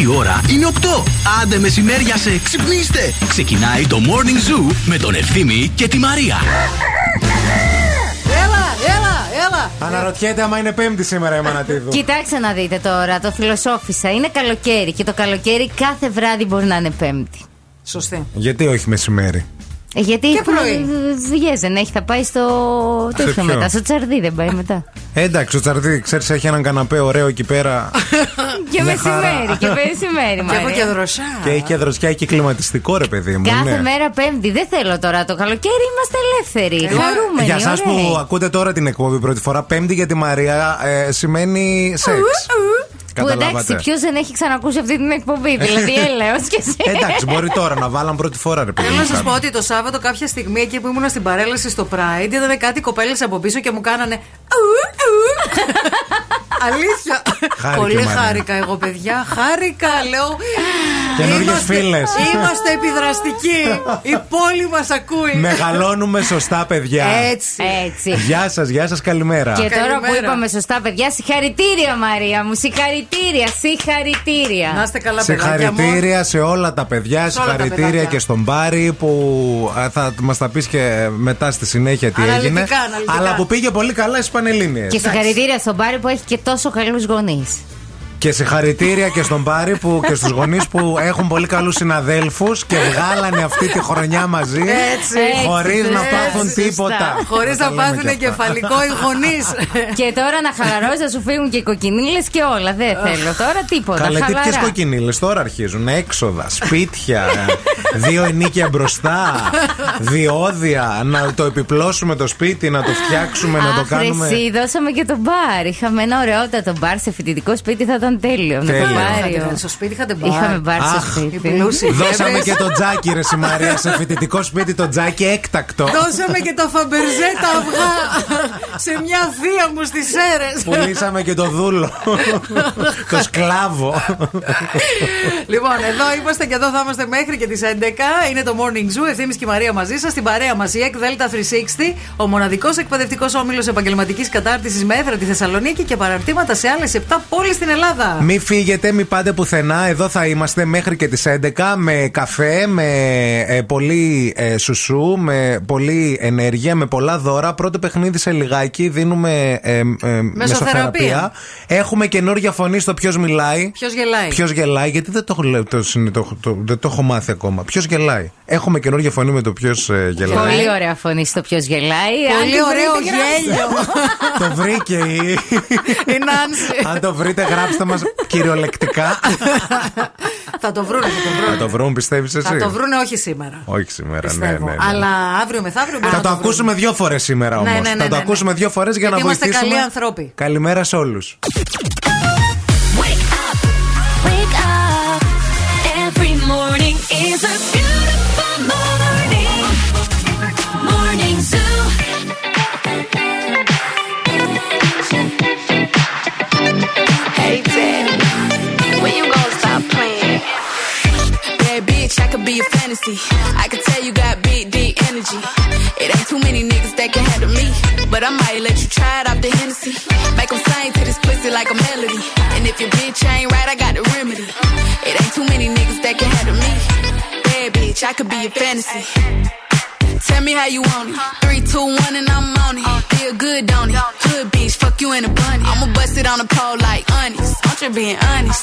Η ώρα είναι 8. Άντε μεσημέρια σε ξυπνήστε. Ξεκινάει το Morning Zoo με τον Ευθύμη και τη Μαρία. Έλα, έλα, έλα. Αναρωτιέται άμα είναι Πέμπτη σήμερα η Μανατίδου. Κοιτάξτε να δείτε τώρα, το φιλοσόφισα. Είναι καλοκαίρι και το καλοκαίρι κάθε βράδυ μπορεί να είναι Πέμπτη. Σωστή. Γιατί όχι μεσημέρι; Ε, Γιατί Και έχουμε πρωί. δουλειέ δεν έχει, θα πάει στο. Σε τέτοιο ποιο; μετά, στο τσαρδί δεν πάει μετά. Ε, εντάξει, ο Τσαρτίδη, ξέρεις, έχει έναν καναπέ ωραίο εκεί πέρα. και Μια μεσημέρι, χαρά. και μεσημέρι, Και έχω Μαρία. και δροσιά. και έχει και δροσιά και κλιματιστικό, ρε παιδί μου. Κάθε ναι. μέρα Πέμπτη. Δεν θέλω τώρα το καλοκαίρι, είμαστε ελεύθεροι. Εγώ- Χαρούμενοι. Για εσάς ωραίοι. που ακούτε τώρα την εκπομπή πρώτη φορά, Πέμπτη για τη Μαρία ε, σημαίνει σεξ. Που εντάξει, Καταλάβατε. ποιος δεν έχει ξανακούσει αυτή την εκπομπή. Δηλαδή, έλεος και εσύ. Εντάξει, μπορεί τώρα να βάλαν πρώτη φορά, ρε παιδί Θέλω μου. να σας πω ότι το Σάββατο κάποια στιγμή εκεί που ήμουν στην παρέλαση στο Pride είδαμε κάτι κοπέλες από πίσω και μου κάνανε. «Ου, ου». Αλήθεια. Χάρηκε, Πολύ Μαρία. χάρηκα εγώ, παιδιά. Χάρηκα, λέω. Καινούργιες Είμαστε- φίλες. Είμαστε επιδραστικοί. Η πόλη μας ακούει. Μεγαλώνουμε σωστά, παιδιά. Έτσι. Έτσι. Γεια σας, γεια σας, καλημέρα. Και τώρα που Καλημέρα. είπαμε σωστά, παιδιά, συγχαρητήρια Μαρία μου. Συγχαρητήρια, συγχαρητήρια. Να είστε καλά, παιδάκια μου. Συγχαρητήρια σε όλα τα παιδιά, Σε όλα τα συγχαρητήρια παιδάκια. και στον Μπάρι που α, θα μας τα πεις και μετά στη συνέχεια τι Αναλυτικά, έγινε. αναλυτικά. Αλλά που πήγε πολύ καλά στι Πανελλήνιες. Και συγχαρητήρια στον Πάρη που έχει και τόσο καλούς γονείς. Και συγχαρητήρια και στον Πάρη που, και στους γονείς που έχουν πολύ καλούς συναδέλφους και βγάλανε αυτή τη χρονιά μαζί. Έτσι. Χωρίς Έτσι, να έτσι, πάθουν σωστά. τίποτα. Χωρίς να τα λέμε πάθουν και αυτά. κεφαλικό οι γονείς. και τώρα να χαλαρώσει, να σου φύγουν και οι κοκκινίλες και όλα. Δεν θέλω τώρα τίποτα. Καλέ, τι χαλαρά. ποιες κοκκινίλες τώρα αρχίζουν; Έξοδα, σπίτια, δύο ενίκια μπροστά, διόδια. Να το επιπλώσουμε το σπίτι, να το φτιάξουμε, να το Αχ, κάνουμε. ρε, εσύ, δώσαμε και τον μπαρ. Είχαμε ένα ωραιότατο μπαρ σε φοιτητικό σπίτι, θα ήταν τέλειο. Με το Τέλειο. μπάριο. Στο σπίτι είχατε μπαρ. Είχαμε μπαρ στο Αχ, σπίτι. οι πλούσιοι. Δώσαμε Βέβαιες. και το τζάκι, ρε η Μαρία, σε φοιτητικό σπίτι το τζάκι έκτακτο. Δώσαμε και τα φαμπερζέ τα αυγά σε μια θεία μου στις αίρες. Πουλήσαμε και το δούλο. το σκλάβο. λοιπόν, εδώ είμαστε και εδώ θα είμαστε μέχρι και τις 11. Είναι το Morning Zoo. Ευθύνη και η Μαρία μαζί σας. Στην παρέα μας η ΕΚ Delta 360, ο μοναδικός εκπαιδευτικός όμιλος επαγγελματικής κατάρτισης με έδρα τη Θεσσαλονίκη και παραρτήματα σε άλλες 7 πόλεις στην Ελλάδα. Μη φύγετε, μη πάτε πουθενά. Εδώ θα είμαστε μέχρι και τις 11 με καφέ, με ε, πολύ ε, σουσού, με πολλή ενέργεια, με πολλά δώρα. Πρώτο παιχνίδι σε λιγάκι. Δίνουμε ε, ε, μεσοθεραπεία. Έχουμε καινούργια φωνή στο ποιος μιλάει. Ποιος γελάει. Ποιος γελάει, γιατί δεν το, έχω λέ- το, συνε- το, το- δεν το έχω μάθει ακόμα. Ποιος γελάει. Έχουμε καινούργια φωνή με το ποιος γελάει. Πολύ ωραία φωνή στο ποιος γελάει. Αν Πολύ τη ωραίο βρείτε, γέλιο. το βρήκε η. Η Νάνση. Αν το βρείτε, γράψτε μας κυριολεκτικά. θα το βρούνε, θα το Θα βρούνε. το βρουν, πιστεύεις εσύ; Θα το βρούνε, όχι σήμερα. Όχι σήμερα, ναι, Πιστεύω. ναι. ναι. Αλλά αύριο μεθαύριο μπορεί Θα να το βρούνε. ακούσουμε δύο φορές σήμερα όμως. Ναι, ναι, ναι, Θα ναι, το ναι. ακούσουμε δύο φορές για Γιατί να είμαστε βοηθήσουμε. καλοί ανθρώποι. Καλημέρα σε όλους. Wake up. Every morning is a be a fantasy. I could tell you got big, deep energy. It ain't too many niggas that can handle me. But I might let you try it off the Hennessy. Make 'em sing to this pussy like a melody. And if your bitch ain't right, I got the remedy. It ain't too many niggas that can handle me. Bad bitch, I could be a fantasy. Tell me how you want it. Three, two, one, and I'm on it. Feel good, don't it? Hood bitch, fuck you in a bunny. I'ma bust it on the pole like honest. I'm just being honest.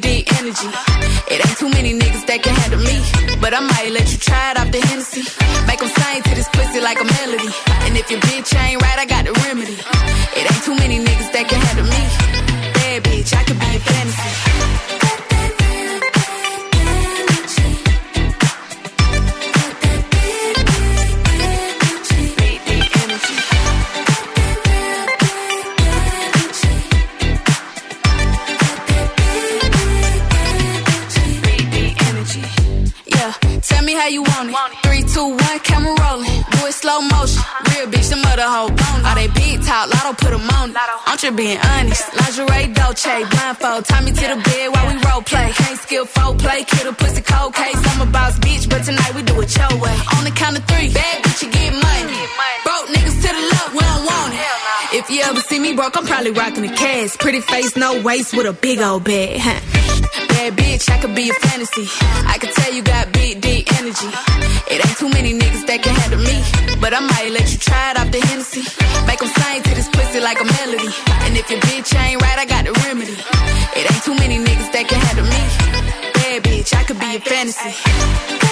deep energy. It ain't too many niggas that can handle me. But I might let you try it off the Hennessy. Make 'em sing to this pussy like a melody. And if your bitch ain't right, I got the remedy. Lotto put 'em on. it. I'm just being honest. Lingerie, Dolce, blindfold. Tie me to the bed while we role play. Can't skill play, kid a pussy cold case. I'm a boss bitch, but tonight we do it your way. On the count of three, bad bitch, you get money. Broke niggas to the left, we don't want it. If you ever see me broke, I'm probably rocking a cash. Pretty face, no waist, with a big old bag. Bad bitch, I could be a fantasy. I could tell you got big, deep energy. It ain't too many niggas that can handle me. But I might let you try it off the Hennessy. Make 'em sing to this pussy like a melody. And if your bitch ain't right, I got the remedy. It ain't too many niggas that can handle me. Bad bitch, I could be a fantasy.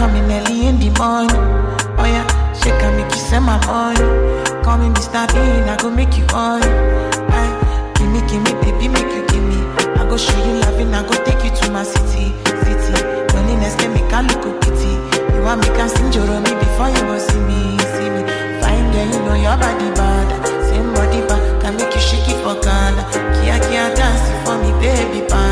Coming early in the morning? Oh yeah, shake and make you send my money. Call me Mr. Bean, I go make you on. Aye, give me, give me, baby, make you give me. I go show you loving, I go take you to my city, city. Loneliness can make I look pity. You want me can sing me before you go see me, see me. Fine girl, you know your body bad. Same body bad, can make you shake it for Ghana. Kia kia dance for me, baby pan.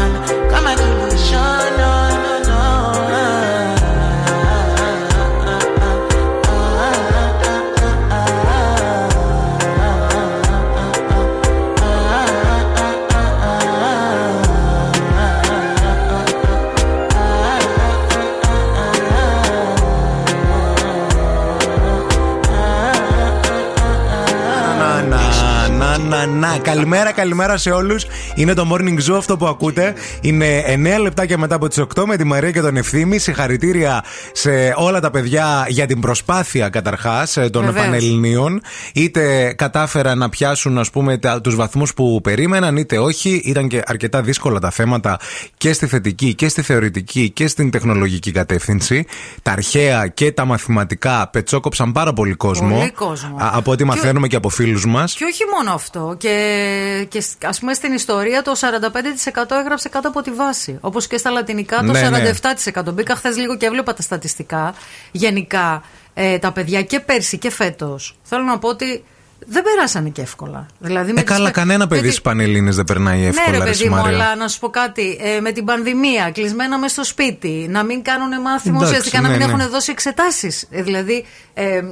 Juan. Να, να, να. Καλημέρα, καλημέρα σε όλους. Είναι το morning zoo αυτό που ακούτε. Είναι 9 λεπτάκια μετά από τις 8 με τη Μαρία και τον Ευθύμη. Συγχαρητήρια σε όλα τα παιδιά για την προσπάθεια καταρχάς των Βεβαίως. Πανελληνίων. Είτε κατάφεραν να πιάσουν, ας πούμε, τους βαθμούς που περίμεναν, είτε όχι. Ήταν και αρκετά δύσκολα τα θέματα και στη θετική και στη θεωρητική και στην τεχνολογική κατεύθυνση. Τα αρχαία και τα μαθηματικά πετσόκοψαν πάρα πολύ κόσμο. Πολύ κόσμο. Α, από ό,τι Και- μαθαίνουμε και από φίλους μας. Και όχι μόνο αυτό. Και, και ας πούμε στην ιστορία το 45% έγραψε κάτω από τη βάση. Όπως και στα λατινικά το Ναι, ναι. 47%. Μπήκα χθες λίγο και έβλεπα τα στατιστικά. Γενικά ε, τα παιδιά και πέρσι και φέτος. Θέλω να πω ότι δεν περάσανε και εύκολα. Δηλαδή, με Ε, τις- καλά, κανένα με παιδί τη- στι Πανελλήνες δεν περνάει εύκολα, ναι, ρε ρε παιδί μου, Μαρία. αλλά να σου πω κάτι. Ε, με την πανδημία, κλεισμένα μες στο σπίτι, να μην κάνουν μάθημα Εντάξει, ουσιαστικά, να ναι, μην ναι. έχουν δώσει εξετάσεις. Ε, δηλαδή, ε, ε,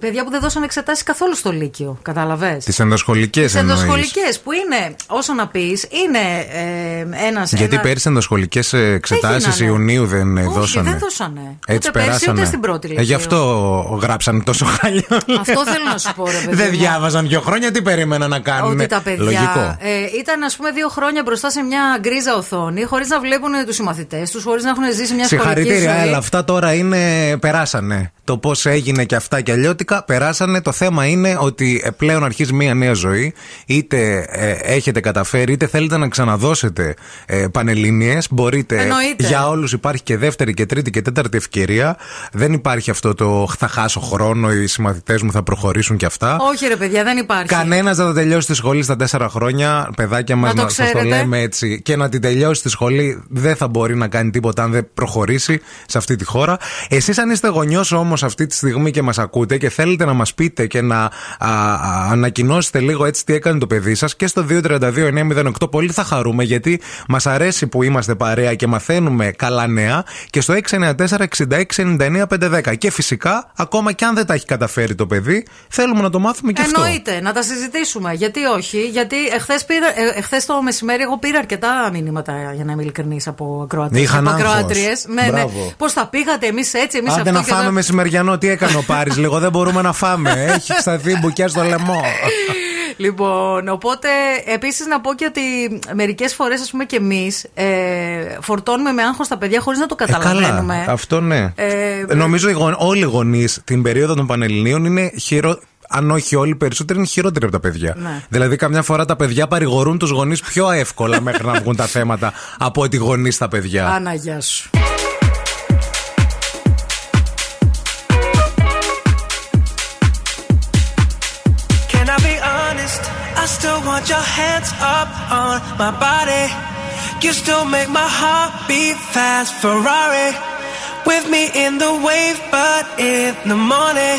παιδιά που δεν δώσαν εξετάσεις καθόλου στο Λύκειο. Κατάλαβες; Τις ενδοσχολικέ Τις εννοείς. ενδοσχολικέ που είναι, όσο να πεις, είναι ε, ένας. Γιατί ένα... πέρυσι ενδοσχολικέ εξετάσεις γίνανε. Ιουνίου δεν ε, Όχι, δώσανε. δεν δώσανε. Έτσι ούτε πέρσι, περάσανε. ούτε στην πρώτη Ε, Λυκείου. γι' αυτό γράψανε τόσο χαλιά. Αυτό θέλω να σου πω, ρε παιδί. Δεν μου. διάβαζαν δύο χρόνια, τι περίμενα να κάνουν. Ότι τα παιδιά Λογικό. ε, ήταν, ας πούμε, δύο χρόνια μπροστά σε μια γκρίζα οθόνη, χωρίς να βλέπουν τους συμμαθητές τους, χωρίς να έχουν ζήσει μια σχολική Συγχαρητήρια, ζωή. έλα. Αυτά τώρα είναι. Περάσανε. Το πώς έγινε και αυτά και αλλιώτικα περάσανε. Το θέμα είναι ότι ε, πλέον αρχίζει μια νέα ζωή. Είτε ε, έχετε καταφέρει, είτε θέλετε να ξαναδώσετε ε, πανελληνίες Μπορείτε. Εννοείται. Για όλους υπάρχει και δεύτερη και τρίτη και τέταρτη ευκαιρία. Δεν υπάρχει αυτό το θα χάσω χρόνο, οι συμμαθητές μου θα προχωρήσουν και αυτά. Όχι, ρε παιδιά, δεν υπάρχει. Κανένας δεν θα τελειώσει τη σχολή στα τέσσερα χρόνια. Παιδάκια μας Να το να σας το ξέρετε. λέμε έτσι. Και να την τελειώσει τη σχολή δεν θα μπορεί να κάνει τίποτα αν δεν προχωρήσει σε αυτή τη χώρα. Εσείς, αν είστε γονιός όμως αυτή τη στιγμή και μας ακούτε και θέλετε να μας πείτε και να α, α, ανακοινώσετε λίγο έτσι τι έκανε το παιδί σας και στο 232-908, πολύ θα χαρούμε γιατί μας αρέσει που είμαστε παρέα και μαθαίνουμε καλά νέα και στο 694-6699-510. Και φυσικά, ακόμα και αν δεν τα έχει καταφέρει το παιδί, θέλουμε να το μάθουμε και αυτό. Εννοείται, να τα συζητήσουμε. Γιατί όχι, γιατί εχθές ε, εχθές το μεσημέρι εγώ πήρα αρκετά μηνύματα, για να είμαι ειλικρινής, από ακροατέ. Είχαν άγχος. Ναι, ναι. Μπράβο. Πώς τα πήγατε εμείς έτσι, εμείς αυτό. Άντε να και φάμε εδώ. μεσημεριανό, τι έκανε ο Πάρης, λίγο δεν μπορούμε να φάμε. Έχει σταθεί μπουκιά στο λαιμό. Λοιπόν, οπότε επίσης να πω και ότι μερικές φορές, ας πούμε και εμείς, ε, φορτώνουμε με άγχος τα παιδιά χωρίς να το Ε, καταλαβαίνουμε. καλά, αυτό ναι. Ε, Νομίζω οι γον- όλοι οι γονείς την περίοδο των Πανελληνίων είναι χειρο... Αν όχι όλοι, οι περισσότεροι είναι χειρότεροι από τα παιδιά. Ναι. Δηλαδή, καμιά φορά τα παιδιά παρηγορούν τους γονείς πιο εύκολα μέχρι να βγουν τα θέματα από ότι οι γονείς στα παιδιά. Άννα, γεια σου. Can I be honest? I still want your hands up on my body. You still make my heart beat fast, Ferrari. With me in the wave, but in the morning.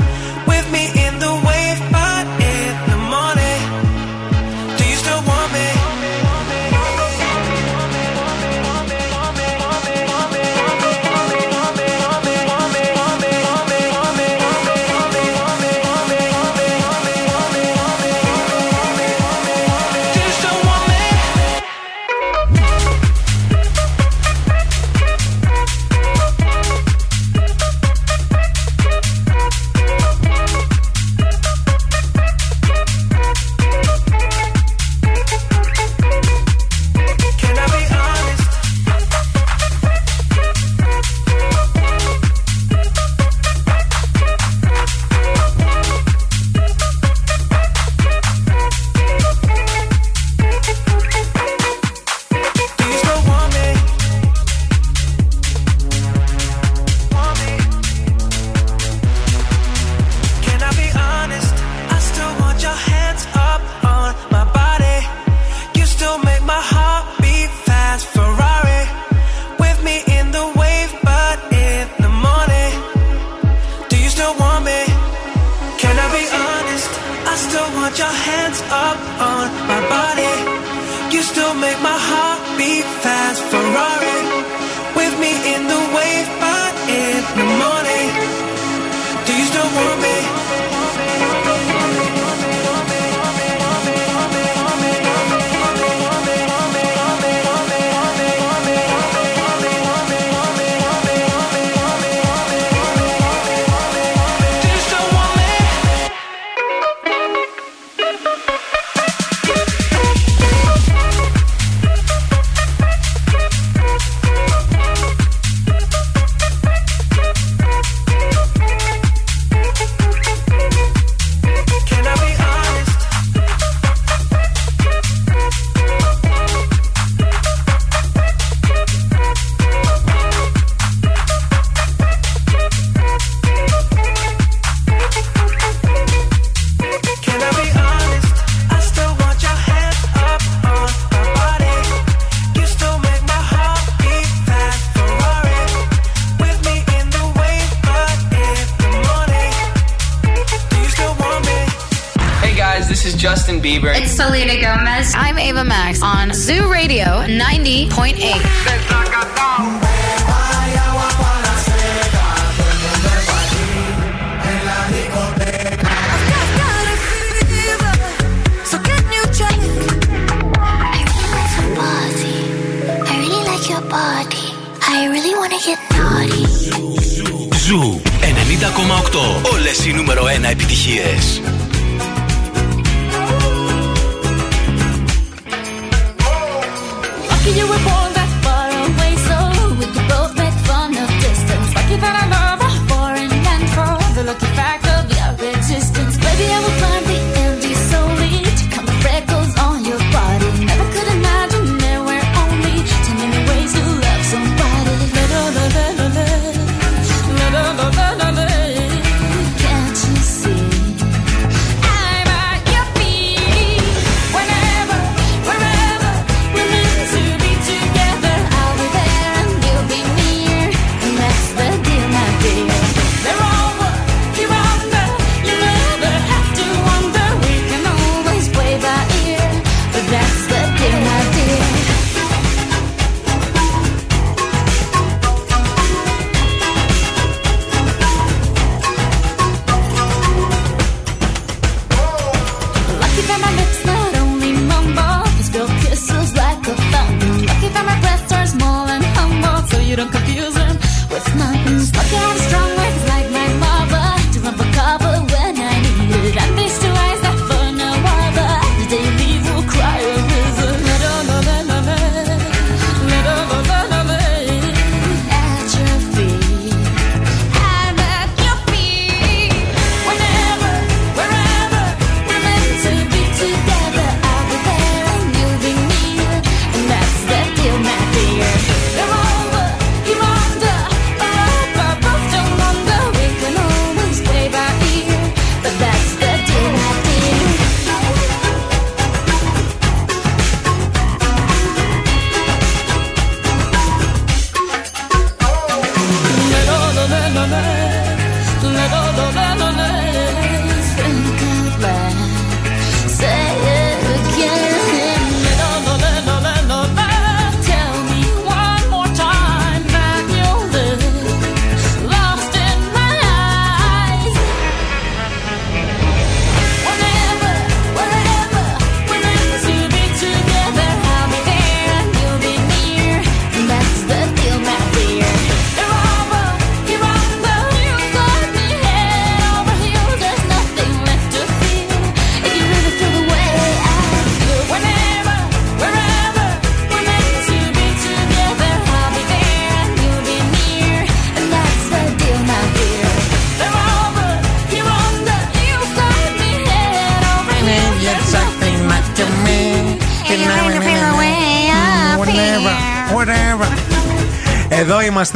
in the way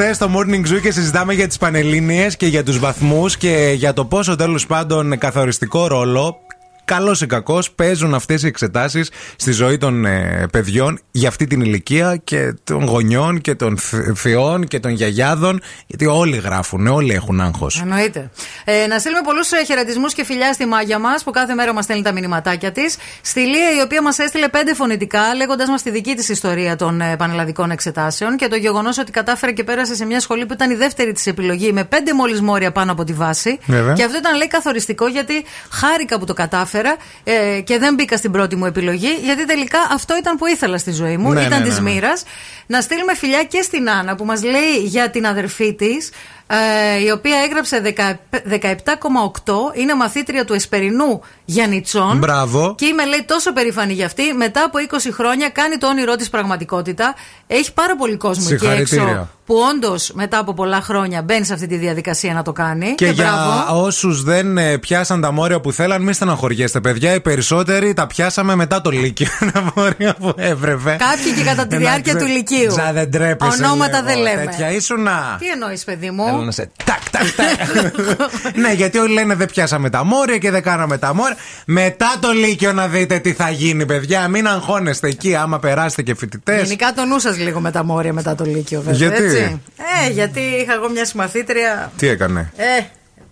είμαστε στο Morning Zoo και συζητάμε για τις Πανελλήνιες και για τους βαθμούς και για το πόσο τέλος πάντων καθοριστικό ρόλο Καλός ή κακός, παίζουν αυτές οι εξετάσεις στη ζωή των ε, παιδιών για αυτή την ηλικία και των γονιών και των θ- θεών και των γιαγιάδων. Γιατί όλοι γράφουν, όλοι έχουν άγχος. Εννοείται. Ε, να στείλουμε πολλούς χαιρετισμούς και φιλιά στη μάγια μας που κάθε μέρα μας στέλνει τα μηνυματάκια της. Στη Λία, η οποία μας έστειλε πέντε φωνητικά, λέγοντας μας τη δική της ιστορία των ε, πανελλαδικών εξετάσεων και το γεγονός ότι κατάφερε και πέρασε σε μια σχολή που ήταν η δεύτερη της επιλογή με πέντε μόλις μόρια πάνω από τη βάση. Βέβαια. Και αυτό ήταν λέει καθοριστικό γιατί χάρηκα που το κατάφερα ε, και δεν μπήκα στην πρώτη μου επιλογή, γιατί τελικά αυτό ήταν που ήθελα στη ζωή μου. Ναι, ήταν ναι, της ναι, ναι. μοίρας. Να στείλουμε φιλιά και στην Άννα που μας λέει για την αδερφή της, ε, η οποία έγραψε 10 17,8. Είναι μαθήτρια του Εσπερινού Γιαννιτσών. Μπράβο. Και είμαι λέει τόσο περήφανη για αυτή. Μετά από 20 χρόνια κάνει το όνειρό της πραγματικότητα. Έχει πάρα πολύ κόσμο εκεί Συγχαρητήρια. έξω που όντως μετά από πολλά χρόνια μπαίνει σε αυτή τη διαδικασία να το κάνει. Και, για μπράβο. όσους δεν ε, πιάσαν τα μόρια που θέλαν, μην στεναχωριέστε, παιδιά. Οι περισσότεροι τα πιάσαμε μετά το Λύκειο. Τα μόρια που έπρεπε. Κάποιοι και κατά τη διάρκεια Εντάξει, του Λυκείου. Τζα, δεν τρέπεσαι. Ονόματα λίγο. δεν λέμε. Τέτοια ήσουνα. Τι εννοείς, παιδί Θέλω μου. να σε τάκ, τάκ, τάκ. ναι, γιατί όλοι λένε δεν πιάσαμε τα μόρια και δεν κάναμε τα μόρια. Μετά το Λύκειο να δείτε τι θα γίνει, παιδιά. Μην αγχώνεστε εκεί, άμα περάσετε και φοιτητές. Γενικά το νου σας λίγο με τα μόρια μετά το Λύκειο, βέβαια. Γιατί; Έτσι. Ε, γιατί είχα εγώ μια συμμαθήτρια. Τι έκανε; Ε,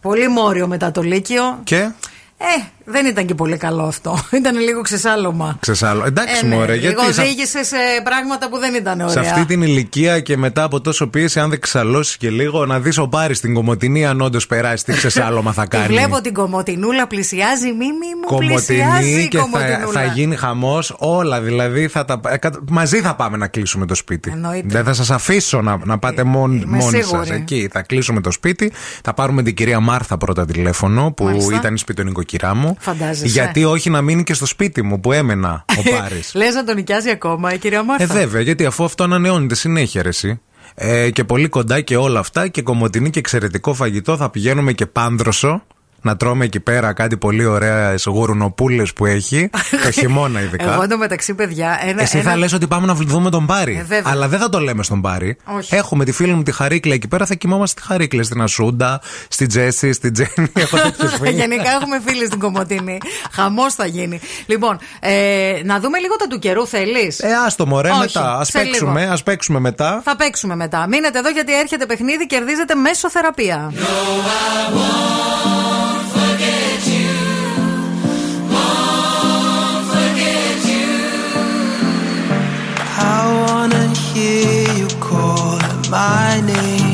πολύ μόριο μετά το Λύκειο. Και; Ε, Δεν ήταν και πολύ καλό αυτό. Ήταν λίγο ξεσάλωμα. Ξεσάλω. Εντάξει, Ε, ναι, μωρέ, γιατί λίγο σε- οδήγησε σε πράγματα που δεν ήταν ωραία. Σε αυτή την ηλικία και μετά από τόσο πίεση, αν δεν ξαλώσει και λίγο, να δεις ο Πάρη στην Κομωτινή, αν όντως περάσει, τι ξεσάλωμα θα Τη κάνει. βλέπω την κομμωτινούλα πλησιάζει, μη μη μου πλησιάζει Κομωτινή η και θα, κομμωτινούλα. θα γίνει χαμός. Όλα δηλαδή. Θα τα, ε, κα- μαζί θα πάμε να κλείσουμε το σπίτι. Εννοείται. Δεν θα σας αφήσω να, να πάτε μόν, Είμαι μόνοι σίγουρη. σα εκεί. Θα κλείσουμε το σπίτι. Θα πάρουμε την κυρία Μάρθα πρώτα τηλέφωνο που Μάλιστα. ήταν η σπιτονικοκυρά μου. Φαντάζεσαι. Γιατί όχι να μείνει και στο σπίτι μου που έμενα ο Πάρης. Λες να τον νοικιάζει ακόμα η κυρία Μάρθα. Ε, βέβαια, γιατί αφού αυτό ανανεώνεται συνέχεια, ρε, εσύ. Ε, και πολύ κοντά και όλα αυτά και κομμωτινή και εξαιρετικό φαγητό. Θα πηγαίνουμε και πάνδροσο να τρώμε εκεί πέρα κάτι πολύ ωραία γουρουνοπούλες που έχει. το χειμώνα ειδικά. Εγώ εντωμεταξύ, παιδιά. Ένα, Εσύ ένα... θα λες ότι πάμε να δούμε τον Πάρη. Ε, βέβαια. αλλά δεν θα το λέμε στον Πάρη. Όχι. Έχουμε τη φίλη μου τη Χαρίκλα εκεί πέρα, θα κοιμόμαστε στη Χαρίκλα, στην Ασούντα, στην Τζέσι, στην Τζέννη. Έχω τέτοιες φίλες. Γενικά έχουμε φίλοι στην Κομωτινή. Χαμός θα γίνει. Λοιπόν, ε, να δούμε λίγο τα του καιρού, θέλεις; Ε, άστο μωρέ, Όχι, μετά. Α σε παίξουμε, λίγο. ας παίξουμε μετά. Θα παίξουμε μετά. Μείνετε εδώ γιατί έρχεται παιχνίδι, κερδίζετε μέσω θεραπεία. I Call my name.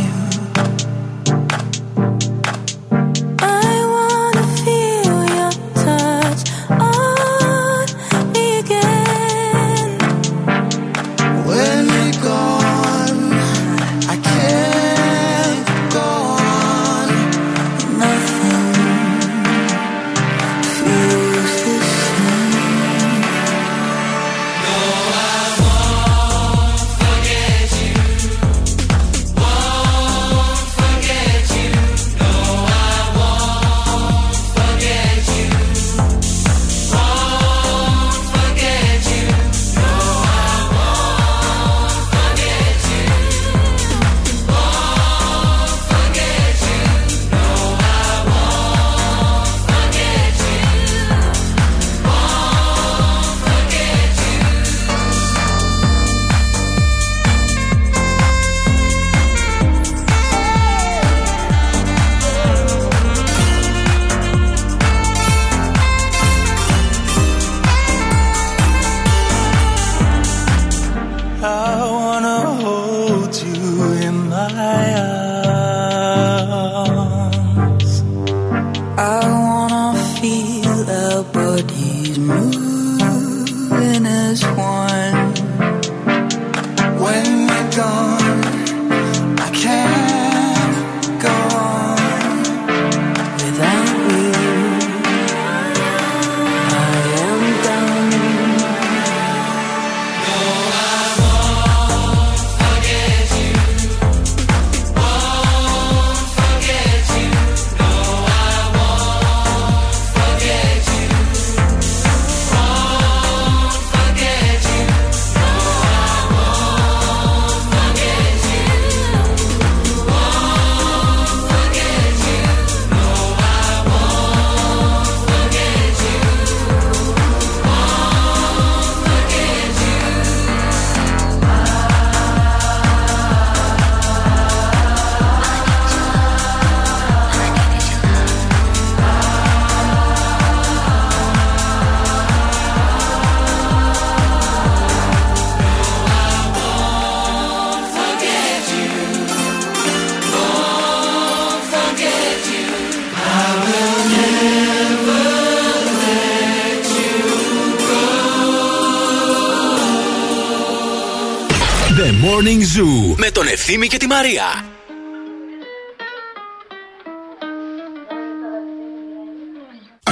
με τον Ευθύμη και τη Μαρία.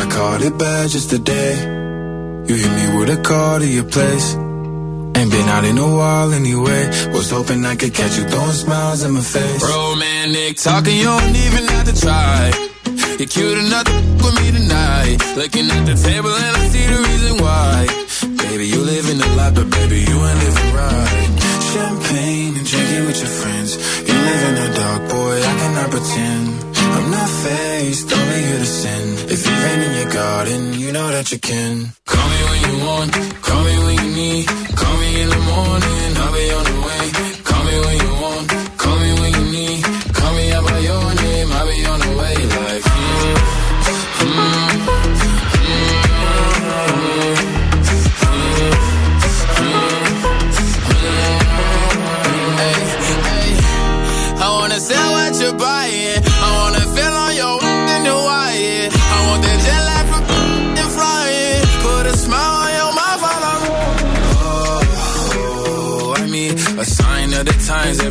I caught it bad just today. You hit me with a call to your place. Ain't been out in a while anyway. Was hoping I could catch you throwing smiles in my face. Romantic talking, you don't even have to try. You're cute enough to f- with me tonight. Looking at the table and I see the reason why. Baby, you live in the life, but baby, you ain't living right. Champagne and pretend. I'm not faced, only here to sin. If you rain in your garden, you know that you can.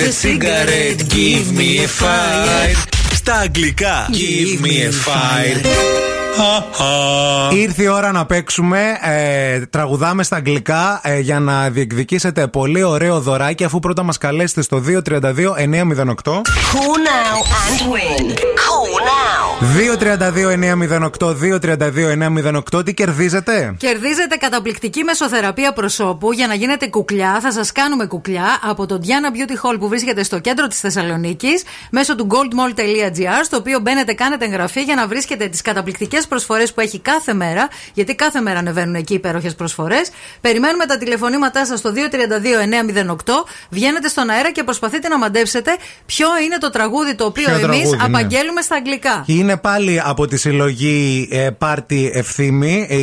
Light the cigarette, give me a fire Στα αγγλικά Give me a fire Ήρθε η ώρα να παίξουμε. Ε, τραγουδάμε στα αγγλικά ε, για να διεκδικήσετε πολύ ωραίο δωράκι αφού πρώτα μας καλέσετε στο 232 908. Call now and win. Call now. 232 908, 232 908, τι κερδίζετε; Κερδίζετε καταπληκτική μεσοθεραπεία προσώπου για να γίνετε κουκλιά. Θα σας κάνουμε κουκλιά από το Diana Beauty Hall που βρίσκεται στο κέντρο της Θεσσαλονίκης μέσω του goldmall.gr, στο οποίο μπαίνετε, κάνετε εγγραφή για να βρίσκετε τις καταπληκτικές προσφορές που έχει κάθε μέρα. Γιατί κάθε μέρα ανεβαίνουν εκεί υπέροχες προσφορές. Περιμένουμε τα τηλεφωνήματά σας στο 232 908. Βγαίνετε στον αέρα και προσπαθείτε να μαντέψετε ποιο είναι το τραγούδι το οποίο Ποιο εμείς τραγούδι, ναι. απαγγέλουμε στα αγγλικά. Είναι πάλι από τη συλλογή ε, Πάρτι Ευθύμη ε,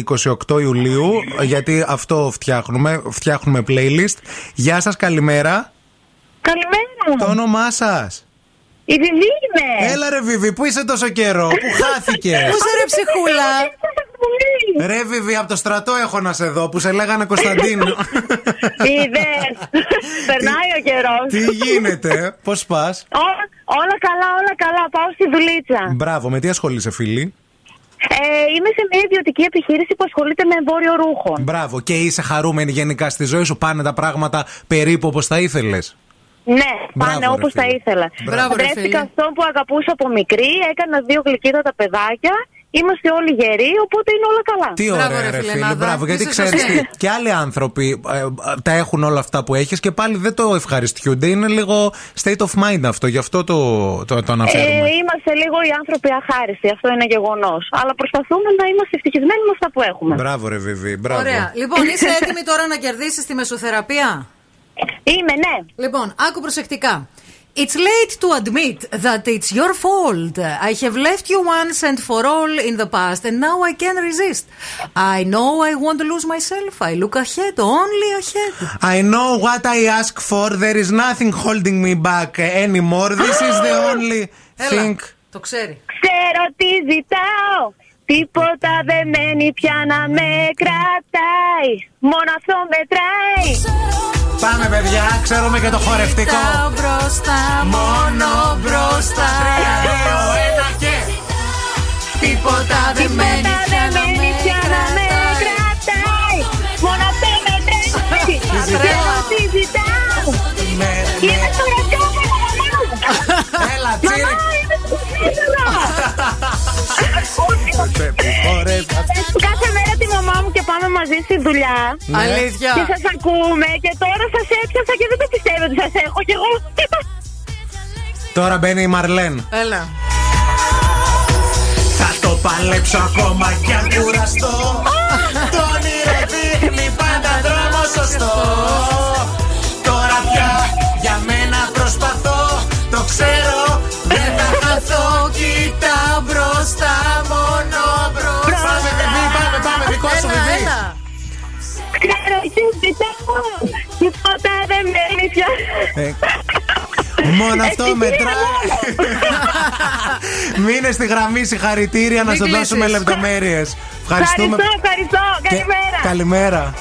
28 Ιουλίου γιατί αυτό φτιάχνουμε, φτιάχνουμε playlist. Γεια σας, καλημέρα. Καλημέρα. Το όνομά σας; Η Βιβί είμαι. Έλα ρε Βιβί, πού είσαι τόσο καιρό, πού χάθηκες; Πού είσαι ρε ψυχούλα; Ρε Βιβί, από το στρατό έχω να σε δω που σε λέγανε Κωνσταντίνο. Είδες. Περνάει ο καιρός. Τι γίνεται, πώς πας; όλα καλά, όλα καλά. Πάω στη δουλίτσα. Μπράβο, με τι ασχολείσαι φίλη; Ε, είμαι σε μια ιδιωτική επιχείρηση που ασχολείται με εμπόριο ρούχων. Μπράβο, και είσαι χαρούμενη γενικά στη ζωή σου, πάνε τα πράγματα περίπου όπως τα ήθελες; Ναι, Μπράβο, πάνε ρε όπως τα φίλε. ήθελα. Μπράβο, ρε Βρέθηκα φίλε. αυτόν που αγαπούσα από μικρή, έκανα δύο γλυκύτατα παιδάκια. Είμαστε όλοι γεροί, οπότε είναι όλα καλά. Τι ωραία, ρε φίλε. Μπράβο, γιατί ξέρεις και άλλοι άνθρωποι ε, ε, τα έχουν όλα αυτά που έχεις και πάλι δεν το ευχαριστιούνται. Είναι λίγο state of mind αυτό, γι' αυτό το, το, το αναφέρουμε. Ε, είμαστε λίγο οι άνθρωποι αχάριστοι, αυτό είναι γεγονός. Αλλά προσπαθούμε να είμαστε ευτυχισμένοι με αυτά που έχουμε. Μπράβο, ρε Βιβί, μπράβο. Ωραία. Λοιπόν, είσαι έτοιμη τώρα να κερδίσεις τη μεσοθεραπεία; Είμαι, ναι. Λοιπόν, άκου προσεκτικά. It's late to admit that it's your fault. I have left you once and for all in the past, and now I can't resist. I know I won't lose myself. I look ahead, only ahead. I know what I ask for. There is nothing holding me back anymore. This is the only thing. Το ξέρει. Ξέρω τι ζητάω. Τίποτα δεν μένει πια να με κρατάει. Μόνο αυτό μετράει. Πάμε, παιδιά, ξέρουμε και το χορευτικό. Κοιτάω μπροστά, μόνο μπροστά. Δύο, ένα και. Τίποτα δεν μένει πια να με πια να με κρατάει. Μόνο αυτό μετράει. Ξέρω τι ζητάω. Είμαι στο ραδιόφωνο, μαμά. Έλα, Μαμά, είμαι πάμε μαζί στη δουλειά. Ναι. Αλήθεια. Και σας ακούμε και τώρα σας έπιασα και δεν το πιστεύω ότι σας έχω κι εγώ. Τώρα μπαίνει η Μαρλέν. Έλα. Θα το παλέψω ακόμα κι αν κουραστώ. Το όνειρο δείχνει πάντα δρόμο σωστό. Μόνο αυτό μετράει. Μείνε στη γραμμή συγχαρητήρια να Μην σου δώσουμε κλείσεις. λεπτομέρειες. Ευχαριστώ, ευχαριστώ. Καλημέρα. Καλημέρα.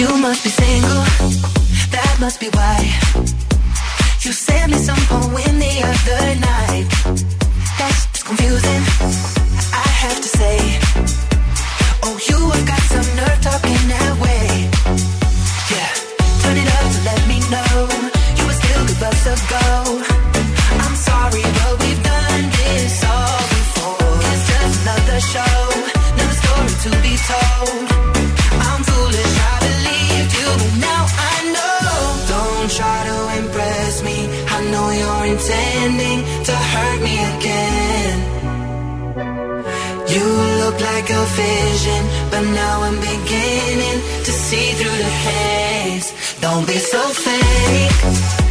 You must be single, that must be why. You sent me some poem the other night. That's confusing, I have to say. Oh, you have got to let me know you were still go. I'm sorry, but we've done this all before. It's just another show, another story to be told. I'm foolish, I believed you, but now I know. Don't try to impress me. I know you're intending to hurt me again. You like a vision, but now I'm beginning to see through the haze. Don't be so fake.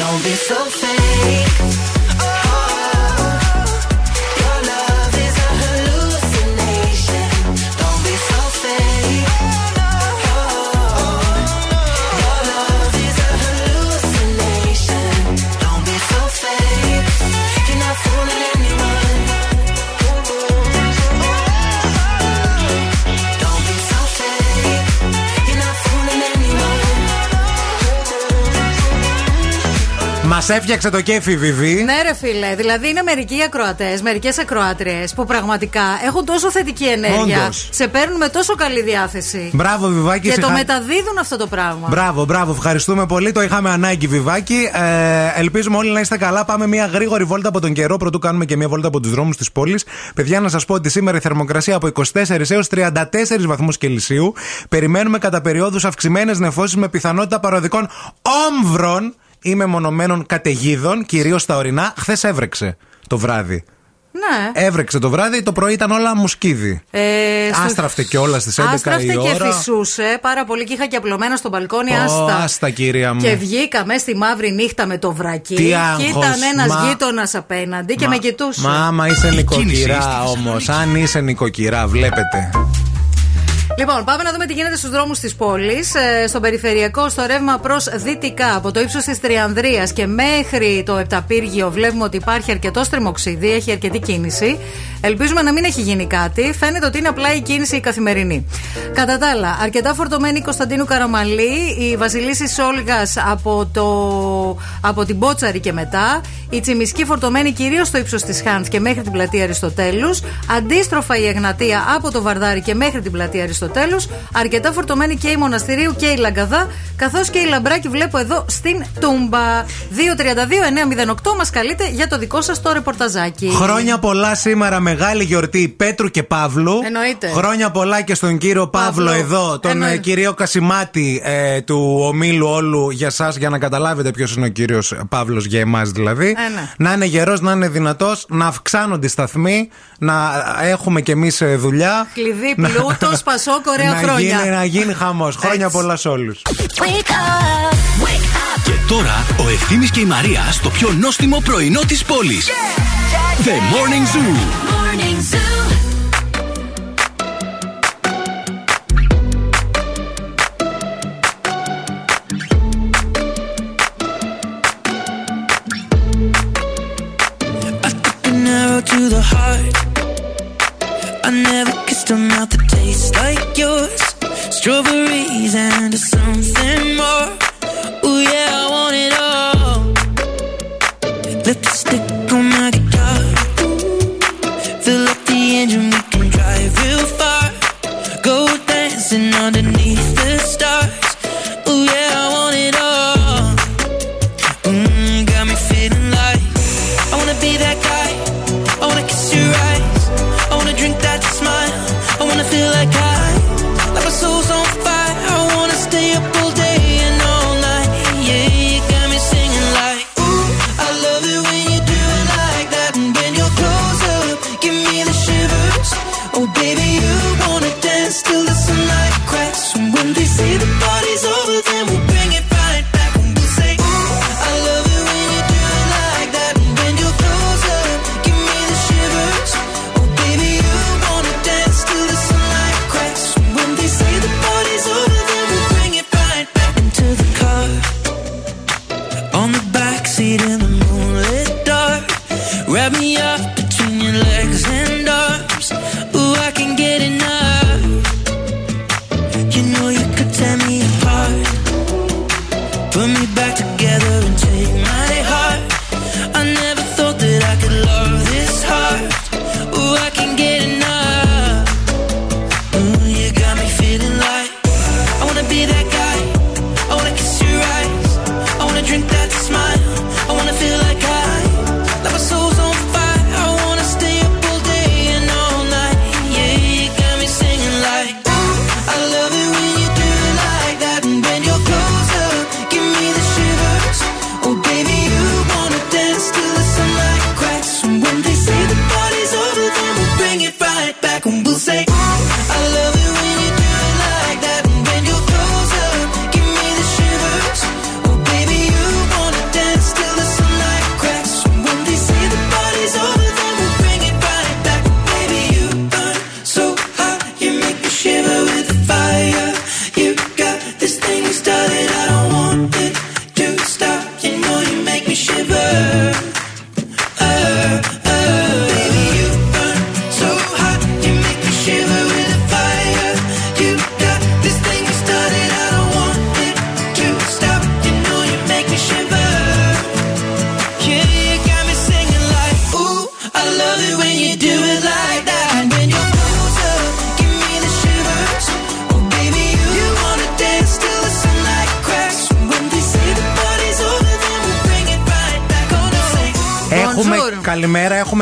Don't be so fake. Μας έφτιαξε το κέφι, Βιβί. Ναι, ρε φίλε. Δηλαδή είναι μερικοί ακροατές, μερικές ακροάτριες που πραγματικά έχουν τόσο θετική ενέργεια. Όντως. Σε παίρνουν με τόσο καλή διάθεση. Μπράβο, Βιβάκι. Και το συγχα- μεταδίδουν αυτό το πράγμα. Μπράβο, μπράβο. Ευχαριστούμε πολύ. Το είχαμε ανάγκη, Βιβάκι. Ε, ελπίζουμε όλοι να είστε καλά. Πάμε μια γρήγορη βόλτα από τον καιρό. Πρωτού κάνουμε και μια βόλτα από τους δρόμους της πόλης. Παιδιά, να σας πω ότι σήμερα η θερμοκρασία από 24 έως 34 βαθμούς Κελσίου. Περιμένουμε κατά περιόδους αυξημένες νεφώσεις με πιθανότητα παροδικών όμβρων ή μεμονωμένων καταιγίδων, κυρίως στα ορεινά. Χθες έβρεξε το βράδυ. Ναι. Έβρεξε το βράδυ, το πρωί ήταν όλα μουσκίδι. Ε, στο- Άστραφτε και όλα στις 11 Άστραφτε η και ώρα. φυσούσε πάρα πολύ και είχα και απλωμένα στο μπαλκόνι. Ω, άστα. άστα, κυρία μου. Και βγήκαμε στη μαύρη νύχτα με το βρακί. Τι και άγχος, ήταν ένας μα- γείτονας απέναντι και Μα- με κοιτούσε. Μα άμα είσαι κίνηση νοικοκυρά στη όμως, αν είσαι νοικοκυρά, βλέπετε. Λοιπόν, πάμε να δούμε τι γίνεται στους δρόμους της πόλης. Ε, στον περιφερειακό, στο ρεύμα προς δυτικά, από το ύψος της Τριανδρίας και μέχρι το Επταπύργιο, βλέπουμε ότι υπάρχει αρκετό στριμοξίδι, έχει αρκετή κίνηση. Ελπίζουμε να μην έχει γίνει κάτι. Φαίνεται ότι είναι απλά η κίνηση η καθημερινή. Κατά τα άλλα, αρκετά φορτωμένη η Κωνσταντίνου Καραμαλή, η Βασιλίση Σόλγας από, το, από την Μπότσαρη και μετά, η Τσιμισκή φορτωμένη κυρίως στο ύψος της Χάντ και μέχρι την πλατεία Αριστοτέλους, αντίστροφα η Εγνατία από το Βαρδάρι και μέχρι την πλατεία Αριστοτέλους, αρκετά φορτωμένη και η Μοναστηρίου και η Λαγκαδά, καθώς και η Λαμπράκη βλέπω εδώ στην Τούμπα. 232-908 μας καλείτε για το δικό σας το ρεπορταζάκι. Χρόνια πολλά σήμερα, μεγάλη γιορτή Πέτρου και Παύλου. Εννοείται. Χρόνια πολλά και στον κύριο Παύλο, Παύλο. εδώ, τον Εννοείται. ε, κύριο Κασιμάτη ε, του ομίλου όλου για σας για να καταλάβετε ποιος είναι ο κύριος Παύλος για εμάς δηλαδή. Ε, ναι. Να είναι γερός, να είναι δυνατός, να αυξάνονται οι σταθμοί, να έχουμε κι εμείς δουλειά. Κλειδί, Να- πλούτος, πασό, κορέα να χρόνια. γίνει, να γίνει χαμός. Χρόνια πολλά σε όλους. Wake up, wake up. Και τώρα ο Ευθύμης και η Μαρία στο πιο νόστιμο πρωινό της πόλης. The Morning Zoo. Morning Zoo. An arrow to the heart. I never a mouth that tastes like yours. Strawberries and something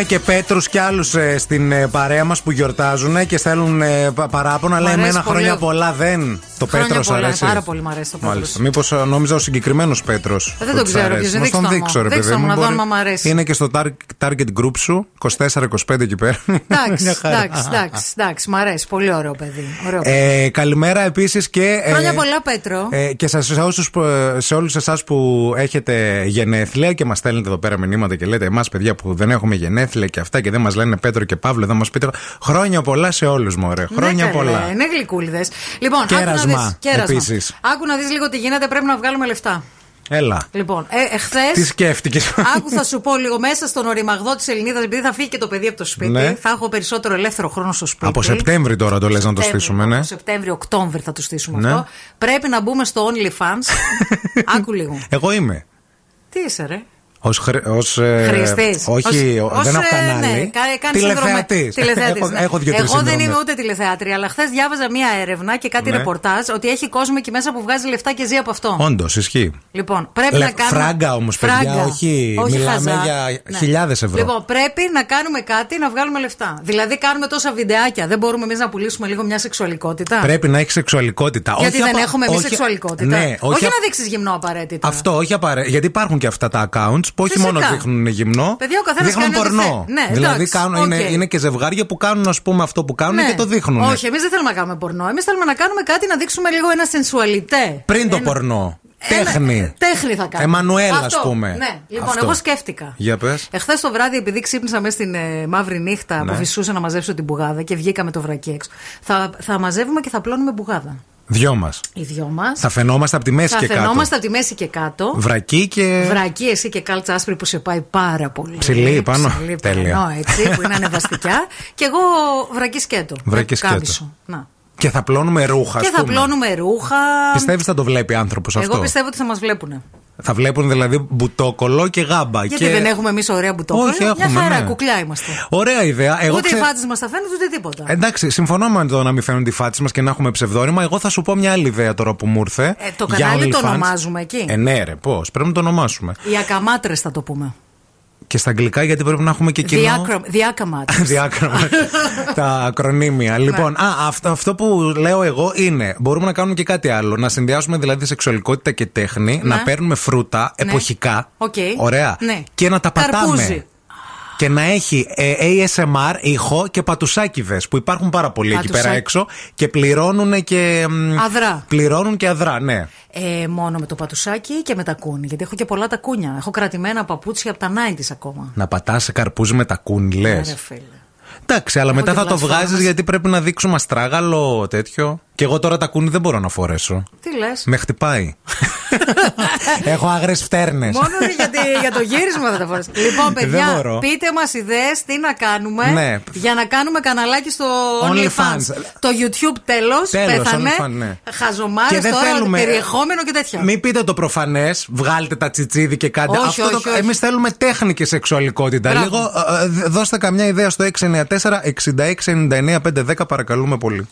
έχουμε και Πέτρους κι άλλους στην ε, παρέα μας που γιορτάζουν και στέλνουν ε, πα- παράπονα. Λέει αρέσει εμένα πολύ. χρόνια πολλά δεν. Το Χρόνια Πέτρος πολλά, αρέσει. πάρα πολύ μ' αρέσει το Πέτρος. Μάλιστα. Μήπως νόμιζα ο συγκεκριμένος Πέτρος. Ε, δεν τον ξέρω ποιος είναι, Μα τον δείξτε δείξω, μου. ρε Δείξτε παιδί μου, μου. να δω αν μπορεί- μ' αρέσει. Είναι και στο tar- target group σου, 24-25 εκεί πέρα. Εντάξει, Μια χαρά. εντάξει, εντάξει, εντάξει, μ' αρέσει. Πολύ ωραίο παιδί. Ωραίο παιδί. Ε, καλημέρα επίσης και. ε, Χρόνια πολλά, Πέτρο. Ε, και σε, σε, όσους, που- σε όλους εσάς που έχετε γενέθλια και μας στέλνετε εδώ πέρα μηνύματα και λέτε εμάς παιδιά που δεν έχουμε γενέθλια και αυτά και δεν μας λένε Πέτρο και Παύλο δεν μας πείτε χρόνια πολλά σε όλους μου ωραία χρόνια ναι, καλέ, πολλά Είναι γλυκούλιδες. Λοιπόν, Κέρασμα, άκου να δεις, κέρασμα. επίσης. Άκου να δεις λίγο τι γίνεται, πρέπει να βγάλουμε λεφτά. Έλα Λοιπόν, ε, εχθέ. τι σκέφτηκες; Άκου, θα σου πω λίγο μέσα στον οριμαγδό της Ελληνίδας, επειδή θα φύγει και το παιδί από το σπίτι. Ναι. Θα έχω περισσότερο ελεύθερο χρόνο στο σπίτι. από Σεπτέμβρη τώρα το λες να το Σεπτέμβρη, στήσουμε ναι Από Σεπτέμβριο, Οκτώβρη θα το στήσουμε Ναι. αυτό. Πρέπει να μπούμε στο OnlyFans. Άκου λίγο. εγώ είμαι Τι είσαι, ρε. Ως, χρη, ως, ε, Χρηστής. Όχι, Ως- δεν ως, έχω ε, κανάλι. Ναι, κα- κάνεις Τηλεθεατής. συνδρομε- Τηλεθεατής, έχω, ναι. έχω δύο-τρεις Εγώ δεν είμαι συνδρομές. ούτε τηλεθεάτρια, αλλά χθες διάβαζα μία έρευνα και κάτι Ναι. ρεπορτάζ ότι έχει κόσμο εκεί μέσα που βγάζει λεφτά και ζει από αυτό. Όντως, ισχύει. Λοιπόν, πρέπει Λε- να κάνουμε. φράγκα όμως, παιδιά, Φράγκα. όχι, μιλάμε χαζά. για χιλιάδες ευρώ. Λοιπόν, πρέπει να κάνουμε κάτι να βγάλουμε λεφτά. Δηλαδή, κάνουμε τόσα βιντεάκια. Δεν μπορούμε εμείς να πουλήσουμε λίγο μια σεξουαλικότητα; Πρέπει να έχει σεξουαλικότητα. Γιατί όχι δεν απα- έχουμε εμείς όχι- σεξουαλικότητα; Ναι, όχι όχι, να απ- δείξεις γυμνό απαραίτητα. Αυτό, όχι απαραίτητα. Γιατί υπάρχουν και αυτά τα accounts που όχι Φυσικά. μόνο δείχνουν γυμνό. Παιδιά, ο καθένας δείχνουν κάνει ό,τι πορνό. θέλει. Ναι, δηλαδή εντάξει, κάνουν, οκ. είναι, είναι και ζευγάρια που κάνουν, ας πούμε, αυτό που κάνουν Ναι. και το δείχνουν. Όχι, εμείς δεν θέλουμε να κάνουμε πορνό. Εμείς θέλουμε να κάνουμε κάτι να δείξουμε λίγο ένα sensualité. Πριν το Ένα- πορνό. ένα- Τέχνη. Τέχνη θα κάνουμε. Εμμανουέλ, ας Αυτό, πούμε. Ναι, λοιπόν, Αυτό. εγώ σκέφτηκα. Για πες. Εχθές το βράδυ, επειδή ξύπνησα μέσα στην ε, μαύρη νύχτα Ναι. που φυσούσα να μαζέψω την μπουγάδα και βγήκα με το βρακί έξω, θα, θα μαζεύουμε και θα απλώνουμε μπουγάδα. Δυο μας. Οι δυο μας. Θα φαινόμαστε από τη μέση Θα και κάτω. φαινόμαστε από τη μέση και κάτω. Βρακί και. Βρακί, εσύ και κάλτσα άσπρη που σε πάει πάρα πολύ. Ψηλή πάνω. Ψηλή Τέλεια. πάνω, έτσι, που είναι ανεβαστικιά. και εγώ βρακί σκέτο. Βρακί σκέτο. Κάμισο. Να. Και θα πλώνουμε ρούχα. Και ας θα πούμε. πλώνουμε ρούχα. Πιστεύεις θα το βλέπει άνθρωπος αυτό; Εγώ πιστεύω ότι θα μας βλέπουν. Θα βλέπουν δηλαδή μπουτόκολο και γάμπα. Γιατί και... δεν έχουμε εμείς ωραία μπουτόκολλα; Όχι, έχουμε, Μια χαρά, ναι. κουκλιά είμαστε. Ωραία ιδέα. Εγώ ούτε ξε- οι φάτσε μας τα φαίνονται, ούτε τίποτα. Εντάξει, συμφωνώ με το να μην φαίνονται οι φάτσε μας και να έχουμε ψευδόρημα. Εγώ θα σου πω μια άλλη ιδέα τώρα που μου ήρθε. Ε, το για κανάλι το OnlyFans. ονομάζουμε εκεί. Ε, ναι, ρε, πώς. Πρέπει να το ονομάσουμε. Οι ακαμάτρες θα το πούμε. Και στα αγγλικά, γιατί πρέπει να έχουμε και κοινό. The ακαμάτρε. Διάκραμα. τα ακρωνύμια. Λοιπόν, α, αυτό, αυτό που λέω εγώ είναι μπορούμε να κάνουμε και κάτι άλλο. Να συνδυάσουμε δηλαδή σεξουαλικότητα και τέχνη, Ναι. να παίρνουμε φρούτα Ναι. εποχικά. Οκ. Ωραία. Ναι. Και να τα πατάμε. Καρπούζι. Και να έχει ε, ASMR, ήχο και πατουσάκηδες που υπάρχουν πάρα πολλοί εκεί Πατουσάκι. πέρα έξω και πληρώνουν και. μ, Αδρά. Πληρώνουν και αδρά, ναι. Ε, μόνο με το πατουσάκι και με τα κούνη. Γιατί έχω και πολλά τα κούνια. Έχω κρατημένα παπούτσια από τα 90s ακόμα. Να πατάς σε καρπούζι με τα κούνι, λες. Ρε φίλε. Εντάξει, αλλά Έχω μετά και θα το πλατφόρμες. βγάζεις γιατί πρέπει να δείξουμε αστράγαλο τέτοιο. Και εγώ τώρα τα κούνη δεν μπορώ να φορέσω. Τι λες; Με χτυπάει. Έχω άγρε φτέρνες. Μόνο γιατί για το γύρισμα λοιπόν, δεν τα φορέσω. Λοιπόν, παιδιά, πείτε μας ιδέες τι να κάνουμε ναι. για να κάνουμε καναλάκι στο OnlyFans. Only το YouTube τέλος. Πέθανε. Ναι. Χαζομάρες τώρα, θέλουμε... περιεχόμενο και τέτοια. Μην πείτε το προφανές, βγάλτε τα τσιτσίδι και κάντε Όχι, Αυτό όχι, το... Εμείς θέλουμε τέχνη και σεξουαλικότητα. Μπράβο. Λίγο ε, ε, δώστε καμιά ιδέα στο 694 6699 510 παρακαλούμε πολύ.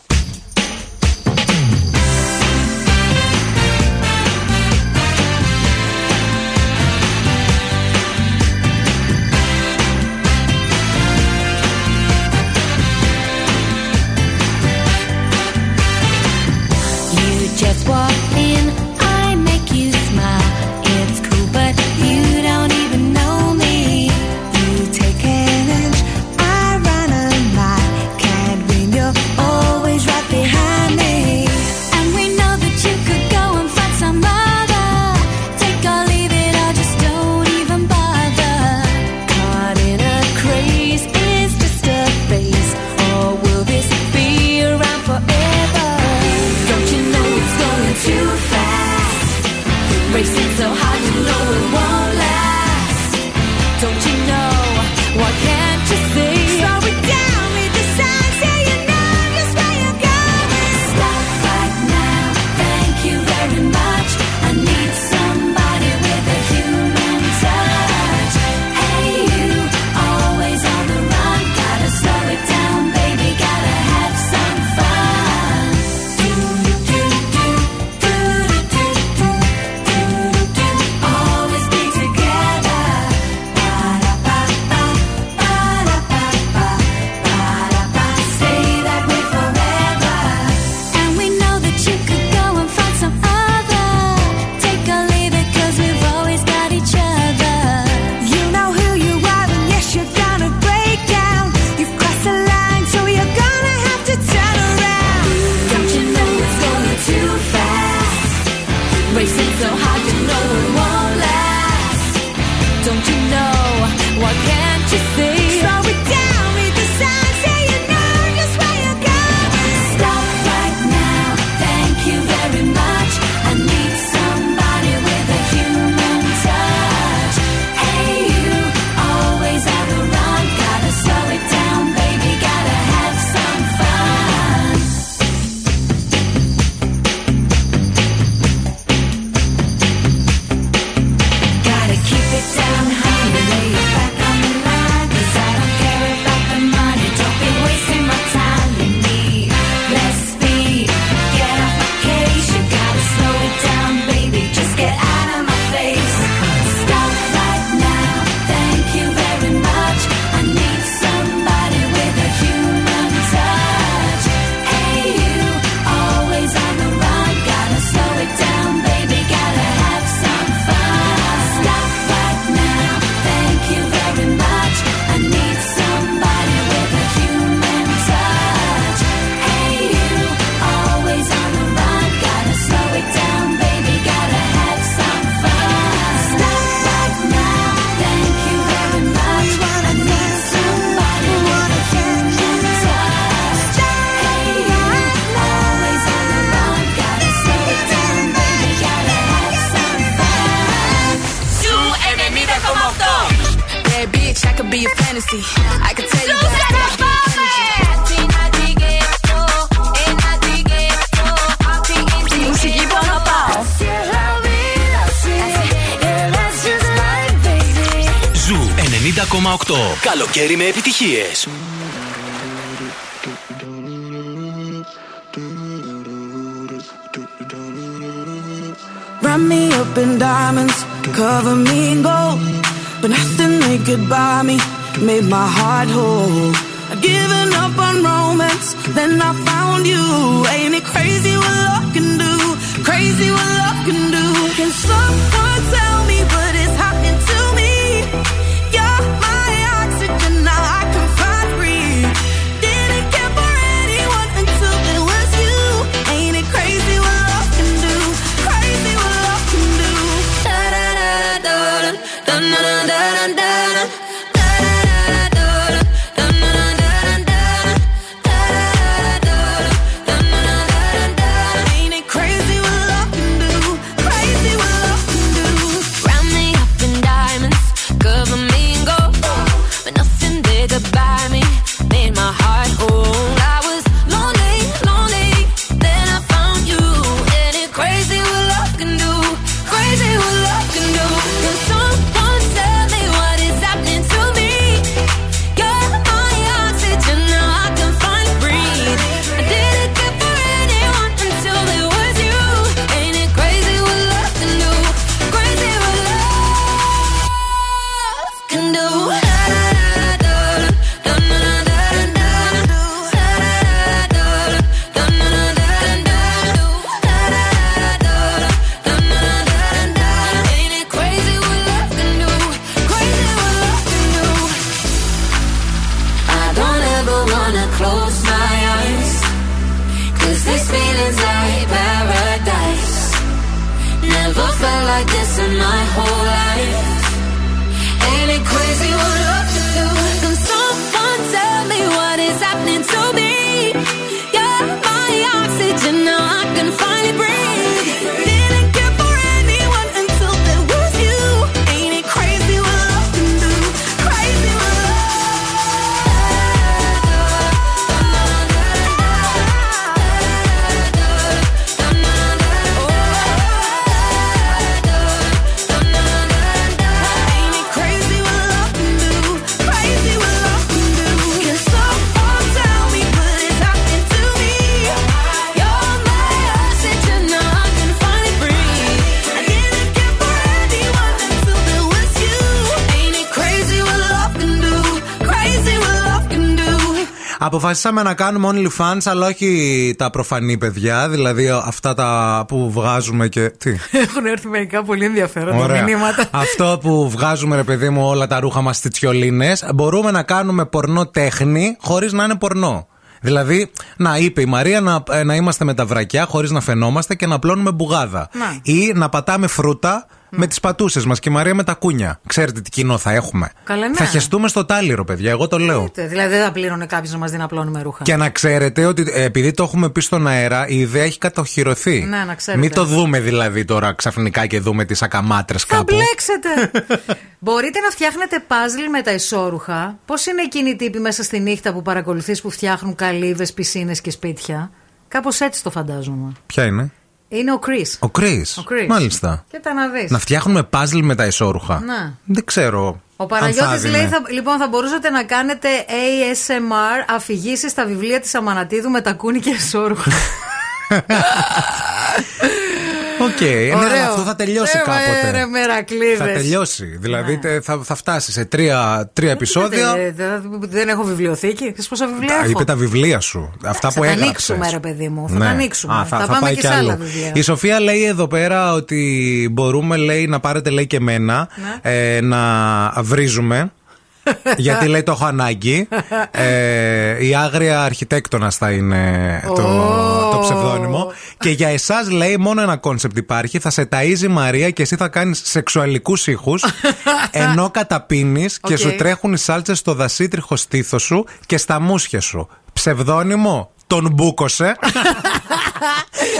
καλοκαίρι με επιτυχίες. Wrap me up in diamonds, cover me in gold. But nothing they could buy me made my heart whole. I've given up on romance, then I found you. do. Αποφασίσαμε να κάνουμε OnlyFans, αλλά όχι τα προφανή παιδιά, δηλαδή αυτά τα που βγάζουμε και. Τι; Έχουν έρθει μερικά πολύ ενδιαφέροντα Ωραία. μηνύματα. Αυτό που βγάζουμε, ρε παιδί μου, όλα τα ρούχα μας στι τσιολίνε, μπορούμε να κάνουμε πορνό τέχνη χωρίς να είναι πορνό. Δηλαδή, να είπε η Μαρία να, ε, να είμαστε με τα βρακιά χωρίς να φαινόμαστε και να πλώνουμε μπουγάδα. Να. Ή να πατάμε φρούτα με τις πατούσες μας και η Μαρία με τα κούνια. Ξέρετε τι κοινό θα έχουμε. Καλά, ναι. Θα χεστούμε στο τάλιρο, παιδιά, εγώ το λέω. Δηλαδή δεν θα πλήρωνε κάποιος να μας δει να πλώνουμε ρούχα. Και να ξέρετε ότι ε, επειδή το έχουμε πει στον αέρα, η ιδέα έχει κατοχυρωθεί. Ναι, να ξέρετε. Μην το δούμε δηλαδή τώρα ξαφνικά και δούμε τις ακαμάτρες Θα κάπου. μπλέξετε. Μπορείτε να φτιάχνετε puzzle με τα ισόρουχα. Πώς είναι εκείνοι οι τύποι μέσα στη νύχτα που παρακολουθείς που φτιάχνουν καλύβες, πισίνες και σπίτια; Κάπως έτσι το φαντάζομαι. Ποια είναι; Είναι ο Κρι. Ο Κρι. Ο Chris. Μάλιστα. Και τα να δεις. Να φτιάχνουμε puzzle με τα ισόρουχα. Ναι. Δεν ξέρω. Ο αν Παναγιώτης θα λέει: έδινε. θα, Λοιπόν, θα μπορούσατε να κάνετε ASMR αφηγήσεις στα βιβλία της Αμανατίδου με τακούνι και εσώρουχα. Οκ, ε, ναι, Ωραίο. αλλά αυτό θα τελειώσει Ε, κάποτε. ρε, μερακλήδες. Θα τελειώσει. Δηλαδή Ναι. τε- θα, θα φτάσει σε τρία, τρία επεισόδια. Ε, δεν- Δεν έχω βιβλιοθήκη. Ξέρεις πόσα βιβλία Τα- έχω; είπε τα βιβλία σου. Αυτά Θα που τα έγραψες. ανοίξουμε, ρε παιδί μου. Θα Ναι. τα ανοίξουμε. Α, θα, πάμε πάει και κι σε άλλα άλλο. βιβλία. Η Σοφία λέει εδώ πέρα ότι μπορούμε λέει, να πάρετε λέει και εμένα Ναι. ε, να βρίζουμε. Γιατί λέει το έχω ανάγκη. Ε, η άγρια αρχιτέκτονας θα είναι το, το ψευδόνυμο. Και για εσάς λέει μόνο ένα concept υπάρχει. Θα σε ταΐζει η Μαρία και εσύ θα κάνεις σεξουαλικούς ήχους ενώ καταπίνεις και Οκ. σου τρέχουν οι σάλτσες στο δασίτριχο στήθος σου και στα μούσια σου. Ψευδόνυμο τον μπούκωσε.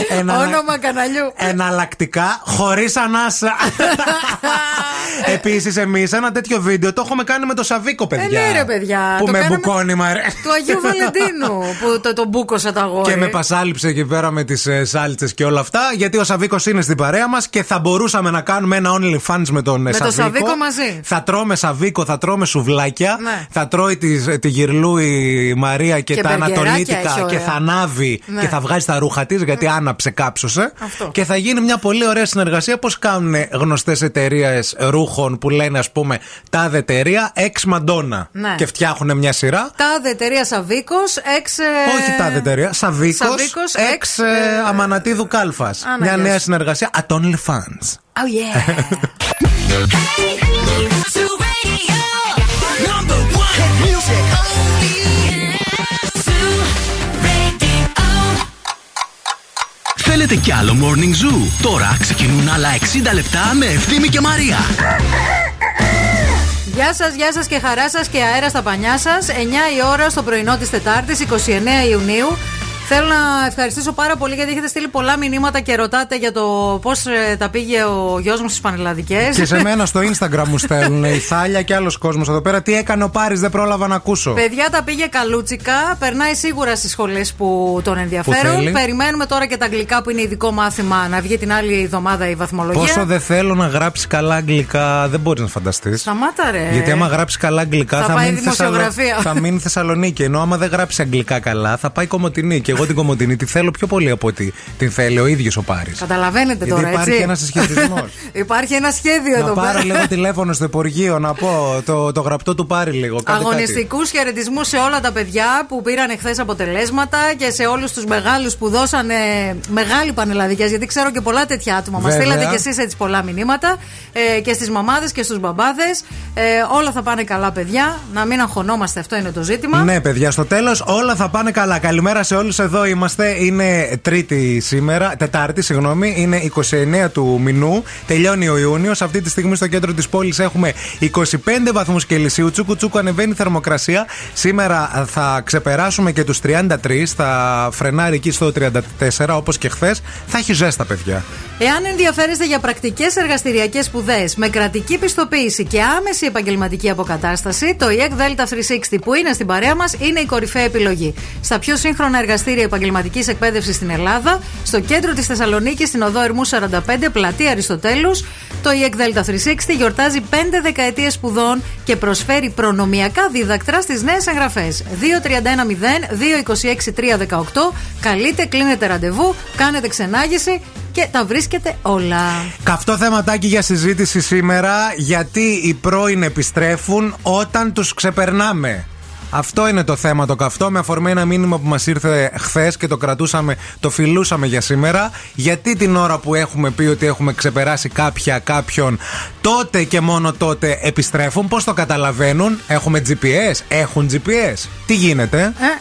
Ένα- Όνομα καναλιού. Εναλλακτικά, χωρίς ανάσα. Επίσης, εμείς ένα τέτοιο βίντεο το έχουμε κάνει με το Σαβίκο, παιδιά. Ε, ναι, ρε, παιδιά. Που Το με κάναμε μπουκώνει, μα ρε. Του Αγίου Βαλεντίνου που το, το μπούκοσα τα αγόρι. Και με πασάλιψε εκεί πέρα με τις ε, σάλτσε και όλα αυτά. Γιατί ο Σαβίκος είναι στην παρέα μας και θα μπορούσαμε να κάνουμε ένα OnlyFans με τον ε, Με τον Σαβίκο μαζί. Θα τρώμε Σαβίκο, θα τρώμε σουβλάκια. Ναι. Θα τρώει τη, τη γυρλού η Μαρία και, Και τα μπεργκεράκια ανατολίτικα έχει και ωραία. θα ανάβει Ναι. και θα βγάζει τα ρούχα τη γιατί άναψε, κάψωσε. Αυτό. Και θα γίνει μια πολύ ωραία συνεργασία. Πώ κάνουν γνωστέ εταιρείε ρούχων που λένε, α πούμε, τάδε εταιρεία, εξ Μαντόνα. Ναι. Και φτιάχνουν μια σειρά. Τάδε εταιρεία Σαβίκο, εξ. ε, Όχι τάδε εταιρεία. Σαβίκο. Σαβίκος, Εξ ε, Αμανατίδου Κάλφα. ναι, Μια γεια νέα σου. συνεργασία. At OnlyFans. Oh yeah. Number Θέλετε κι άλλο Morning Zoo; Τώρα ξεκινούν άλλα 60 λεπτά με Ευθύμη και Μαρία. Γεια σας, γεια σας και χαρά σας και αέρα στα πανιά σας. 9 η ώρα στο πρωινό της Τετάρτης, 29 Ιουνίου. Θέλω να ευχαριστήσω πάρα πολύ γιατί έχετε στείλει πολλά μηνύματα και ρωτάτε για το πώς τα πήγε ο γιος μου στις πανελλαδικές. Και σε μένα στο Instagram μου στέλνουν η Θάλια και άλλος κόσμος εδώ πέρα. Τι έκανε ο Πάρης, δεν πρόλαβα να ακούσω. Παιδιά τα πήγε καλούτσικα. Περνάει σίγουρα στις σχολές που τον Που ενδιαφέρουν. θέλει. Περιμένουμε τώρα και τα αγγλικά που είναι ειδικό μάθημα να βγει την άλλη εβδομάδα η βαθμολογία. Πόσο δεν θέλω να γράψει καλά αγγλικά, δεν μπορείς να φανταστείς. Σταμάτα ρε. Γιατί άμα γράψει καλά αγγλικά Θα θα, πάει μείνει δημοσιογραφία. θα μείνει Θεσσαλονίκη. Ενώ άμα δεν γράψει αγγλικά καλά θα πάει Κομωτινή. Και εγώ την Κομωτινή τη θέλω πιο πολύ από ότι την θέλει ο ίδιος ο Πάρης. Καταλαβαίνετε Γιατί τώρα, υπάρχει έτσι; ένας συσχετισμός. υπάρχει ένα σχέδιο Να εδώ πάρω πέρα. λίγο τηλέφωνο στο υπουργείο να πω το, το γραπτό του Πάρη λίγο. Κάντε κάτι. Αγωνιστικούς χαιρετισμούς σε όλα τα παιδιά που πήραν εχθές αποτελέσματα και σε όλους τους μεγάλους που δώσανε μεγάλη πανελλαδικές. Γιατί ξέρω και πολλά τέτοια άτομα. Μας Βέβαια. στείλατε κι εσείς έτσι πολλά μηνύματα. Ε, και στις μαμάδες και στους μπαμπάδες. Ε, όλα θα πάνε καλά, παιδιά. Να μην αγχωνόμαστε, αυτό είναι το ζήτημα. Ναι, παιδιά, στο τέλος όλα θα πάνε καλά. Καλημέρα σε όλους εδώ είμαστε. Είναι Τρίτη σήμερα, Τετάρτη, συγγνώμη. Είναι 29 του μηνού. Τελειώνει ο Ιούνιος. Αυτή τη στιγμή στο κέντρο της πόλης έχουμε 25 βαθμούς Κελσίου. Τσούκου τσούκου ανεβαίνει η θερμοκρασία. Σήμερα θα ξεπεράσουμε και τους 33. Θα φρενάρει εκεί στο 34 όπως και χθες. Θα έχει ζέστα, παιδιά. Εάν ενδιαφέρεστε για πρακτικές εργαστηριακές σπουδές με κρατική πιστοποίηση και άμεση επαγγελματική αποκατάσταση, το EEC Delta 360 που είναι στην παρέα μας είναι η κορυφαία επιλογή. Στα πιο σύγχρονα εργαστήρια επαγγελματικής εκπαίδευσης στην Ελλάδα, στο κέντρο της Θεσσαλονίκη, στην οδό Ερμού 45, πλατεία Αριστοτέλους, το EEC Delta 360 γιορτάζει 5 δεκαετίες σπουδών και προσφέρει προνομιακά δίδακτρα στις νέες εγγραφές. 2310-226-318. Καλείτε, κλείνετε ραντεβού, κάνετε ξενάγηση και τα βρίσκετε όλα. Καυτό θεματάκι για συζήτηση σήμερα. Γιατί οι πρώην επιστρέφουν όταν τους ξεπερνάμε. Αυτό είναι το θέμα το καυτό με αφορμή ένα μήνυμα που μας ήρθε χθες και το κρατούσαμε, το φιλούσαμε για σήμερα. Γιατί την ώρα που έχουμε πει ότι έχουμε ξεπεράσει κάποια κάποιον, τότε και μόνο τότε επιστρέφουν. Πώς το καταλαβαίνουν, έχουμε GPS, έχουν GPS. Τι γίνεται, Ε,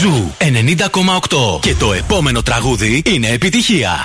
Ζου 90,8. Και το επόμενο τραγούδι είναι επιτυχία.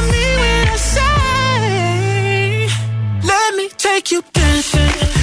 you dancing.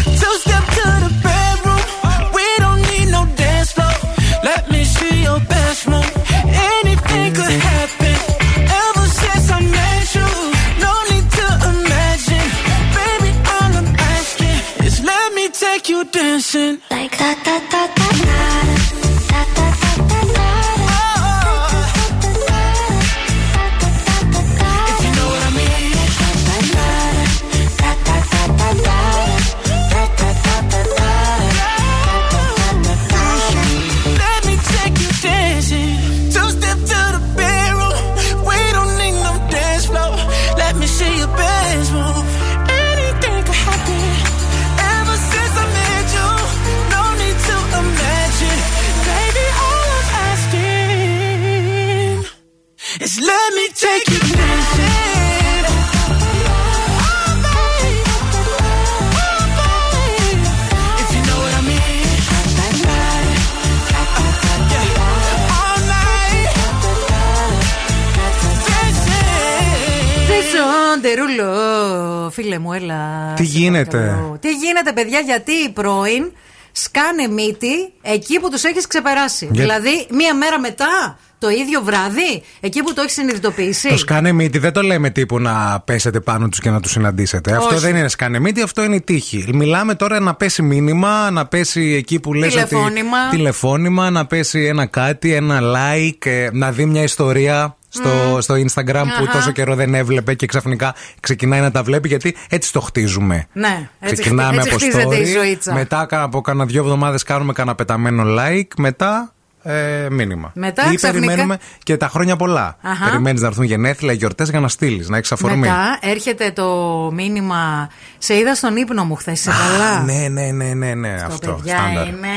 Φίλε μου, έλα. Τι σε γίνεται; παρακαλώ. Τι γίνεται, παιδιά, γιατί οι πρώην σκάνε μύτη εκεί που τους έχεις ξεπεράσει. Για- Δηλαδή, μία μέρα μετά, το ίδιο βράδυ, εκεί που το έχεις συνειδητοποιήσει. Το σκάνε μύτη δεν το λέμε τύπου να πέσετε πάνω τους και να τους συναντήσετε. Αυτό Όχι. δεν είναι σκάνε μύτη, αυτό είναι η τύχη. Μιλάμε τώρα να πέσει μήνυμα, να πέσει εκεί που λες Τηλεφώνημα. Ότι, τηλεφώνημα, να πέσει ένα κάτι, ένα like, ε, να δει μια ιστορία. Στο, στο Instagram που Αχα. τόσο καιρό δεν έβλεπε και ξαφνικά ξεκινάει να τα βλέπει γιατί έτσι το χτίζουμε. Ναι, έτσι, Ξεκινάμε έτσι από χτίζεται η story, ζωήτσα. μετά κα- από κάνα δύο εβδομάδες κάνουμε κανένα πεταμένο like, μετά ε, μήνυμα. Μετά Ή ξαφνικά- περιμένουμε και τα χρόνια πολλά. Αχα. Περιμένεις να έρθουν γενέθλια, γιορτές για να στείλεις, να έχεις αφορμή. Μετά έρχεται το μήνυμα. Σε είδα στον ύπνο μου χθες. Σε καλά. Ναι, ναι, ναι, ναι, ναι. Το αυτό. παιδιά στάνταρ. είναι,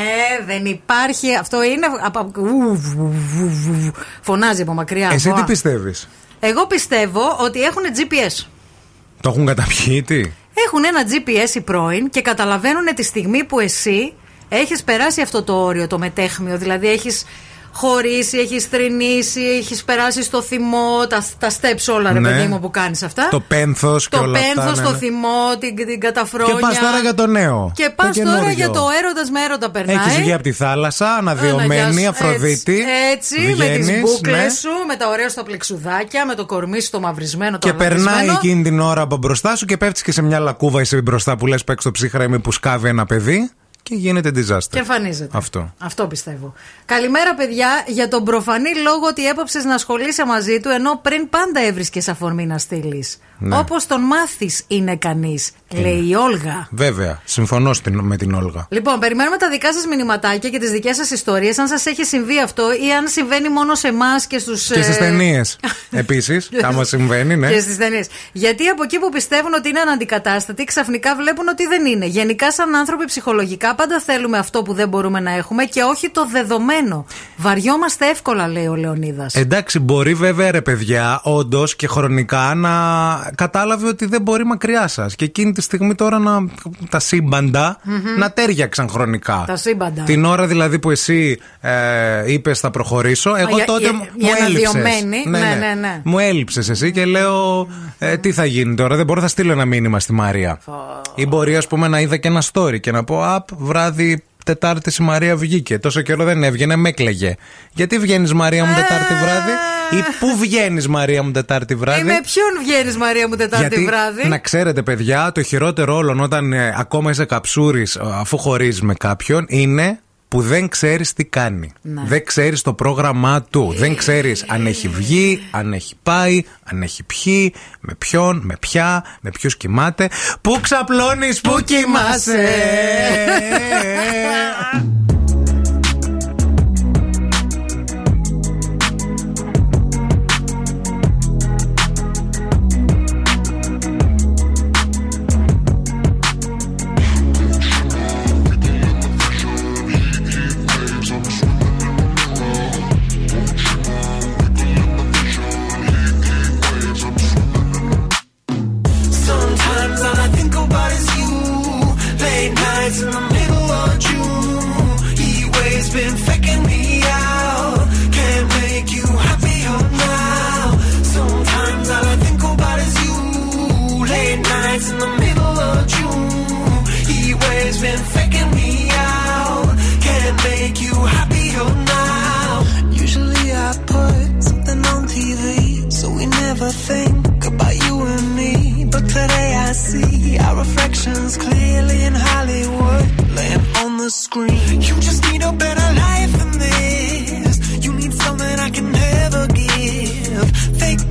δεν υπάρχει. Αυτό είναι. απο- απο- ου, βου, βου, βου, Φωνάζει από μακριά. Εσύ Βουα. τι πιστεύεις, Εγώ πιστεύω ότι έχουν GPS. Το έχουν καταπιεί, τι; Έχουν ένα GPS οι πρώην και καταλαβαίνουν τη στιγμή που εσύ έχεις περάσει αυτό το όριο, το μετέχμιο. Δηλαδή έχεις χωρίσει, έχεις θρυνήσει, έχεις περάσει στο θυμό, τα, τα steps όλα, ρε Ναι. παιδί μου, που κάνεις αυτά. Το πένθος και το όλα αυτά. πένθος, ναι, το ναι. θυμό, την, την καταφρόνια. Και πας τώρα για το νέο. Και το πας τώρα καινούριο. για το έρωτας με έρωτα περνάει. Έχεις βγει από τη θάλασσα, αναδειωμένη, Αναγιάς- Αφροδίτη. Έτσι, έτσι με τις Βγαίνεις, μπουκλε ναι. σου, με τα ωραία στα πλεξουδάκια, με το κορμί σου το μαυρισμένο, το Και περνάει αλατισμένο. εκείνη την ώρα από μπροστά σου και πέφτεις και σε μια λακκούβα εσύ μπροστά που λες παίξει το ψύχρεμι που σκάβει ένα παιδί και γίνεται disaster. Και εμφανίζεται. Αυτό. Αυτό πιστεύω. Καλημέρα, παιδιά. Για τον προφανή λόγο ότι έπαψες να ασχολείσαι μαζί του, ενώ πριν πάντα έβρισκες αφορμή να στείλεις. Ναι. Όπως τον μάθεις είναι κανείς, λέει η Όλγα. Βέβαια, συμφωνώ στην- με την Όλγα. Λοιπόν, περιμένουμε τα δικά σας μηνυματάκια και τις δικές σας ιστορίες. Αν σας έχει συμβεί αυτό ή αν συμβαίνει μόνο σε εμάς και στους. Και στις ταινίες. Επίσης, άμα συμβαίνει, ναι. Και στις ταινίες. Γιατί από εκεί που πιστεύουν ότι είναι αναντικατάστατοι, ξαφνικά βλέπουν ότι δεν είναι. Γενικά, σαν άνθρωποι ψυχολογικά, πάντα θέλουμε αυτό που δεν μπορούμε να έχουμε και όχι το δεδομένο. Βαριόμαστε εύκολα, λέει ο Λεωνίδας. Εντάξει, μπορεί βέβαια ρε παιδιά, όντως και χρονικά να κατάλαβε ότι δεν μπορεί μακριά σας. Και εκείνη τη στιγμή τώρα να, τα σύμπαντα Μμμ. να τέριαξαν χρονικά. Τα σύμπαντα. Την ώρα δηλαδή που εσύ ε, είπες θα προχωρήσω, εγώ Για- τότε για- μου για έλειψες. αναδειωμένη. Ναι, ναι, ναι. Μου έλειψες εσύ και λέω ε, τι θα γίνει τώρα. Δεν μπορώ να στείλω ένα μήνυμα στη Μαρία. Ή μπορεί, ας πούμε, να είδα και ένα story και να πω Απ, βράδυ Τετάρτη η Μαρία βγήκε. Τόσο καιρό δεν έβγαινε, με έκλαιγε. Γιατί βγαίνεις Μαρία μου Τετάρτη βράδυ, ή πού βγαίνεις Μαρία μου Τετάρτη βράδυ; Ή με ποιον βγαίνεις Μαρία μου Τετάρτη Γιατί, βράδυ; Να ξέρετε, παιδιά, το χειρότερο όλων όταν ε, ακόμα είσαι καψούρης αφού χωρίζεις με κάποιον είναι που δεν ξέρεις τι κάνει. Ναι. Δεν ξέρεις το πρόγραμμά του. δεν ξέρεις αν έχει βγει, αν έχει πάει, αν έχει πιει, με ποιον, με ποια, με ποιους κοιμάται. Πού ξαπλώνεις, πού κοιμάσαι; I see our reflections clearly in Hollywood, laying on the screen. You just need a better life than this. You need something I can never give. Fake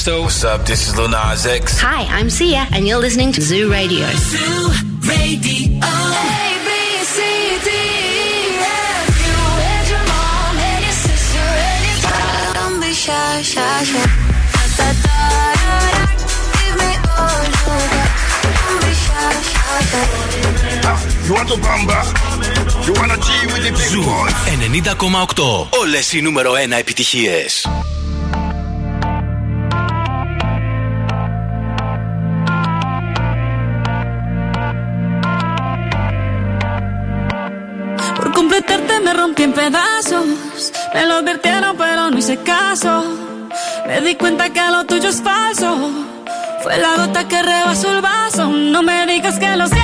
Tiesto. What's up? This is Lil Nas X. Hi, I'm Sia, and you're listening to Zoo Radio. Zoo Radio. Don't be shy, shy, shy. Da, da, da, da. Give me all you got. Don't be shy, shy, shy. You want to bamba? You wanna G with the big Ζου boys? 90,8. Όλες οι νούμερο 1 επιτυχίες. En pedazos. Me lo advirtieron, pero no hice caso. Me di cuenta que lo tuyo es falso. Fue la gota que rebasó el vaso. No me digas que lo sientes.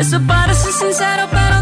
Eso parece sincero, pero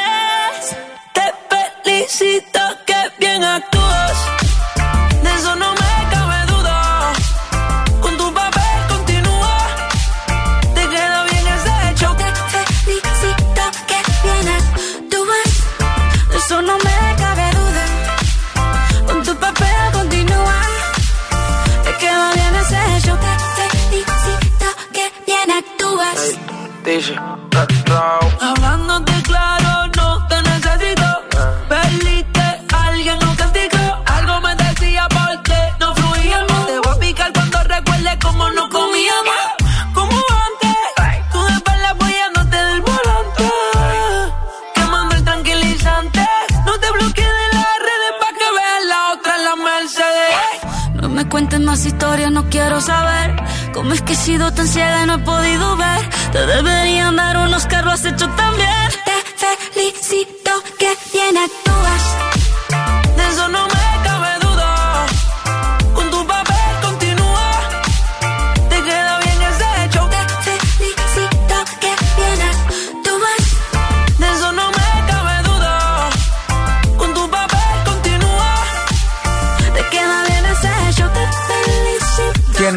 Sido tan ciega no he podido ver? Te deberían dar unos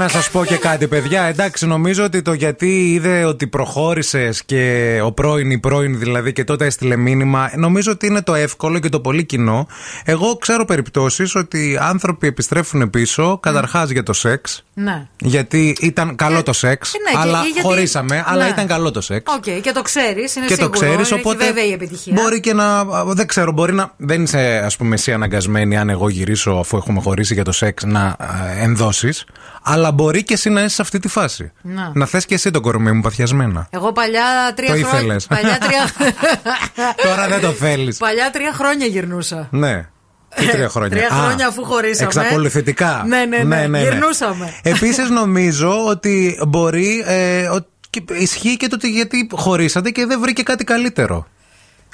να σας πω και κάτι, παιδιά. Εντάξει, νομίζω ότι το γιατί είδε ότι προχώρησες και ο πρώην, η πρώην δηλαδή, και τότε έστειλε μήνυμα, νομίζω ότι είναι το εύκολο και το πολύ κοινό. Εγώ ξέρω περιπτώσεις ότι άνθρωποι επιστρέφουν πίσω, καταρχάς για το σεξ. Ναι. Γιατί ήταν καλό το σεξ, ναι, και- αλλά ή γιατί- χωρίσαμε, αλλά Ναι. ήταν καλό το σεξ. Οκ, και το ξέρεις, είναι και το σίγουρο. ξέρεις, είναι- οπότε. Έχει βέβαια η επιτυχία. Μπορεί και να. Δεν ξέρω, μπορεί να. Δεν είσαι, ας πούμε, εσύ αναγκασμένη, αν εγώ γυρίσω αφού έχουμε χωρίσει για το σεξ, να ενδώσεις. Αλλά μπορεί και εσύ να είσαι σε αυτή τη φάση. Να. Να θες και εσύ το κορμί μου παθιασμένα. Εγώ παλιά τρία Το χρόνια. ήθελες. Παλιά τρία... Τώρα δεν το θέλεις. παλιά τρία χρόνια γυρνούσα. Ναι. Τι τρία χρόνια. Τρία Α, χρόνια αφού χωρίσαμε. Εξακολουθητικά. Ναι, ναι, ναι. Γυρνούσαμε. Επίσης νομίζω ότι μπορεί. Ε, ότι ισχύει και το ότι γιατί χωρίσατε και δεν βρήκε κάτι καλύτερο.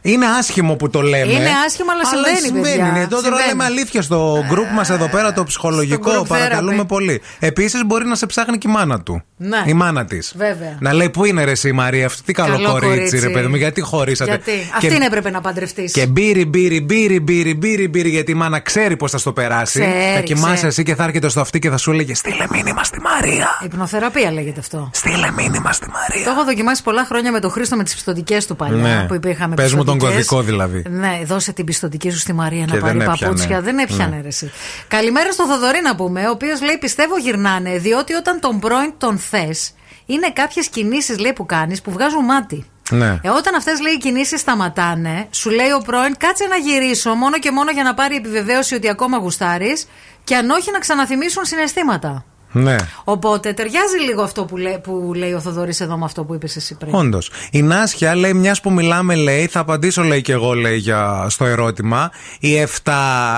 Είναι άσχημο που το λέμε. Είναι άσχημο, αλλά συμβαίνει, παιδιά. Ναι, τώρα Συμβαίνει. λέμε αλήθεια στο γκρουπ μας εδώ πέρα, το ψυχολογικό. group Παρακαλούμε therapy. πολύ. Επίσης μπορεί να σε ψάχνει και η μάνα του. Ναι. Η μάνα της. Βέβαια. Να λέει πού είναι ρε εσύ η Μαρία, αυτή τι καλό, Καλό κορίτσι, κορίτσι. ρε παιδί μου, γιατί χωρίσατε; Γιατί; Και- Αυτήν έπρεπε να παντρευτείς. και μπύρι, μπύρι, μπύρι, μπύρι, μπύρι, μπύρι, γιατί η μάνα ξέρει πώ θα στο περάσει. Ξέρει, θα κοιμάσαι ξέρει. εσύ και θα έρχεται στο αυτή και θα σου έλεγε Στείλε μήνυμα στη Μαρία. Υπνοθεραπεία λέγεται αυτό. Στείλε μήνυμα στη Μαρία. Το έχω δοκιμάσει πολλά χρόνια με τον Χρήστο με τις πιστοτικές του παλιά. Ναι. Που υπήρχαμε Πες μου τον πιστωτικές. κωδικό δηλαδή. Ναι, δώσε την πιστοτική σου στη Μαρία Και να πάρει δεν έπιανε. παπούτσια. Δεν έπιανε Ναι. ρε εσύ. Καλημέρα στο Θοδωρή να πούμε, ο οποίος λέει: Πιστεύω γυρνάνε, διότι όταν τον πρώην τον θες, είναι κάποιες κινήσεις λέει που κάνεις που βγάζουν μάτι. Ναι. Ε, όταν αυτές λέει οι κινήσεις σταματάνε, σου λέει ο πρώην, κάτσε να γυρίσω μόνο και μόνο για να πάρει επιβεβαίωση ότι ακόμα γουστάρεις και αν όχι να ξαναθυμίσουν συναισθήματα. Ναι. Οπότε ταιριάζει λίγο αυτό που, λέει, που λέει ο Θοδωρής εδώ με αυτό που είπες εσύ πριν. Όντως. Η Νάσια λέει, μιας που μιλάμε, λέει, θα απαντήσω, λέει και εγώ, λέει, για, στο ερώτημα. Οι 7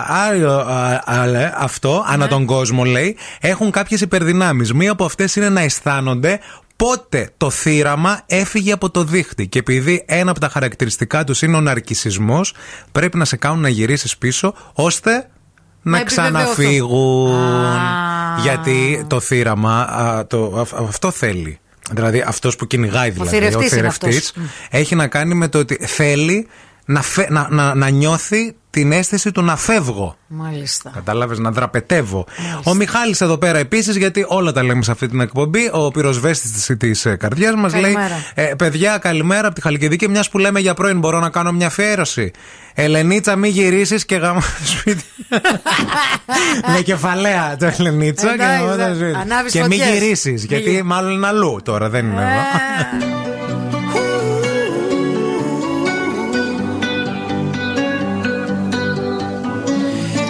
άλλο, α, α, λέ, αυτό, ανά τον κόσμο, λέει, έχουν κάποιες υπερδυνάμεις. Μία από αυτές είναι να αισθάνονται πότε το θύραμα έφυγε από το δίχτυ. Και επειδή ένα από τα χαρακτηριστικά τους είναι ο ναρκισισμός, πρέπει να σε κάνουν να γυρίσεις πίσω, ώστε να, Να επιβεβαιωθούν. ξαναφύγουν. Γιατί το θύραμα α, το, α- αυτό θέλει. Δηλαδή αυτός που κυνηγάει δηλαδή. θηρευτής είναι θηρευτής, αυτός. Μμ. έχει να κάνει με το ότι θέλει να, φε- να, να, να νιώθει την αίσθηση του να φεύγω. Μάλιστα. Κατάλαβες να δραπετεύω. Ο Μιχάλης εδώ πέρα επίσης, γιατί όλα τα λέμε σε αυτή την εκπομπή, ο πυροσβέστης τη καρδιάς μας λέει: Καλημέρα. ε, Παιδιά, καλημέρα από τη Χαλκιδική. Μιας που λέμε για πρώην, μπορώ να κάνω μια αφιέρωση. Ελενίτσα, μη γυρίσεις και γαμώ το σπίτι. Με κεφαλαία το Ελενίτσα και Εντάξει, γαμώ το ε, σπίτι. ανάβεις Και μη φωτιές. γυρίσεις, Μη γιατί γυ- μάλλον είναι αλλού τώρα, δεν είναι εδώ.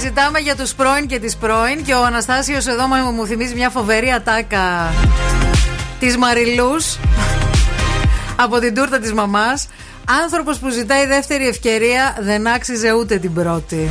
Συζητάμε για τους πρώην και τις πρώην και ο Αναστάσιος εδώ μου μου θυμίζει μια φοβερή ατάκα της Μαριλούς από την τούρτα της μαμάς. Άνθρωπος που ζητάει δεύτερη ευκαιρία δεν άξιζε ούτε την πρώτη.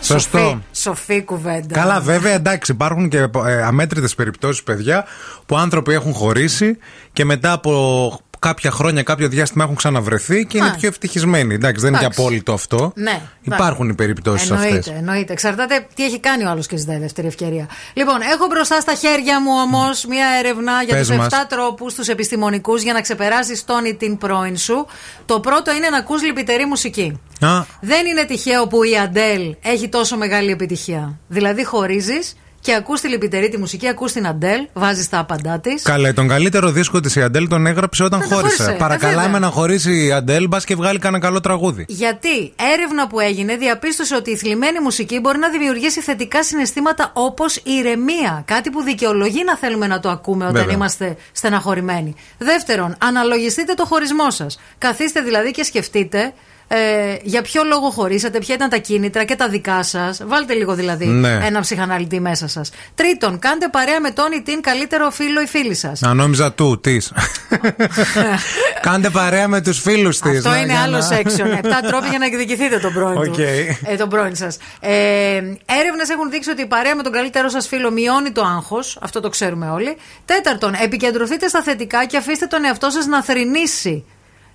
Σωστό. Σοφή, σοφή κουβέντα. Καλά, βέβαια, εντάξει, υπάρχουν και ε, αμέτρητες περιπτώσεις, παιδιά, που άνθρωποι έχουν χωρίσει και μετά από κάποια χρόνια, κάποιο διάστημα έχουν ξαναβρεθεί και είναι Α. πιο ευτυχισμένοι. Εντάξει, δεν είναι και Εντάξει. απόλυτο αυτό. Ναι. Υπάρχουν οι περιπτώσεις Εννοείται, αυτές. εννοείται. Εξαρτάται τι έχει κάνει ο άλλος και ζητάει δεύτερη ευκαιρία. Λοιπόν, έχω μπροστά στα χέρια μου όμως μία έρευνα για Πες τους 7 μας. τρόπους τους επιστημονικούς για να ξεπεράσεις τον ή την πρώην σου. Το πρώτο είναι να ακούς λυπητερή μουσική. Α, Δεν είναι τυχαίο που η Αντέλ έχει τόσο μεγάλη επιτυχία. Δηλαδή, χωρίζεις και ακούς τη λυπητερή τη μουσική, ακούς την Αντέλ, βάζεις τα απαντά της. Καλά, τον καλύτερο δίσκο της η Αντέλ τον έγραψε όταν Όταν χώρισε. χώρισε, ε, Παρακαλάμε βέβαια. να χωρίσει η Αντέλ, μπας και βγάλει κανένα καλό τραγούδι. Γιατί έρευνα που έγινε διαπίστωσε ότι η θλιμμένη μουσική μπορεί να δημιουργήσει θετικά συναισθήματα όπως ηρεμία. Κάτι που δικαιολογεί να θέλουμε να το ακούμε όταν Βέβαια. είμαστε στεναχωρημένοι. Δεύτερον, αναλογιστείτε το χωρισμό σας. Καθίστε δηλαδή και σκεφτείτε. Ε, για ποιο λόγο χωρίσατε, ποια ήταν τα κίνητρα και τα δικά σας; Βάλτε λίγο δηλαδή Ναι. ένα ψυχαναλυτή μέσα σας. Τρίτον, κάντε παρέα με τον ή την καλύτερο φίλο ή φίλη σας. Να νόμιζα του, της. Κάντε παρέα με τους φίλους της. Αυτό είναι άλλο section. Επτά τρόποι για να εκδικηθείτε τον πρώην του. Οκ. Ε, τον πρώην σας. Ε, Έρευνες έχουν δείξει ότι η παρέα με τον καλύτερό σας φίλο μειώνει το άγχος. Αυτό το ξέρουμε όλοι. Τέταρτον, επικεντρωθείτε στα θετικά και αφήστε τον εαυτό σας να θρυνήσει.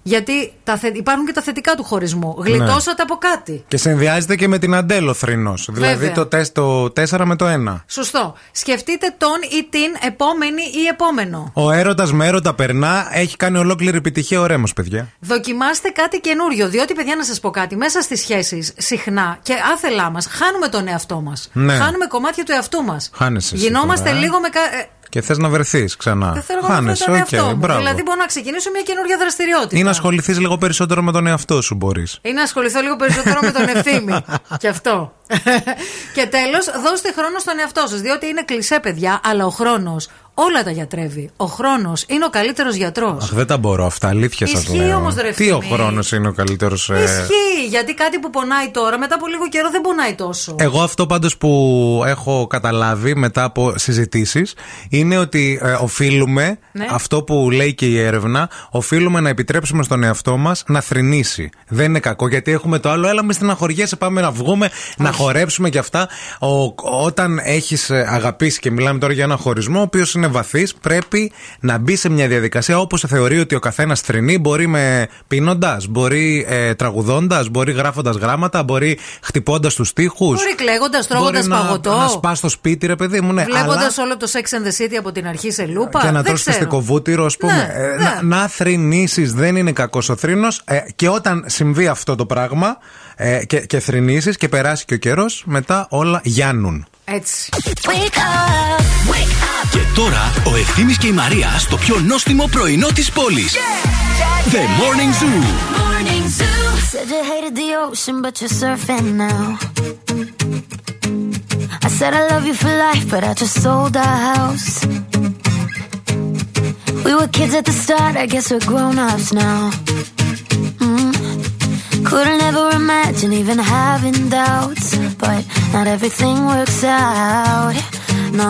Γιατί τα θε... υπάρχουν και τα θετικά του χωρισμού. Ναι. Γλιτώσατε από κάτι. Και συνδυάζεται και με την Αντέλ ο θρήνος. Δηλαδή Βέβαια. το, τεστ, το 4 με το 1. Σωστό. Σκεφτείτε τον ή την επόμενη ή επόμενο. Ο έρωτας με έρωτα περνά. Έχει κάνει ολόκληρη επιτυχία ο Ρέμος, παιδιά. Δοκιμάστε κάτι καινούριο. Διότι, παιδιά, να σας πω κάτι, μέσα στις σχέσεις συχνά και άθελά μας χάνουμε τον εαυτό μας. Ναι. Χάνουμε κομμάτια του εαυτού μας. Χάνεσαι εσύ Γινόμαστε τώρα, ε; λίγο με. κα- ε, Και θες να βρεθείς ξανά. Δεν θέλω εγώ να βρω Χάνεσαι, τον οκ, εαυτό μου. μπράβο. Δηλαδή, μπορώ να ξεκινήσω μια καινούργια δραστηριότητα. Ή να ασχοληθείς λίγο περισσότερο με τον εαυτό σου, μπορείς. Ή να ασχοληθώ λίγο περισσότερο με τον Ευθύμη. και αυτό. και τέλος, δώστε χρόνο στον εαυτό σας. Διότι είναι κλισέ, παιδιά, αλλά ο χρόνος όλα τα γιατρεύει. Ο χρόνος είναι ο καλύτερος γιατρός. Αχ, δεν τα μπορώ αυτά, αλήθεια σας Ισχύει λέω. όμως, ρε Τι ο Ευθύμη. χρόνος είναι ο καλύτερος. Ισχύει, γιατί κάτι που πονάει τώρα, μετά από λίγο καιρό δεν πονάει τόσο. Εγώ αυτό πάντως που έχω καταλάβει μετά από συζητήσεις είναι ότι ε, οφείλουμε, Ναι. αυτό που λέει και η έρευνα, οφείλουμε να επιτρέψουμε στον εαυτό μας να θρυνήσει. Δεν είναι κακό γιατί έχουμε το άλλο, έλα με στεναχωριέσαι, πάμε να βγούμε, να χορέψουμε και αυτά. Ο, όταν έχεις ε, αγαπήσει και μιλάμε τώρα για ένα χωρισμό, ο οποίος είναι βαθύς, πρέπει να μπει σε μια διαδικασία όπως θεωρεί ότι ο καθένας θρυνεί, μπορεί με πίνοντας, μπορεί ε, τραγουδώντας, μπορεί γράφοντας γράμματα, μπορεί χτυπώντας τους τοίχους. Μπορεί κλαίγοντας, τρώγοντας Μπορεί να- παγωτό. Να σπάς στο σπίτι, ρε παιδί μου, ναι. Βλέποντας αλλά όλο το Sex and the City από την αρχή σε λούπα. και να δεν τρώσει ξέρω. πιστικοβούτυρο, ας πούμε. Ναι, Ε, ναι. Να, να θρυνήσει δεν είναι κακός ο θρήνος. και όταν συμβεί αυτό το πράγμα ε, και, και θρυνήσει και περάσει και ο καιρός, μετά όλα γιάνουν. Έτσι. Και τώρα ο Ευθύμης και η Μαρία στο πιο νόστιμο πρωινό της πόλης. The Morning Zoo. Morning Zoo. Said you hated the ocean, but you're surfing now. I said I love you for life, but I just sold our house. We were kids at the start, I guess we're grown ups now. Mm. Couldn't ever imagine even having doubts, but not everything works out. No,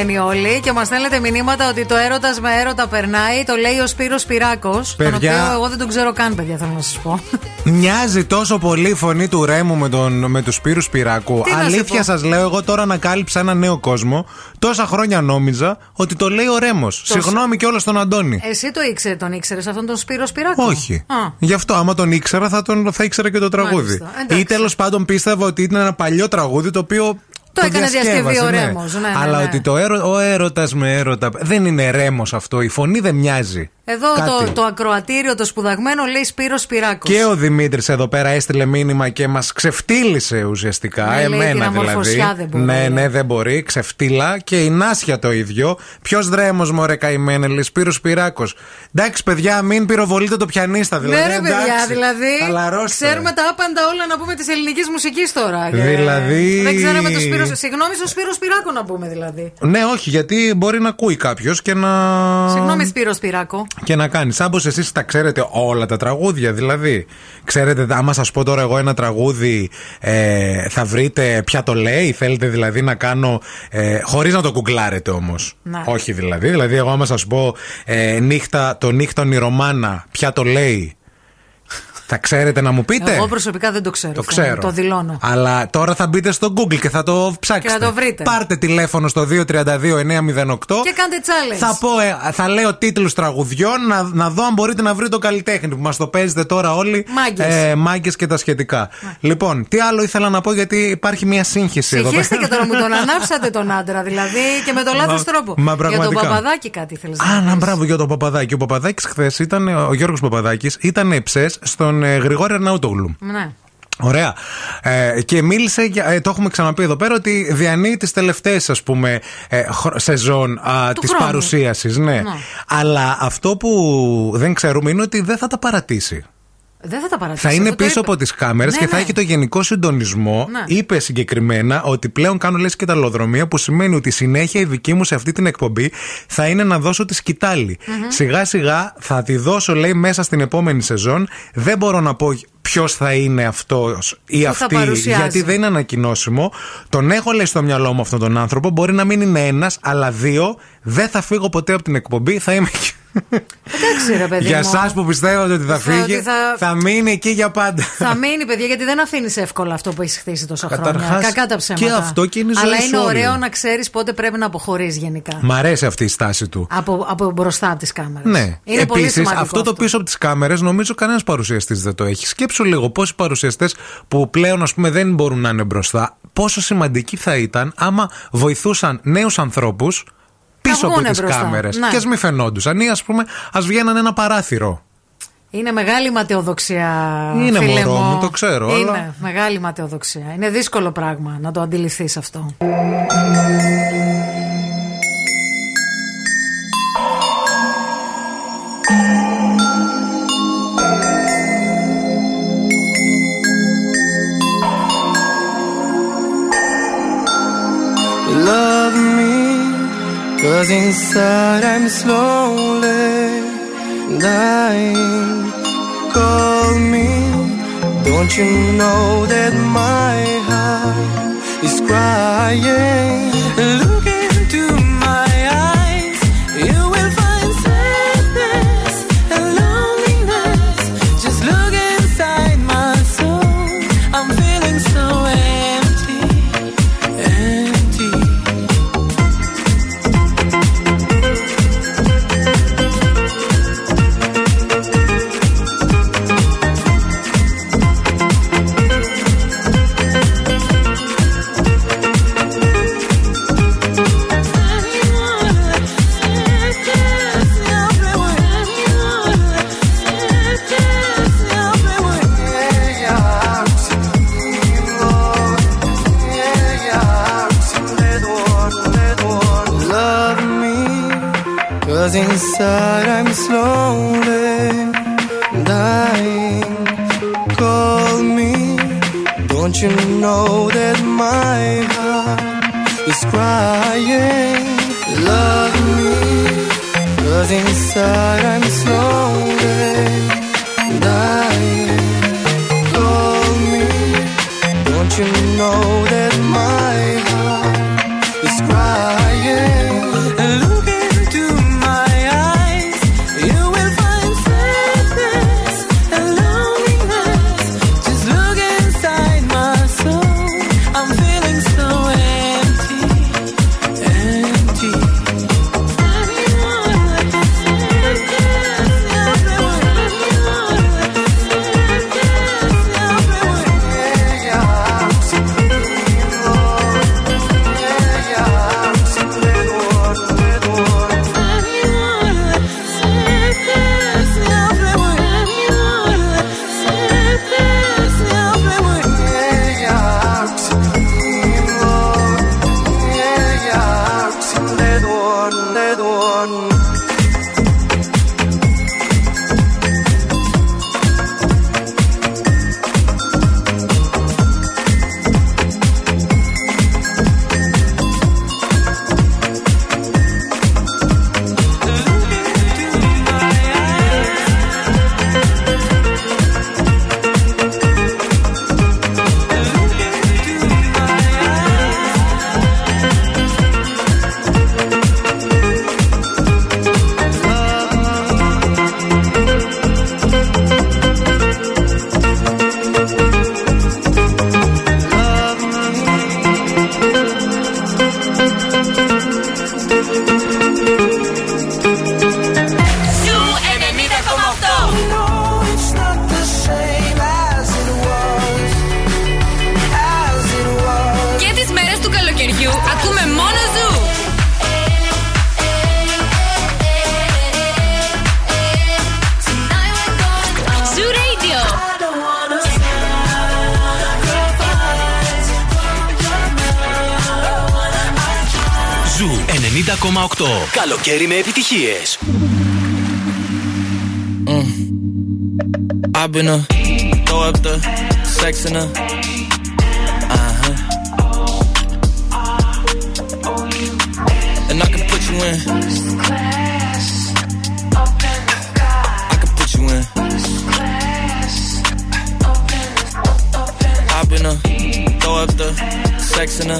πολύ μορφωμένοι όλοι και μας στέλνετε μηνύματα ότι το έρωτας με έρωτα περνάει. Το λέει ο Σπύρος Πυράκος. Τον Παιδιά. οποίο εγώ δεν τον ξέρω καν, παιδιά, θέλω να σας πω. Μοιάζει τόσο πολύ η φωνή του Ρέμου με, τον, με τους Σπύρους Σπυράκου. Τι να σου Αλήθεια πω. σας λέω, εγώ τώρα ανακάλυψα ένα νέο κόσμο. Τόσα χρόνια νόμιζα ότι το λέει ο Ρέμος. Συγγνώμη και όλος τον Αντώνη. Εσύ το ήξερε, τον ήξερες αυτόν τον Σπύρος Σπυράκο. Όχι. Α. Γι' αυτό, άμα τον ήξερα, θα, τον, θα ήξερα και το τραγούδι. Μάλιστα. Εντάξει. Ή τέλος πάντων πίστευα ότι ήταν ένα παλιό τραγούδι το οποίο. Το έκανε διασκευή διασκεύασε, ο ναι. Ρέμος, ναι, ναι, Αλλά ναι. ότι το έρω, ο έρωτας με έρωτα. Δεν είναι Ρέμος αυτό. Η φωνή δεν μοιάζει. Εδώ Κάτι. το, το ακροατήριο, το σπουδαγμένο, λέει Σπύρος Σπυράκο. Και ο Δημήτρης εδώ πέρα έστειλε μήνυμα και μας ξεφτύλισε ουσιαστικά. Ναι, λέει, την εμένα αμορφωσιά δηλαδή. δεν μπορεί, ναι, λέει. ναι, δεν μπορεί. Ξεφτύλα και η Νάσια το ίδιο. Ποιος δρέμος μωρέ καημένε, λέει Σπύρος Πυράκος. Εντάξει, παιδιά, μην πυροβολείτε το πιανίστα δηλαδή. ναι, ρε παιδιά, εντάξει. δηλαδή. Χαλαρώστε. Ξέρουμε τα άπαντα όλα να πούμε της ελληνικής μουσικής τώρα. Και Δηλαδή- Δεν ξέραμε το Σπύρο. Συγγνώμη στο Σπύρο Σπυράκο να πούμε δηλαδή. Ναι, όχι, γιατί μπορεί να ακούει κάποιος και να. Συγγνώμη, Σπύρος Σπυράκο. Και να κάνεις. Σαν πως εσείς τα ξέρετε όλα τα τραγούδια, δηλαδή. Ξέρετε, άμα σας πω τώρα εγώ ένα τραγούδι, ε, θα βρείτε ποια το λέει. Θέλετε δηλαδή να κάνω. Ε, Χωρίς να το κουκλάρετε όμως. Ναι. Όχι δηλαδή. Δηλαδή, εγώ άμα σας πω ε, νύχτα, το νύχτα ονειρομάνα, ποια το λέει. Θα ξέρετε να μου πείτε; Εγώ προσωπικά δεν το ξέρω. Το αυτό, ξέρω. Το δηλώνω. Αλλά τώρα θα μπείτε στο Google και θα το ψάξετε. Και θα το βρείτε. Πάρτε τηλέφωνο στο 232-908. Και κάντε challenge. Θα, πω, ε, θα λέω τίτλους τραγουδιών να, να δω αν μπορείτε να βρείτε το καλλιτέχνη που μας το παίζετε τώρα όλοι. Μάγκες. Ε, μάγκες και τα σχετικά. Λοιπόν, τι άλλο ήθελα να πω γιατί υπάρχει μια σύγχυση εδώ Συγχύστε πέρα. και τώρα μου τον ανάψατε τον άντρα, δηλαδή και με το λάθος Μα- τρόπο. μα Για τον πραγματικά. παπαδάκι κάτι ήθελε να Α, να πεις. μπράβο για τον Παπαδάκη. Ο Παπαδάκης χθες ήταν, ο Γιώργος Παπαδάκης ήταν εψέ στον ε, Γρηγόρη Αρναούτογλου. Ναι. Ωραία. Ε, και μίλησε, για, ε, το έχουμε ξαναπεί εδώ πέρα, ότι διανύει τις τελευταίες ας πούμε ε, χρο- σεζόν της χρόνου. παρουσίασης. Ναι. Ναι. Αλλά αυτό που δεν ξέρουμε είναι ότι δεν θα τα παρατήσει. Δεν θα τα παρατήσω. Θα είναι αυτό το πίσω είπε. από τις κάμερες Ναι, και θα ναι. έχει το γενικό συντονισμό. Ναι. Είπε συγκεκριμένα ότι πλέον κάνω λες και τα λοδρομία, που σημαίνει ότι η συνέχεια η δική μου σε αυτή την εκπομπή θα είναι να δώσω τη σκητάλη. Μμμ. Σιγά σιγά θα τη δώσω, λέει, μέσα στην επόμενη σεζόν. Δεν μπορώ να πω ποιος θα είναι αυτός ή θα αυτή, παρουσιάζει. γιατί δεν είναι ανακοινώσιμο. Τον έχω, λέει, στο μυαλό μου αυτόν τον άνθρωπο. Μπορεί να μην είναι ένας, αλλά δύο. Δεν θα φύγω ποτέ από την εκπομπή. Θα είμαι εκεί. Εντάξει, ρε παιδί. Για μου. εσάς που πιστεύετε ότι θα Θα- φύγει, ότι θα- θα μείνει εκεί για πάντα. Θα μείνει, παιδιά, γιατί δεν αφήνεις εύκολα αυτό που έχεις χτίσει τόσα Καταρχάς, χρόνια. Κακά τα ψέματα. και αυτό και είναι η ζωή Αλλά σου είναι όλη. ωραίο να ξέρεις πότε πρέπει να αποχωρείς γενικά. Μ' αρέσει αυτή η στάση του. Από, από μπροστά από τις κάμερες. Ναι. Είναι πολύ Επίσης, σημαντικό. αυτό το πίσω από τις κάμερες νομίζω κανένας παρουσιαστής δεν το έχει. Σκέψου λίγο πόσοι παρουσιαστές που πλέον ας πούμε δεν μπορούν να είναι μπροστά, πόσο σημαντικοί θα ήταν άμα βοηθούσαν νέους ανθρώπους πίσω από βγούνε τις μπροστά. κάμερες. Ναι. Και ας μην φαινόντουσαν ή ας πούμε ας βγαίναν ένα παράθυρο. Είναι μεγάλη ματαιοδοξία. Είναι φίλε μωρό μου, το ξέρω, Είναι αλλά- μεγάλη ματαιοδοξία. Είναι δύσκολο πράγμα να το αντιληφθείς αυτό. Cause inside I'm slowly dying. Call me, don't you know that my heart is crying? Know that my heart is crying? Love me, cause inside I'm slowly dying. Call me, don't you know Καλοκαίρι με επιτυχίες. I've been a throw up the sex in a uh huh. And I can put you in. I can put you in. I've been a throw up the sex in a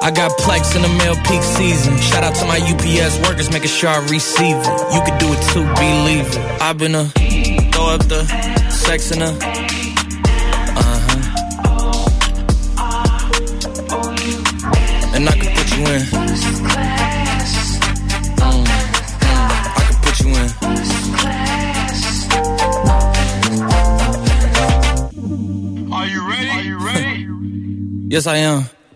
I got Plex in the mail peak season. Shout out to my UPS workers, making sure I receive it. You can do it too, believe it. I've been a throw up the sex in a uh huh. And I can put you in. Mm, I can put you in. Are you ready? Are you ready? Yes, I am.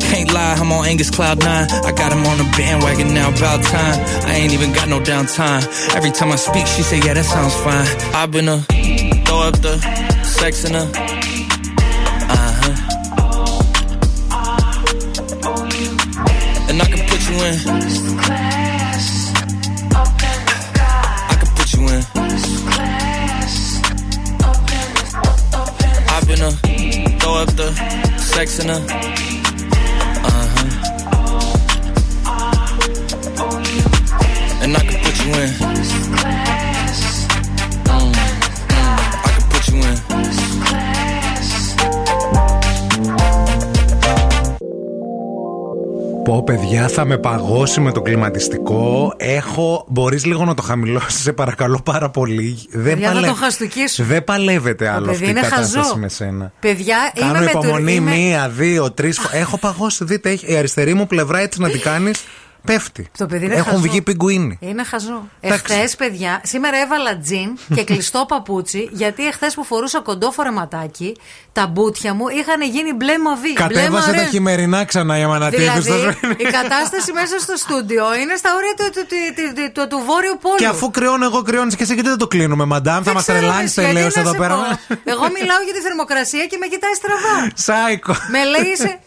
Can't lie, I'm on Angus Cloud 9. I got him on the bandwagon now, about time. I ain't even got no downtime. Every time I speak, she say, yeah, that sounds fine. I've been a throw up the sex in a uh huh. And I can put you in. I can put you in. I've been a throw up the sex in a you in. Mm, I can put you in. Πω, παιδιά, θα με παγώσει με το κλιματιστικό. Έχω. Μπορείς λίγο να το χαμηλώσεις, σε παρακαλώ πάρα πολύ. Δεν, Παιδιά, θα το χαστούκίσω. Δεν παλεύεται άλλο παιδί αυτή η είναι κατάσταση χαζό. με σένα. Παιδιά, Κάνω είμαι με το. υπομονή είμαι- μία, δύο, τρεις φορές. Έχω παγώσει, δείτε, έχει, η αριστερή μου πλευρά έτσι να την κάνεις. Πέφτει. Το παιδί είναι Έχουν χαζό. βγει πιγκουίνι. Είναι χαζό. Εντάξει. Εχθές, παιδιά, σήμερα έβαλα τζιν και κλειστό παπούτσι, γιατί εχθές που φορούσα κοντό φορεματάκι, τα μπούτια μου είχαν γίνει μπλε μαβί. Κατέβασε μπλε τα μαρέ. χειμερινά ξανά η Αμανατίδου. Δηλαδή, η κατάσταση μέσα στο στούντιο είναι στα όρια του, του, του, του, του, του Βόρειου Πόλου. Και αφού κρυώνω εγώ, κρυώνεις και εσύ, γιατί δεν το κλείνουμε, μαντάμ; Θα μας ξέρω, τρελάνεις ρε, γιατί τελείως να εδώ σε πέρα. πω. Εγώ μιλάω για τη θερμοκρασία και με κοιτάει στραβά. Σάικο. με λέει είσαι.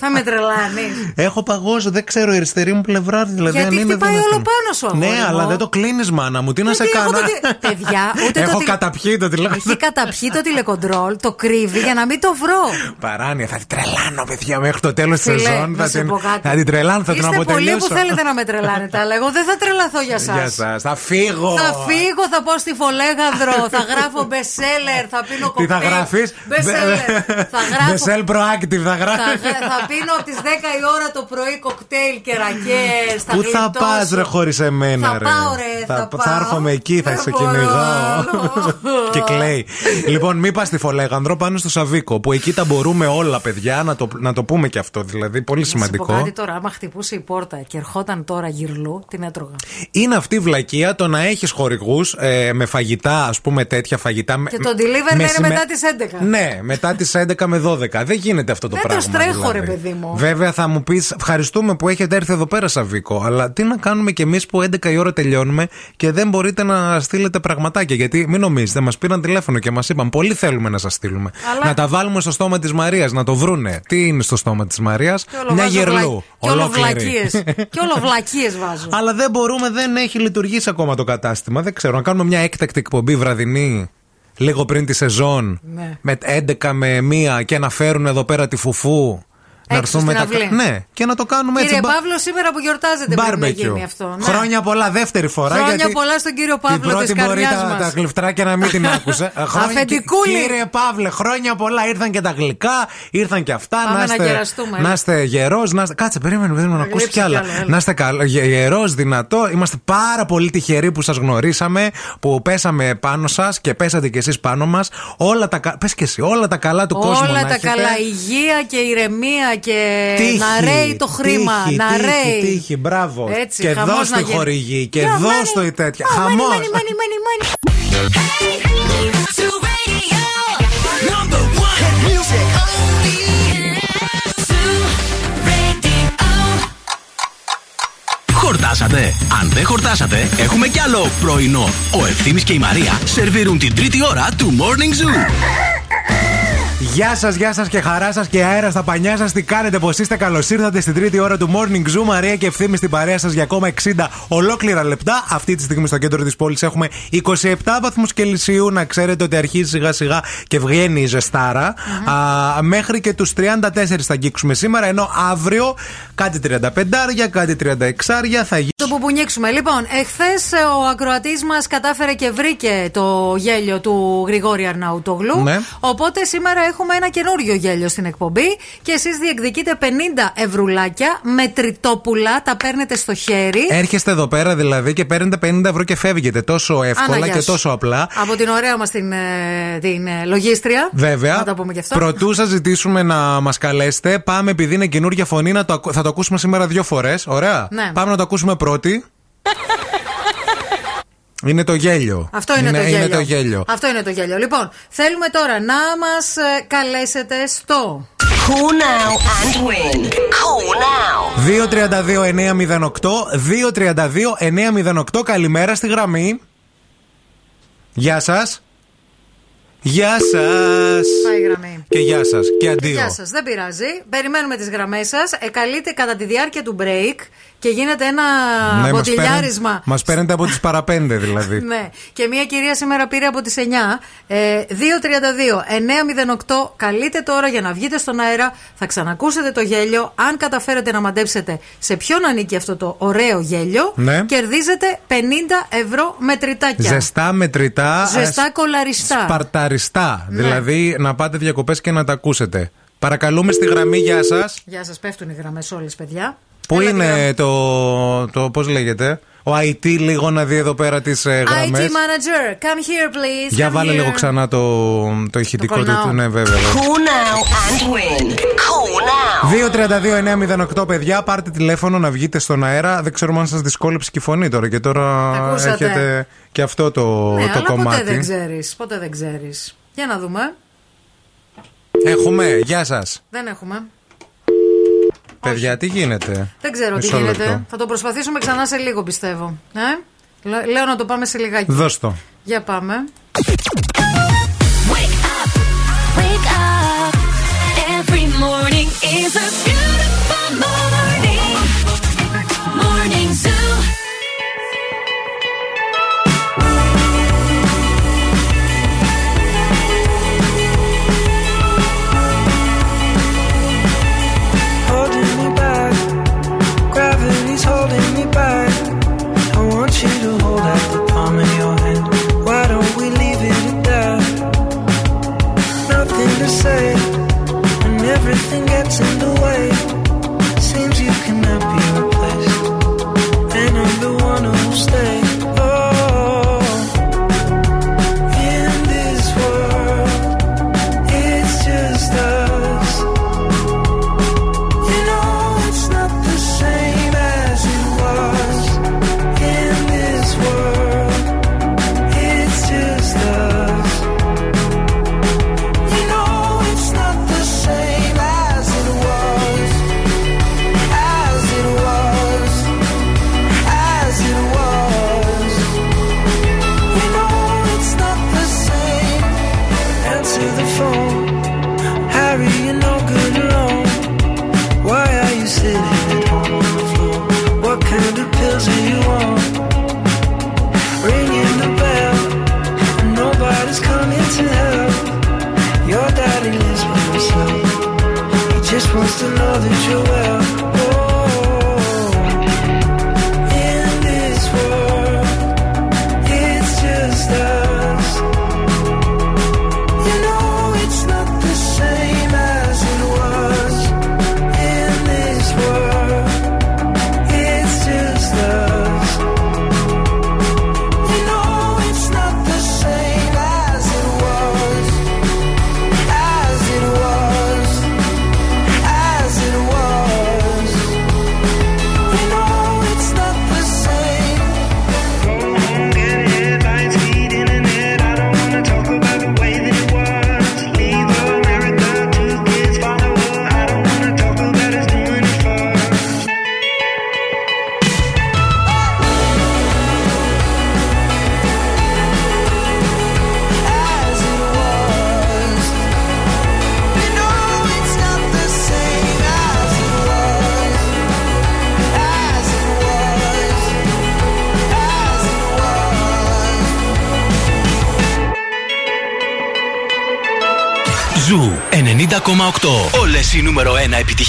Θα με τρελάνεις. Έχω παγώσει, δεν ξέρω, η αριστερή μου πλευρά δηλαδή. Γιατί αν είναι χτυπάει δυνατόν. όλο πάνω σου, αγόρι Ναι, μου. αλλά δεν το κλείνεις, μάνα μου. Τι να σε Γιατί έχω κάνω; το τι- Παιδιά, ούτε Έχω το τηλε- καταπιεί το τηλέφωνο. Έχει καταπιεί το τηλεκοντρόλ, το κρύβει για να μην το βρω. Παράνοια, θα την τρελάνω, παιδιά, μέχρι το τέλος της Φίλε, σεζόν. να Θα σου την, πω κάτι. θα την τρελάνω, θα την Είστε πολλοί που αποτελειώσω. θέλετε να με τρελάνετε, αλλά εγώ δεν θα τρελαθώ για Για σας σας. Θα φύγω. Θα φύγω, θα πάω στη Φολέγανδρο, θα γράφω bestseller, θα πίνω Τι κοκτέιλ. θα γράφεις; Bestseller. Θα γράφω. Μπεσέλ proactive θα Θα, γράφει. Γρα- θα πίνω από τις 10 η ώρα το πρωί κοκτέιλ και ρακές. Πού θα πας, ρε, χωρίς εμένα, Θα ρε. πάω, ρε, θα θα, πάω. θα έρχομαι εκεί, θα Δεν σε μπορώ κυνηγάω. και κλαίει. λοιπόν, μην πας στη Φολέγανδρο πάνω στο Σαβίκο, που εκεί τα μπορούμε όλα, παιδιά, να το, να το πούμε και αυτό. Δηλαδή, πολύ Να σου πω σημαντικό. κάτι τώρα, άμα χτυπούσε η πόρτα και ερχόταν τώρα γυρλού, την έτρωγα. Είναι αυτή η βλακεία το να έχεις χορηγούς ε, με φαγητά, ας πούμε, τέτοια φαγητά. με- Και το delivery να είναι μεσημε- μετά τις 11. Ναι, μετά τις 11 με 12. Δεν γίνεται αυτό το Δεν το πράγμα. στρέχω, ρε, δηλαδή. παιδί μου. Βέβαια θα μου πεις, ευχαριστούμε που έχετε έρθει εδώ πέρα, Σαβίκο. Αλλά τι να κάνουμε κι εμείς που 11 η ώρα τελειώνουμε και δεν μπορείτε να στείλετε πραγματάκια. Γιατί μην νομίζετε, μας πήραν τηλέφωνο και μας είπαν, Πολύ θέλουμε να σας στείλουμε. Αλλά- Να τα βάλουμε στο στόμα της Μαρίας, να το βρούνε. Τι είναι στο στόμα της Μαρίας, όλο Μια βάζω γερλού. βλα- Και όλο ολόκληρη. βλακίες. και όλο βλακίες βάζω. Αλλά δεν μπορούμε, δεν έχει λειτουργήσει ακόμα το κατάστημα. Δεν ξέρω, να κάνουμε μια έκτακτη εκπομπή βραδινή, λίγο πριν τη σεζόν, Ναι. με 11 με 1 και να φέρουν εδώ πέρα τη φουφού. Να Έξω έρθουμε στην τα. αυλή. Ναι, και να το κάνουμε Κύριε έτσι. μπα- Παύλο, σήμερα που γιορτάζετε πρέπει να Barbecue. γίνει αυτό. ναι. Χρόνια πολλά, δεύτερη φορά. Χρόνια γιατί πολλά στον κύριο την Παύλο πρώτη της μπορεί καρδιάς τα, μας. τα γλυφτράκια να μην την άκουσε. Ε, χρόνια- Αφεντικούλη. Κύριε Παύλε, χρόνια πολλά. Ήρθαν και τα γλυκά, ήρθαν και αυτά. Πάμε να είστε, γεραστούμε, να ε. είστε γερός. Να... είστε- Κάτσε, περίμενε, περίμενε να ακούσεις γλύψει κι άλλα. κι άλλο, έλα. Να είστε καλό, γερός, δυνατό. Είμαστε πάρα πολύ τυχεροί που σας γνωρίσαμε, που πέσαμε πάνω σας και πέσατε κι εσείς πάνω μας. Όλα τα, κα- πες και εσύ, όλα τα καλά του κόσμου. Όλα να τα έχετε. καλά, υγεία και ηρεμία και Τύχη, να ρέει το χρήμα. τύχη, να τύχη, ρέει. Τύχη, μπράβο. Έτσι, και χαμός δώσ' να τη γίνει. χορηγή και Yo, δώσ' money. το η τέτοια. Oh, money, Χαμός. money, money, money, money. Number one hit music only. Zoo Radio. Χορτάσατε. Αν δεν χορτάσατε, έχουμε κι άλλο πρωινό. Ο Ευθύμης και η Μαρία σερβίρουν την τρίτη ώρα του Morning Zoo. Γεια σας, γεια σας και χαρά σας και αέρα στα πανιά σας. Τι κάνετε, πώ είστε, καλώς ήρθατε στην τρίτη ώρα του Morning Zoo. Μαρία και ευθύνη στην παρέα σας για ακόμα 60 ολόκληρα λεπτά. Αυτή τη στιγμή στο κέντρο της πόλης έχουμε 27 βαθμούς Κελσίου. Να ξέρετε ότι αρχίζει σιγά σιγά και βγαίνει η ζεσταρα Α, μέχρι και τους 34 θα αγγίξουμε σήμερα. Ενώ αύριο κάτι 35, κάτι 36 θα γίνει. Το που πουνίξουμε. Λοιπόν, εχθές ο ακροατής μας κατάφερε και βρήκε το γέλιο του Γρηγόρη Αρναουτογλου. Ναι. Οπότε σήμερα έχουμε ένα καινούριο γέλιο στην εκπομπή και εσείς διεκδικείτε 50 ευρουλάκια με τριτόπουλα. Τα παίρνετε στο χέρι. Έρχεστε εδώ πέρα δηλαδή και παίρνετε 50 ευρώ και φεύγετε τόσο εύκολα Άνα, γεια και σου. τόσο απλά. Από την ωραία μας την, ε, την ε, λογίστρια. Βέβαια. Να τα πούμε και αυτό. Πρωτού σας ζητήσουμε να μας καλέσετε, πάμε επειδή είναι καινούργια φωνή, να το, ακου- θα το ακούσουμε σήμερα δύο φορές. Ωραία. Ναι. Πάμε να το ακούσουμε πρώτη. Είναι το γέλιο. Αυτό είναι, το γέλιο. Είναι το γέλιο. Αυτό είναι το γέλιο. Λοιπόν, θέλουμε τώρα να μας καλέσετε στο. Call now and win. Call now. 232-908. 232-908. Καλημέρα στη γραμμή. Γεια σας. Γεια σας. Πάει η γραμμή. Και γεια σας. Και αντίο. Γεια σας, δεν πειράζει. Περιμένουμε τις γραμμές σας. Ε, καλείτε κατά τη διάρκεια του break και γίνεται ένα Ναι, μας μποτιλιάρισμα. παίρνετε- Μας παίρνετε από τις παραπέντε δηλαδή. Ναι. Και μια κυρία σήμερα πήρε από τις 9. Ε, 232-908. Καλείτε τώρα για να βγείτε στον αέρα. Θα ξανακούσετε το γέλιο. Αν καταφέρετε να μαντέψετε σε ποιον ανήκει αυτό το ωραίο γέλιο, Ναι. κερδίζετε 50 ευρώ μετρητάκια. Ζεστά, μετρητά. Ζεστά ε, κολαριστά. Σπαρταριστά. Ναι. Δηλαδή να πάτε διακοπές και να τα ακούσετε. Παρακαλούμε στη γραμμή, γεια σας. Γεια σας, πέφτουν οι γραμμές όλες, παιδιά. Πού Έλα τη γραμμή. είναι το. το Πώς λέγεται, Ο IT λίγο να δει εδώ πέρα τις IT γραμμές. manager, come here please. Για come βάλε here. λίγο ξανά το, το ηχητικό του. κολλάω. Ναι, βέβαια. βέβαια. Call now and win. Call now. 232-908 παιδιά, πάρτε τηλέφωνο να βγείτε στον αέρα. Δεν ξέρουμε αν σας δυσκόλεψε και η φωνή τώρα. Και τώρα Ακούσατε. έχετε και αυτό το, Ναι, το αλλά κομμάτι. ποτέ δεν ξέρεις. Ποτέ δεν ξέρεις. Για να δούμε. Έχουμε, γεια σας. Δεν έχουμε. Παιδιά, τι γίνεται; Δεν ξέρω Μισό τι γίνεται. λεπτό. Θα το προσπαθήσουμε ξανά σε λίγο, πιστεύω. Ε; Λέ- Λέω να το πάμε σε λιγάκι. Δώσ' το. Για πάμε. Wake up. Every morning is a say, and everything gets in the way.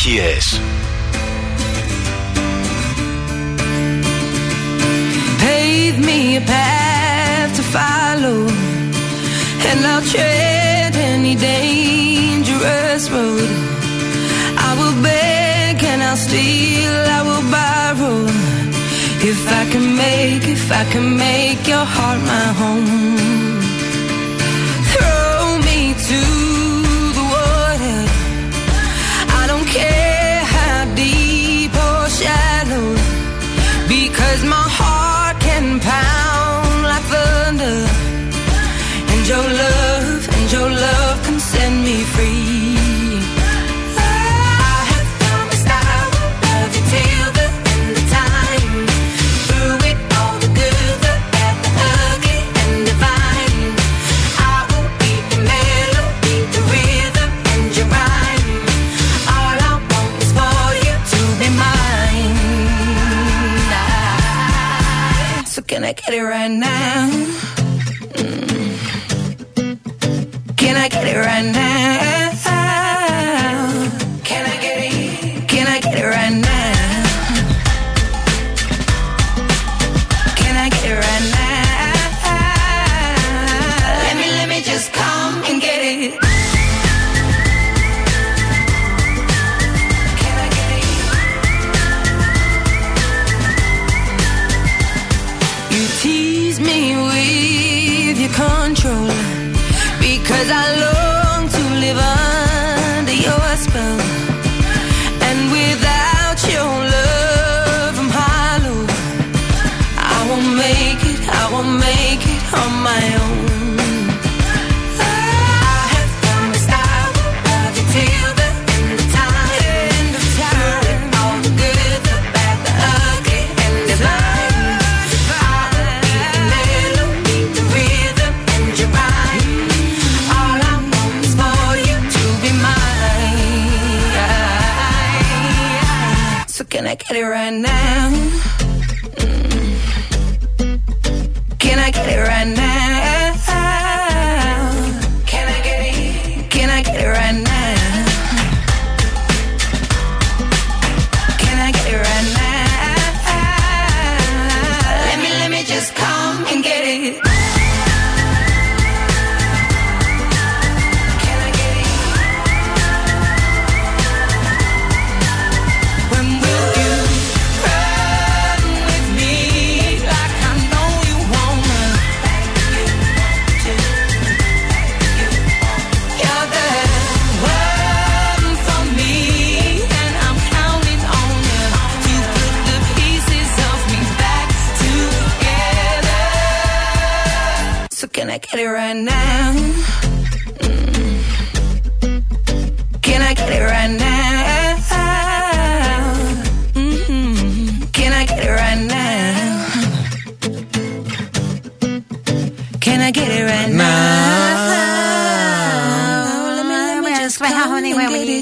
1 επιτυχίες.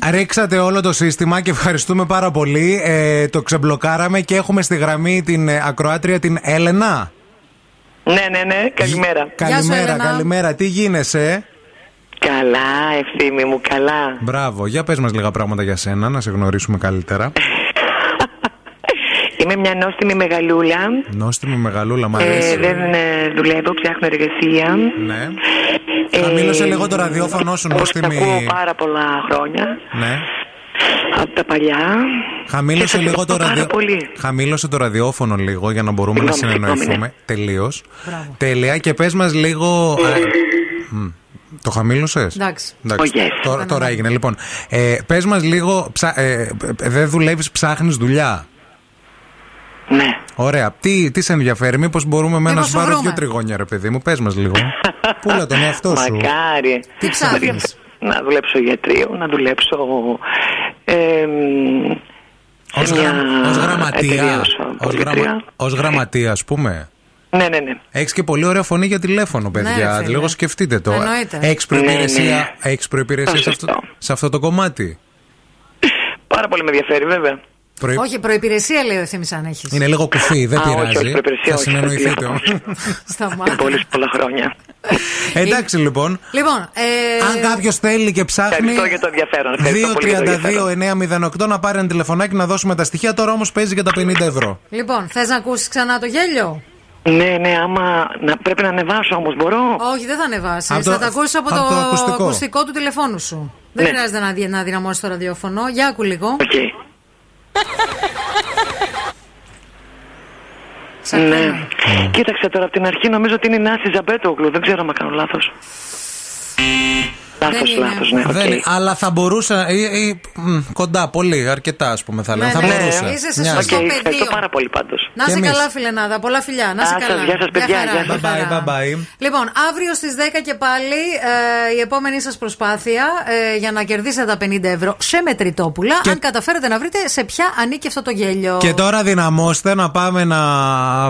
Ρίξατε όλο το σύστημα και ευχαριστούμε πάρα πολύ. Ε, το ξεμπλοκάραμε και έχουμε στη γραμμή την ε, ακροάτρια την Έλενα. Ναι, ναι, ναι, καλημέρα. Καλημέρα, καλημέρα. Τι γίνεσαι; Καλά, ευθύμη μου, καλά. Μπράβο, για πες μας λίγα πράγματα για σένα, να σε γνωρίσουμε καλύτερα. Είμαι μια νόστιμη μεγαλούλα. Νόστιμη μεγαλούλα, μ' Ε, αρέσει. δεν ε, δουλεύω, ψάχνω εργασία. Ναι. Χαμήλωσε λίγο το ραδιόφωνο σου, Όπως τα νόστιμη. ακούω πάρα πολλά χρόνια. Ναι. Από τα παλιά. Χαμήλωσε Και σας λίγο το ευχαριστώ πάρα ραδιο... πολύ. Χαμήλωσε το ραδιόφωνο λίγο για να μπορούμε να Συγγνώμη, συνεννοηθούμε. συγγνώμη, Τελείως. Τέλεια. Και πες μας λίγο. ε, μ, το χαμήλωσες; Εντάξει. Oh, yes. Τώρα, τώρα έγινε. Λοιπόν, ε, πες μας λίγο. Ψα... Ε, ε, δεν δουλεύεις, ψάχνεις δουλειά; Ναι. Ωραία. Τι, τι σε ενδιαφέρει, Μήπως μπορούμε με ένα Μήπως σου πάρω βρούμε. δύο τριγώνια, ρε παιδί μου. Πες μας λίγο. Πούλα τον εαυτό σου; Μακάρι. Τι ψάχνεις; Να δουλέψω γιατρίο, να δουλέψω. Ε, μ, Ως, σε μια γραμ- ως γραμματεία. εταιρεία ως Ως, πολιτρία. γραμμα, ως γραμματεία, ας πούμε. Ναι, ναι, ναι. Έχεις και πολύ ωραία φωνή για τηλέφωνο, Ναι, παιδιά. ρε φίλε. Λίγο σκεφτείτε το. Εννοείται. Έχεις Ναι, προπηρεσία, ναι. έχεις προϋπηρεσία σε, αυτό, σε αυτό το κομμάτι; Πάρα πολύ με ενδιαφέρει, βέβαια. Προϋ- Όχι, προπηρεσία λέει ο ευθύνη αν έχεις. Είναι λίγο κουφί, δεν Α, όχι, πειράζει. όχι, προϋπηρεσία, Θα όχι, συνεννοηθείτε. Σταμάτα. Πολύ πολλά χρόνια. Εντάξει λοιπόν. Λοιπόν, ε, Αν κάποιος θέλει και ψάχνει. Ευχαριστώ για το ενδιαφέρον. Ευχαριστώ πολύ για το ενδιαφέρον. 232-908 να πάρει ένα τηλεφωνάκι να δώσουμε τα στοιχεία. Τώρα όμως παίζει για τα 50 ευρώ. λοιπόν θες να ακούσεις ξανά το γέλιο; Ναι, ναι, άμα να, πρέπει να ανεβάσω όμως, μπορώ. Όχι, δεν θα ανεβάσεις. Από το- Θα τα ακούσει από, από το, το ακουστικό. ακουστικό του τηλεφώνου σου. Δεν Ναι. χρειάζεται να, δι- να δυναμώσει το ραδιόφωνο. Για άκου λίγο. Ναι. Κοίταξε τώρα από την αρχή νομίζω ότι είναι η Νάση Ζαμπέτογλου. Δεν ξέρω αν κάνω λάθος. Λάθος, λάθος, ναι. οκ. Δεν είναι, αλλά θα μπορούσε. Ή, ή, μ, κοντά, πολύ, αρκετά ας πούμε θα λέμε. θα ναι, μπορούσε. Είσαι σε Μοιάζει. σωστό Οκ, πεδίο. Ευχαριστώ πάρα πολύ πάντως. Να Και είσαι εμείς. καλά, φιλενάδα. Πολλά φιλιά. Να είσαι Α, σας, καλά. γεια σας, παιδιά, χαρά, γεια σας. μια χαρά. Bye bye. Λοιπόν, αύριο στις 10 και πάλι ε, η επόμενη σας προσπάθεια ε, για να κερδίσετε τα 50 ευρώ σε μετρητόπουλα. Αν καταφέρετε να βρείτε σε ποια ανήκει αυτό το γέλιο. Και τώρα δυναμώστε να πάμε να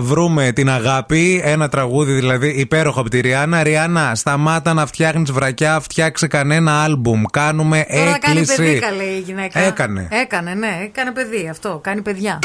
βρούμε την αγάπη. Ένα τραγούδι δηλαδή υπέροχο από τη Ριάννα. Ριάννα, σταμάτα να φτιάχνεις βρακιά, φτιάξε κανένα άλμπουμ. Κάνουμε Τώρα κάνει έκκληση. παιδί, καλή η γυναίκα. Έκανε. Έκανε, ναι, έκανε παιδί αυτό. Κάνει παιδιά.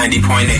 90.8.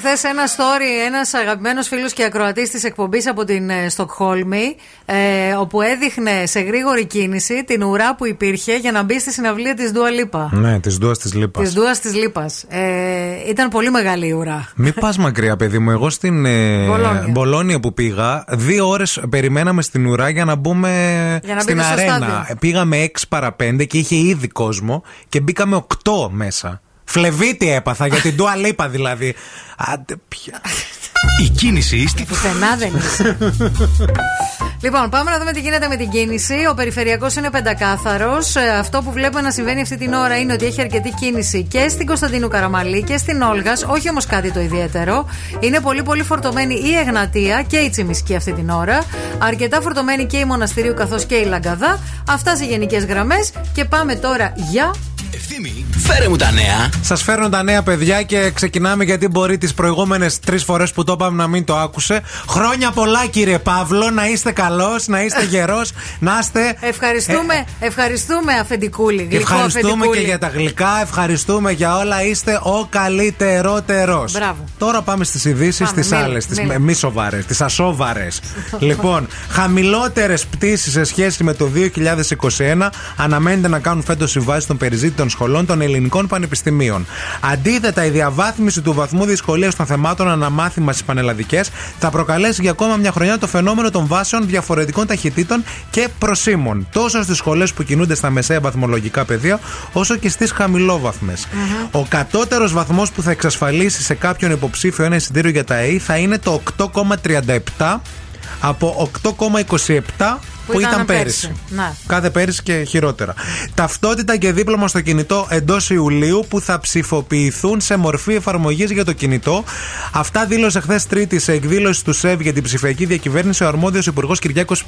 Χθες ένα story ένας αγαπημένος φίλος και ακροατής της εκπομπής από την ε, Στοκχόλμη, ε, όπου έδειχνε σε γρήγορη κίνηση την ουρά που υπήρχε για να μπει στη συναυλία της Δούα Λίπα. Ναι, της Δούα της Λίπας. Της Δούα της Λίπας. Ε, ήταν πολύ μεγάλη η ουρά. Μην πας μακριά, παιδί μου. Εγώ στην ε, Μπολόνια. Μπολόνια που πήγα, δύο ώρες περιμέναμε στην ουρά για να μπούμε Για να στην μπείτε στο αρένα. στάδιο. Πήγαμε 6 παρα 5 και είχε ήδη κόσμο και μπήκαμε 8 μέσα. Φλεβίτη έπαθα για την Dua Lipa δηλαδή. Άντε πια. Η κίνηση στη Πουθενά δεν είσαι. Λοιπόν, πάμε να δούμε τι γίνεται με την κίνηση. Ο περιφερειακός είναι πεντακάθαρος. Αυτό που βλέπουμε να συμβαίνει αυτή την ώρα είναι ότι έχει αρκετή κίνηση και στην Κωνσταντίνου Καραμαλή και στην Όλγας. Όχι όμως κάτι το ιδιαίτερο. Είναι πολύ πολύ φορτωμένη η Εγνατία και η Τσιμισκή αυτή την ώρα. Αρκετά φορτωμένη και η Μοναστηρίου καθώς και η Λαγκαδά. Αυτά σε γενικές γραμμές. Και πάμε τώρα για. Ευθύμη, φέρε μου τα νέα. Σας φέρνω τα νέα παιδιά και ξεκινάμε γιατί μπορεί τις προηγούμενες τρεις φορές που το είπαμε να μην το άκουσε. Χρόνια πολλά κύριε Παύλο, να είστε καλός, να είστε γερός, να είστε. Ευχαριστούμε, ευχαριστούμε αφεντικούλη. Γλυκό Ευχαριστούμε αφεντικούλη. και για τα γλυκά, ευχαριστούμε για όλα. Είστε ο καλύτερότερος. Μπράβο. Τώρα πάμε στις ειδήσεις, Πάμε, τι μίλα, άλλες, τις μίλα. μη σοβαρές, τις ασόβαρες. λοιπόν, χαμηλότερες πτήσεις σε σχέση με το 2021 αναμένεται να κάνουν φέτος οι βάσει των περιζήτητων σχολών των ελληνικών πανεπιστημίων. Αντίθετα, η διαβάθμιση του βαθμού δυσκολίας των θεμάτων αναμάθημας στις πανελλαδικές θα προκαλέσει για ακόμα μια χρονιά το φαινόμενο των βάσεων διαφορετικών ταχυτήτων και προσήμων, τόσο στις σχολές που κινούνται στα μεσαία βαθμολογικά πεδία, όσο και στις χαμηλόβαθμες. Ο κατώτερος βαθμός που θα εξασφαλίσει σε κάποιον υποψήφιο ένα εισιτήριο για τα ΑΕΗ θα είναι το 8,37 από 8,27 που, ήταν, πέρυσι. Να. Κάθε πέρυσι και χειρότερα. Ταυτότητα και δίπλωμα στο κινητό εντός Ιουλίου που θα ψηφοποιηθούν σε μορφή εφαρμογής για το κινητό. Αυτά δήλωσε χθες Τρίτης σε εκδήλωση του ΣΕΒ για την ψηφιακή διακυβέρνηση ο αρμόδιος Υπουργός Κυριάκος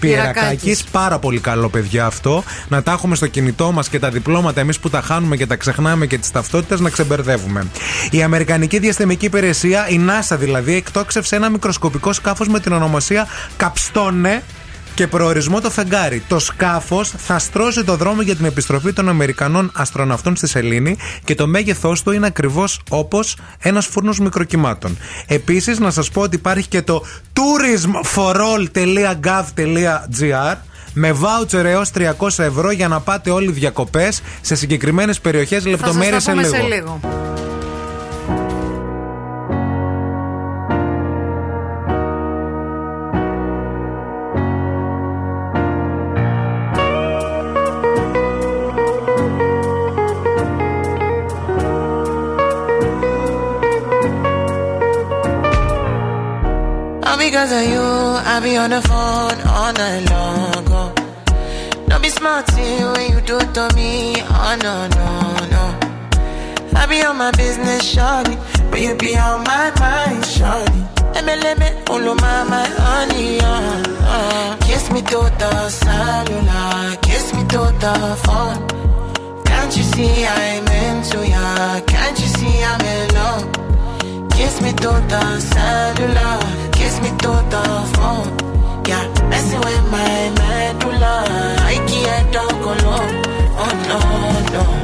Πιερακάκης. Πάρα πολύ καλό, παιδιά, αυτό. Να τα έχουμε στο κινητό μας και τα διπλώματα εμείς που τα χάνουμε και τα ξεχνάμε και τις ταυτότητες να ξεμπερδεύουμε. Η Αμερικανική Διαστημική Υπηρεσία, η NASA δηλαδή, εκτόξευσε ένα μικροσκοπικό σκάφος με την ονομασία Καψτόνε και προορισμό το φεγγάρι. Το σκάφος θα στρώσει το δρόμο για την επιστροφή των Αμερικανών αστροναυτών στη Σελήνη και το μέγεθός του είναι ακριβώς όπως ένας φούρνος μικροκυμάτων. Επίσης, να σας πω ότι υπάρχει και το tourismforall.gov.gr με βάουτσερ έως 300 ευρώ για να πάτε όλοι διακοπές σε συγκεκριμένες περιοχές. Λεπτομέρειε Θα σας τα σε πούμε λίγο. σε λίγο. Because of you, I be on the phone all night long. Oh. Don't be smart when you do it to me. Oh no, no, no. I be on my business, shawty, but you be on my mind, shawty. MLM, all my, my honey, uh, uh. Kiss me to the cellular, kiss me to the phone. Can't you see I'm into ya? Can't you see I'm in love? Kiss me to the cellular, kiss me to the phone. Yeah, messing with my medulla. I can't talk alone. Oh no, no.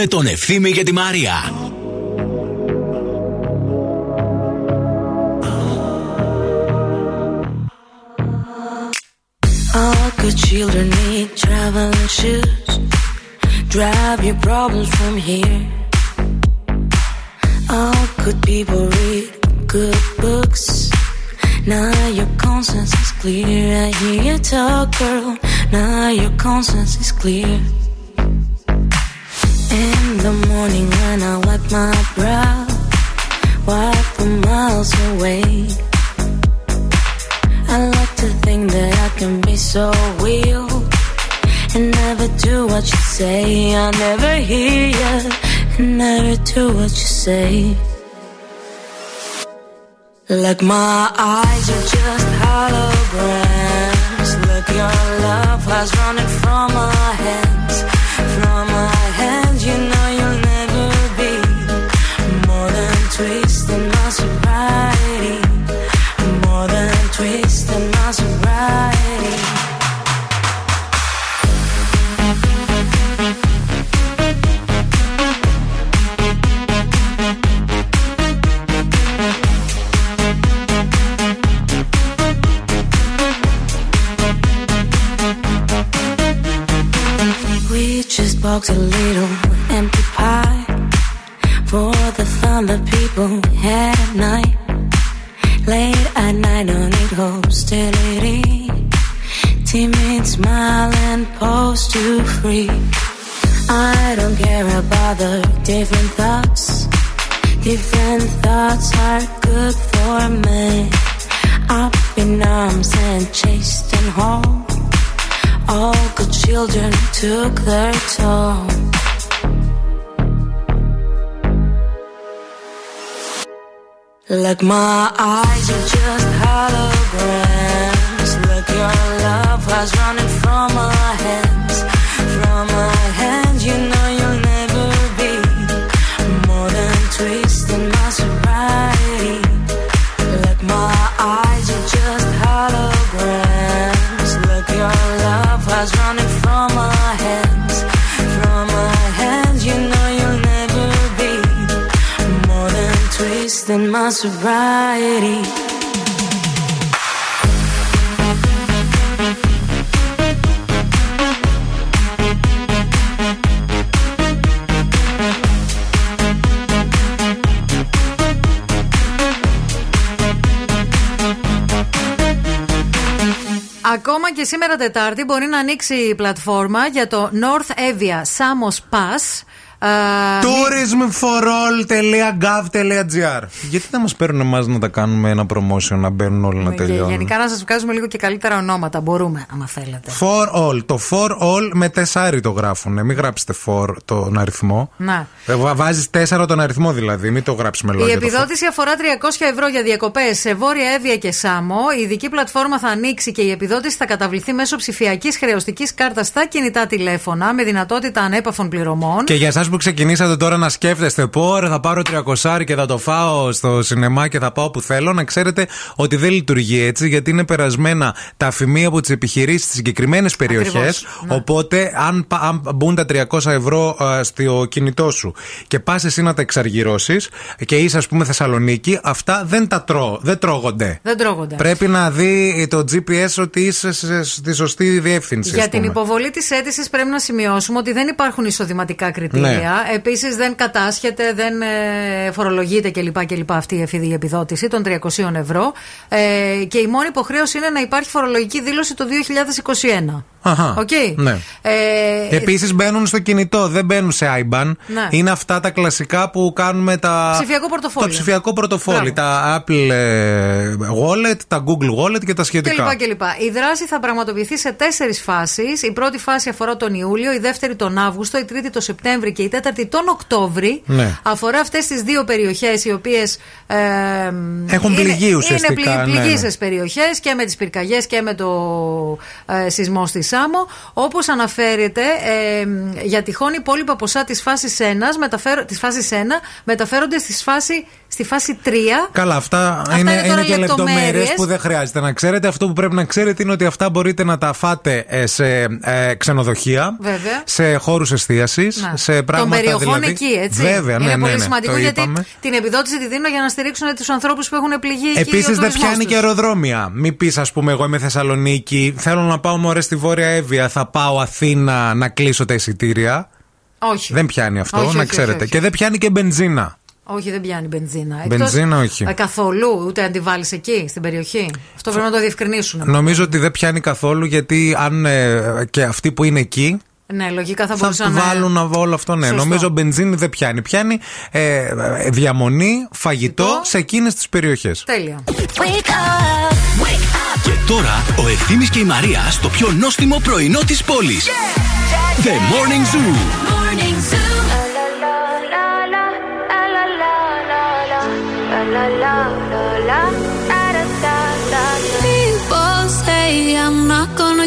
με τον Ευθύμη και τη Μαρία. All good children need traveling shoes. Drive your problems from here. All good people read good books. Now your conscience is clear. I hear you talk, girl. Now your conscience is clear. Say. Like my eyes A little Τετάρτη μπορεί να ανοίξει η πλατφόρμα για το North Evia Samos Pass. Ε, tourismforall.gov.gr Γιατί δεν μας παίρνουν εμάς να τα κάνουμε ένα promotion να μπαίνουν όλοι να και τελειώνουν; γενικά να σας βγάζουμε λίγο και καλύτερα ονόματα. Μπορούμε, άμα θέλετε. For all. Το for all με τεσσάρι το γράφουν. Μην γράψετε for τον αριθμό. Να. Βάζεις τέσσερα τον αριθμό δηλαδή. Μην το γράψει με Η λόγια. το for. επιδότηση αφορά 300 ευρώ για διακοπές σε Βόρεια Εύβοια και Σάμο. Η ειδική πλατφόρμα θα ανοίξει και η επιδότηση θα καταβληθεί μέσω ψηφιακής χρεωστικής κάρτας στα κινητά τηλέφωνα με δυνατότητα ανέπαφων πληρωμών. Και για εσάς που ξεκινήσατε τώρα να σκέφτεστε, πω ρε, θα πάρω 300 και θα το φάω στο σινεμά και θα πάω που θέλω, να ξέρετε ότι δεν λειτουργεί έτσι, γιατί είναι περασμένα τα αφημία από τις επιχειρήσεις στις συγκεκριμένες περιοχές. Ακριβώς, ναι. Οπότε, αν, πα- αν μπουν τα 300 ευρώ α, στο κινητό σου και πας εσύ να τα εξαργυρώσεις και είσαι, ας πούμε, Θεσσαλονίκη, αυτά δεν τα τρώω, δεν τρώγονται. Δεν τρώγονται. Πρέπει να δει το GPS ότι είσαι σε- στη σωστή διεύθυνση. Για ας την πούμε. υποβολή της αίτησης πρέπει να σημειώσουμε ότι δεν υπάρχουν εισοδηματικά κριτήρια. Ναι. Επίσης δεν κατάσχεται, δεν ε, φορολογείται κλπ. κλπ. αυτή η εφετινή επιδότηση των 300 ευρώ. Ε, και η μόνη υποχρέωση είναι να υπάρχει φορολογική δήλωση το 2021. Αχα. Οκ. Ναι. Ε, Επίσης μπαίνουν στο κινητό, δεν μπαίνουν σε IBAN. Ναι. Είναι αυτά τα κλασικά που κάνουμε τα. Ψηφιακό πορτοφόλι. Το ψηφιακό πορτοφόλι. Μπράβο. Τα Apple ε, Wallet, τα Google Wallet και τα σχετικά. κλπ. κλπ. Η δράση θα πραγματοποιηθεί σε τέσσερις φάσεις. Η πρώτη φάση αφορά τον Ιούλιο, η δεύτερη τον Αύγουστο, η τρίτη τον Σεπτέμβρη και η τέταρτη τον Οκτώβρη. Ναι. Αφορά αυτές τις δύο περιοχές οι οποίες. Ε, Έχουν πληγεί είναι, ουσιαστικά, Είναι πλη, ναι, πληγήσεις περιοχές και με τις πυρκαγιές και με το ε, σεισμό στη Σάμο. Όπως αναφέρεται, ε, για τυχόν υπόλοιπα ποσά της φάσης 1, μεταφέρω, της φάσης 1 μεταφέρονται στη φάση, στη φάση 3. Καλά, αυτά, Αυτά είναι, είναι τώρα και λεπτομέρειες λεπτομέρειες. που δεν χρειάζεται να ξέρετε. Αυτό που πρέπει να ξέρετε είναι ότι αυτά μπορείτε να τα φάτε ε, σε ε, ξενοδοχεία, Βέβαια. σε χώρους εστίασης, Να. σε πράγματα Των περιοχών δηλαδή. εκεί, έτσι. Βέβαια, ναι, είναι ναι, πολύ ναι, σημαντικό το γιατί είπαμε. την επιδότηση τη δίνω για να στηρίξουν τους ανθρώπους που έχουν πληγεί εκεί. Επίσης ο δεν τουρισμός πιάνει τους. και αεροδρόμια. Μην πεις, ας πούμε, εγώ είμαι Θεσσαλονίκη, θέλω να πάω μωρέ στη Βόρεια Εύβοια, θα πάω Αθήνα να κλείσω τα εισιτήρια. Όχι. Δεν πιάνει αυτό, Όχι, να όχι, ξέρετε. όχι, όχι. Και δεν πιάνει και μπενζίνα. Όχι, δεν πιάνει μπενζίνα. Μπενζίνα, όχι. ε, καθόλου, ούτε αντιβάλλεις εκεί, στην περιοχή. Αυτό πρέπει να το διευκρινίσουν. Νομίζω ότι δεν πιάνει καθόλου γιατί αν ε, και αυτοί που είναι εκεί Ναι, λογικά θα θα μπορούσαν να. βάλουν όλο αυτό. Ναι, Σωστό. νομίζω μπενζίνη δεν πιάνει. Πιάνει ε, ε, διαμονή, φαγητό σε εκείνες τις περιοχές. Τέλεια. Και Τώρα ο Ευθύμης και η Μαρία στο πιο νόστιμο πρωινό της πόλης. The Morning Zoo. Morning Zoo.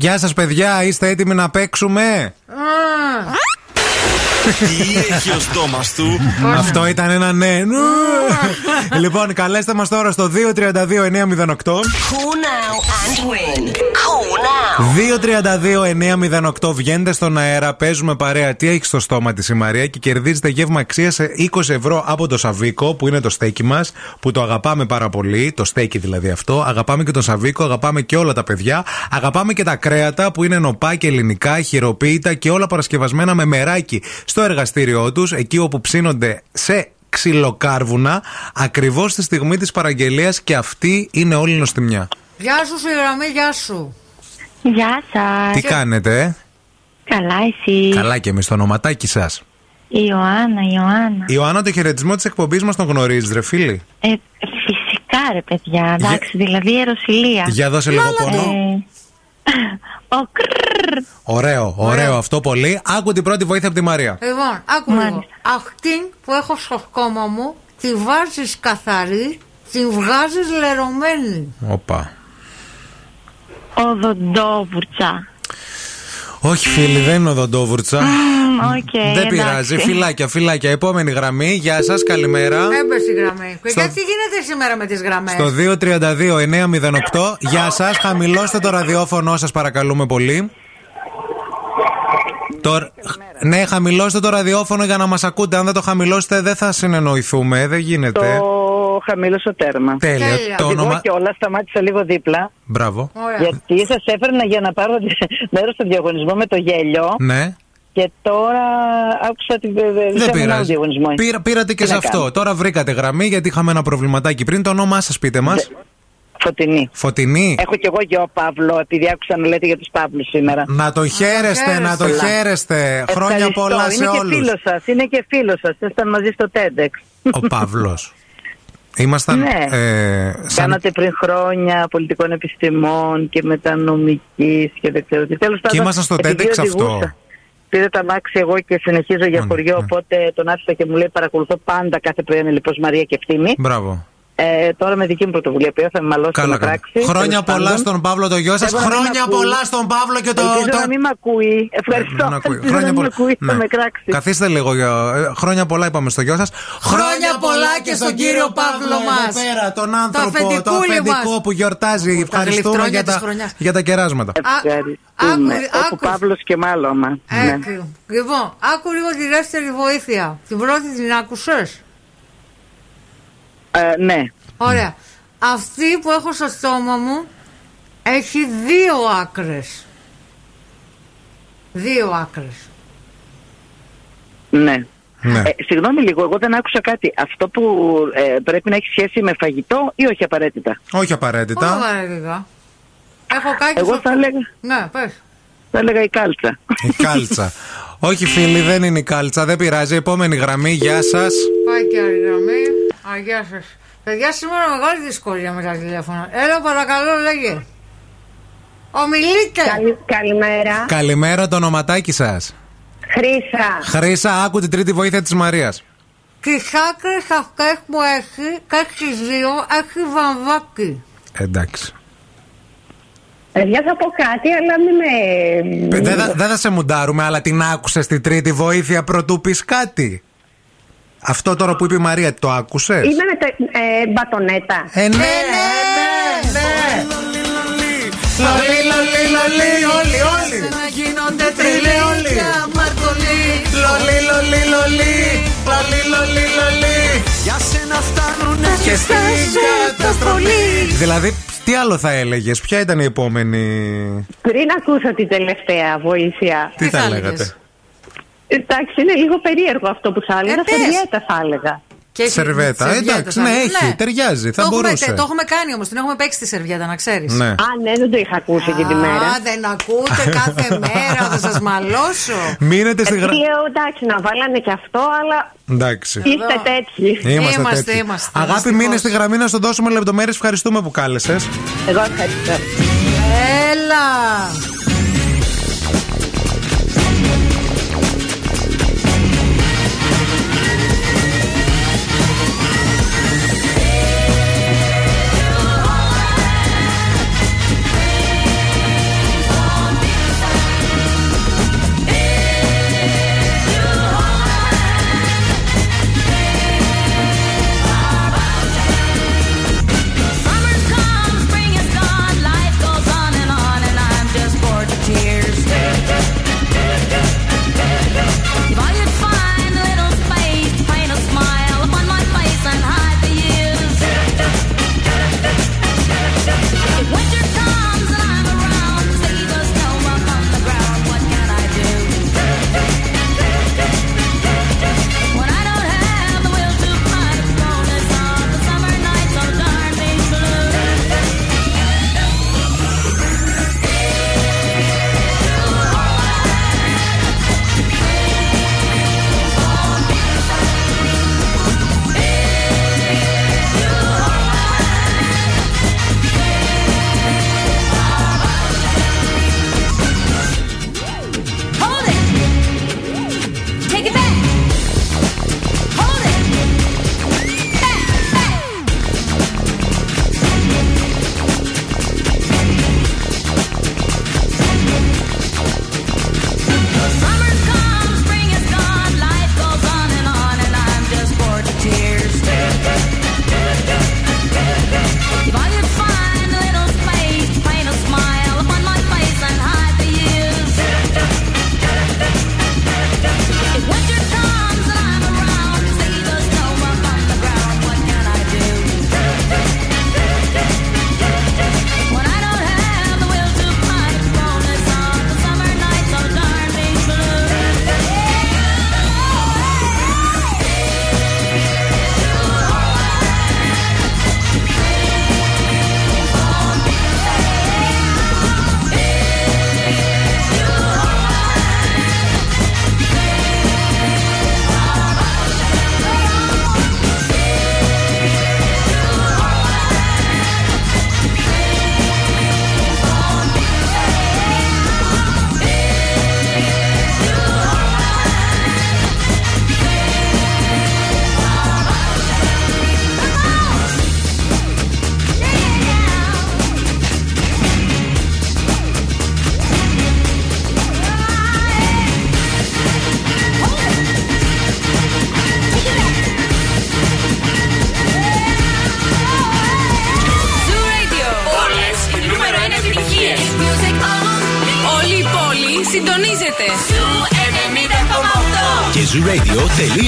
Γεια σας, παιδιά, είστε έτοιμοι να παίξουμε; Τι έχει ο στόμας του; Αυτό ήταν ένα ναι. λοιπόν, καλέστε μας τώρα στο 232-908. Call now and win. Call now. 232-908 βγαίνετε στον αέρα, παίζουμε παρέα. Τι έχεις στο στόμα της η Μαρία και κερδίζετε γεύμα αξίας σε 20 ευρώ από το Σαβίκο που είναι το στέκι μας, που το αγαπάμε πάρα πολύ. Το στέκι δηλαδή αυτό. Αγαπάμε και τον Σαβίκο, αγαπάμε και όλα τα παιδιά. Αγαπάμε και τα κρέατα που είναι νοπά και ελληνικά, χειροποίητα και όλα παρασκευασμένα με μεράκι στο εργαστήριό τους, εκεί όπου ψήνονται σε ξυλοκάρβουνα, ακριβώς τη στιγμή της παραγγελίας και αυτή είναι όλη νοστιμιά. Γεια σου, στη γραμμή, γεια σου. Γεια σας. Τι κάνετε, ε; Καλά, εσύ. Καλά και εμείς το ονοματάκι σας. Η Ιωάννα, η Ιωάννα. Ιωάννα, το χαιρετισμό της εκπομπής μας τον γνωρίζεις, ρε φίλη; Ε, φυσικά, ρε παιδιά. Εντάξει, δηλαδή ιεροσυλία. Για δώσε λίγο πόνο. Ε, ο κρρρρ. Ωραίο, ωραίο αυτό πολύ. Άκου την πρώτη βοήθεια από τη Μαρία. Λοιπόν, άκου λίγο. Αυτή που έχω στο στόμα μου, τη βάζεις καθαρή, τη βγάζεις λερωμένη. Οπα. Οδοντόβουρτσα. Όχι, φίλοι, δεν είναι οδοντόβουρτσα. Μμμ, οκ, δεν πειράζει. εντάξει. Φιλάκια, φιλάκια. Επόμενη γραμμή. Γεια σας, καλημέρα. Έμπε η γραμμή. Στο- Και τι γίνεται σήμερα με τις γραμμές; Στο 232-908. Γεια σας, χαμηλώστε το ραδιόφωνο σας, παρακαλούμε πολύ. Τώρα, ναι, χαμηλώστε το ραδιόφωνο για να μας ακούτε. Αν δεν το χαμηλώσετε, δεν θα συνεννοηθούμε. Δεν γίνεται. Το χαμήλωσο τέρμα. Τέλεια. Τέλεια. Το Οδηγώ όνομα- και όλα σταμάτησα λίγο δίπλα. Μπράβο. Γιατί σας έφερνα για να πάρω μέρος στο διαγωνισμό με το γέλιο. Ναι. Και τώρα άκουσα ότι Δεν δεν ένα πειράζει. διαγωνισμός. Πήρα, πήρατε και Τι σε να αυτό. κάνω. Τώρα βρήκατε γραμμή γιατί είχαμε ένα προβληματάκι πριν. Το όνομά σας πείτε μας. Φωτεινή. Φωτεινή. Έχω κι εγώ γιο Παύλο, επειδή άκουσα να λέτε για τους Παύλους σήμερα. Να το χαίρεστε, να το χαίρεστε. Χρόνια Ευχαριστώ. πολλά σε Είναι και όλους. φίλος σας, είναι και φίλος σας. Ήσταν μαζί στο TEDx. Ο Παύλος. Ήμασταν. Ναι. ε, σαν... Κάνατε πριν χρόνια πολιτικών επιστημών και μετανομικής και δεν ξέρω τι. Τέλος πάντων, ήμασταν στο επειδή TEDx αυτό. οδηγούσα, Πήρε τα μάξι εγώ και συνεχίζω για χωριό, ναι. οπότε τον άφησα και μου λέει παρακολουθώ πάντα κάθε πρωί λοιπόν Μαρία και ευθύμη. Μπράβο. Ε, τώρα με δική μου πρωτοβουλία πήρα, θα με μαλώσει Καλά, με καλά. πράξη. Χρόνια τέλος πολλά πάντων. στον Παύλο το γιο σας. Εγώ να μην Χρόνια ακούει. πολλά στον Παύλο και το. Ελπίζω το- να μην με ακούει. Ευχαριστώ. Να ακούει. Ελπίζω Χρόνια να μην πολλά. με ακούει, θα Ναι. με κράξει. Καθίστε λίγο. για- ε, Χρόνια πολλά είπαμε στο γιο σας. Χρόνια πολλά και στον κύριο Παύλο μας. πέρα, τον άνθρωπο, το αφεντικούλη αφεντικό μας. που γιορτάζει. Ευχαριστούμε γλυφτρόνια για της τα, χρονιάς. για τα κεράσματα. Ευχαριστούμε. άκου- Όπου άκου. Παύλος και μάλλον. άμα. Ναι. Έκρυ. Λοιπόν, άκου λίγο τη δεύτερη βοήθεια. Την πρώτη την άκουσες; Ε, ναι. Ωραία. Αυτή που έχω στο στόμα μου έχει δύο άκρες. Δύο άκρες. Ναι. Ναι. Ε, συγγνώμη λίγο, εγώ δεν άκουσα κάτι. Αυτό που ε, πρέπει να έχει σχέση με φαγητό ή όχι απαραίτητα; Όχι Όχι απαραίτητα. απαραίτητα. Έχω κάτι Εγώ στο- θα έλεγα, Ναι, πες. θα έλεγα η κάλτσα. Η κάλτσα. Όχι φίλοι, δεν είναι η κάλτσα. Δεν πειράζει. Επόμενη γραμμή. Γεια σας. Πάει και άλλη γραμμή. Α, γεια σας. Παιδιά, σήμερα μεγάλη δυσκολία με τα τηλέφωνα. Έλα, παρακαλώ, λέγε. Ομιλείτε. καλημέρα. Καλημέρα το ονοματάκι σας. Χρήσα. Χρήσα, άκου την τρίτη βοήθεια της Μαρίας. Τις άκρες αυτές που έχει, και στις δύο, έχει βαμβάκι. Εντάξει. Παιδιά θα πω κάτι, αλλά μην με. Δεν θα, δεν θα σε μουντάρουμε, αλλά την άκουσες την τρίτη βοήθεια πρωτού πεις κάτι. Αυτό τώρα που είπε η Μαρία, το άκουσες; Είμαι με το. Ε, μπατονέτα. Ε, ναι, ναι. Λολί, λολί, λολί, όλοι, όλοι. Να γίνονται τριλίκια, μαρτωλή. Λολί, λολί, λολί. Λολί, λολί, λολί. Για σένα φτάνουνε Και στην καταστροφή. Δηλαδή, τι άλλο θα έλεγες, ποια ήταν η επόμενη. Πριν ακούσω την τελευταία βοήθεια. Τι θα λέγατε; Εντάξει, είναι λίγο περίεργο αυτό που θα έλεγα. Ε, πες. Σερβιέτα θα έλεγα. Και έχει Σερβέτα. σερβιέτα, Εντάξει, θα ναι, λέει. έχει, ταιριάζει, θα το έχουμε, μπορούσε. το έχουμε κάνει όμως. Την έχουμε παίξει τη σερβιέτα, να ξέρεις. Ναι. Α, ναι, δεν το είχα ακούσει και τη μέρα. Α, δεν ακούτε κάθε μέρα, θα σας μαλώσω. Μείνετε στη γραμμή. Ε, εντάξει, να βάλανε και αυτό, αλλά Εντάξει. είστε τέτοιοι. Είμαστε, Είμαστε, τέτοιοι. είμαστε, Αγάπη, δυστυχώς. μείνε στη γραμμή να σου δώσουμε λεπτομέρειες. Ευχαριστούμε που κάλεσες. Εγώ ευχαριστώ. Έλα.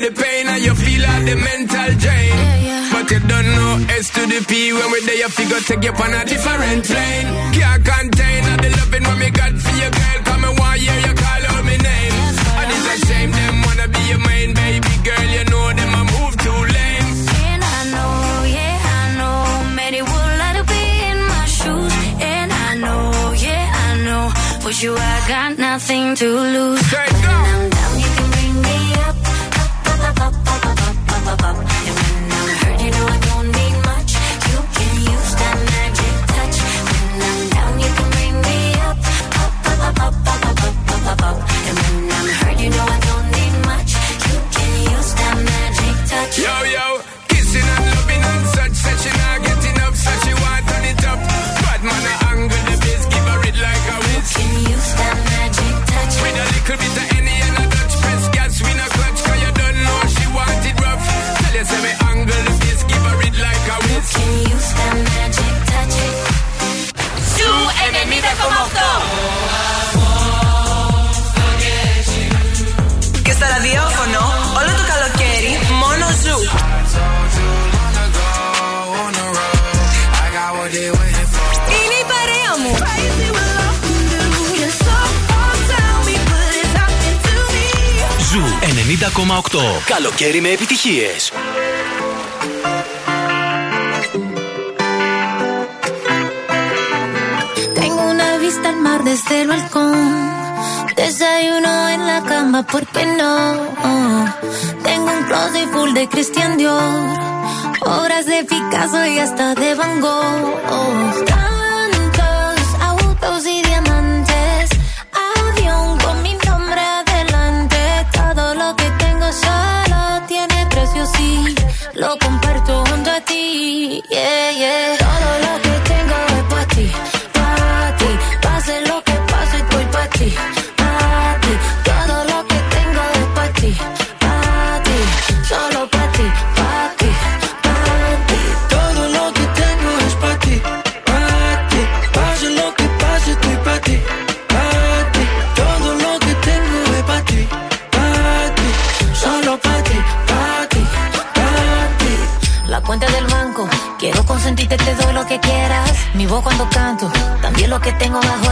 the pain and you feel all the mental drain. But you don't know S to the P when we're there, you figure take you on a different plane. Can't contain all the loving when me got for your girl. Come and why hear you call out my name. And it's a shame them wanna be your main baby girl. You know them I move too lame. And I know, yeah, I know, many would like to be in my shoes. And I know, yeah, I know, for you I got nothing to lose. Straight Καλοκαίρι με επιτυχίες. Tengo una vista al mar desde el balcón. Desayuno en la cama, ¿por qué no? Tengo un closet full de Christian Dior. Obras de Picasso y hasta de Van Gogh. tengo bajo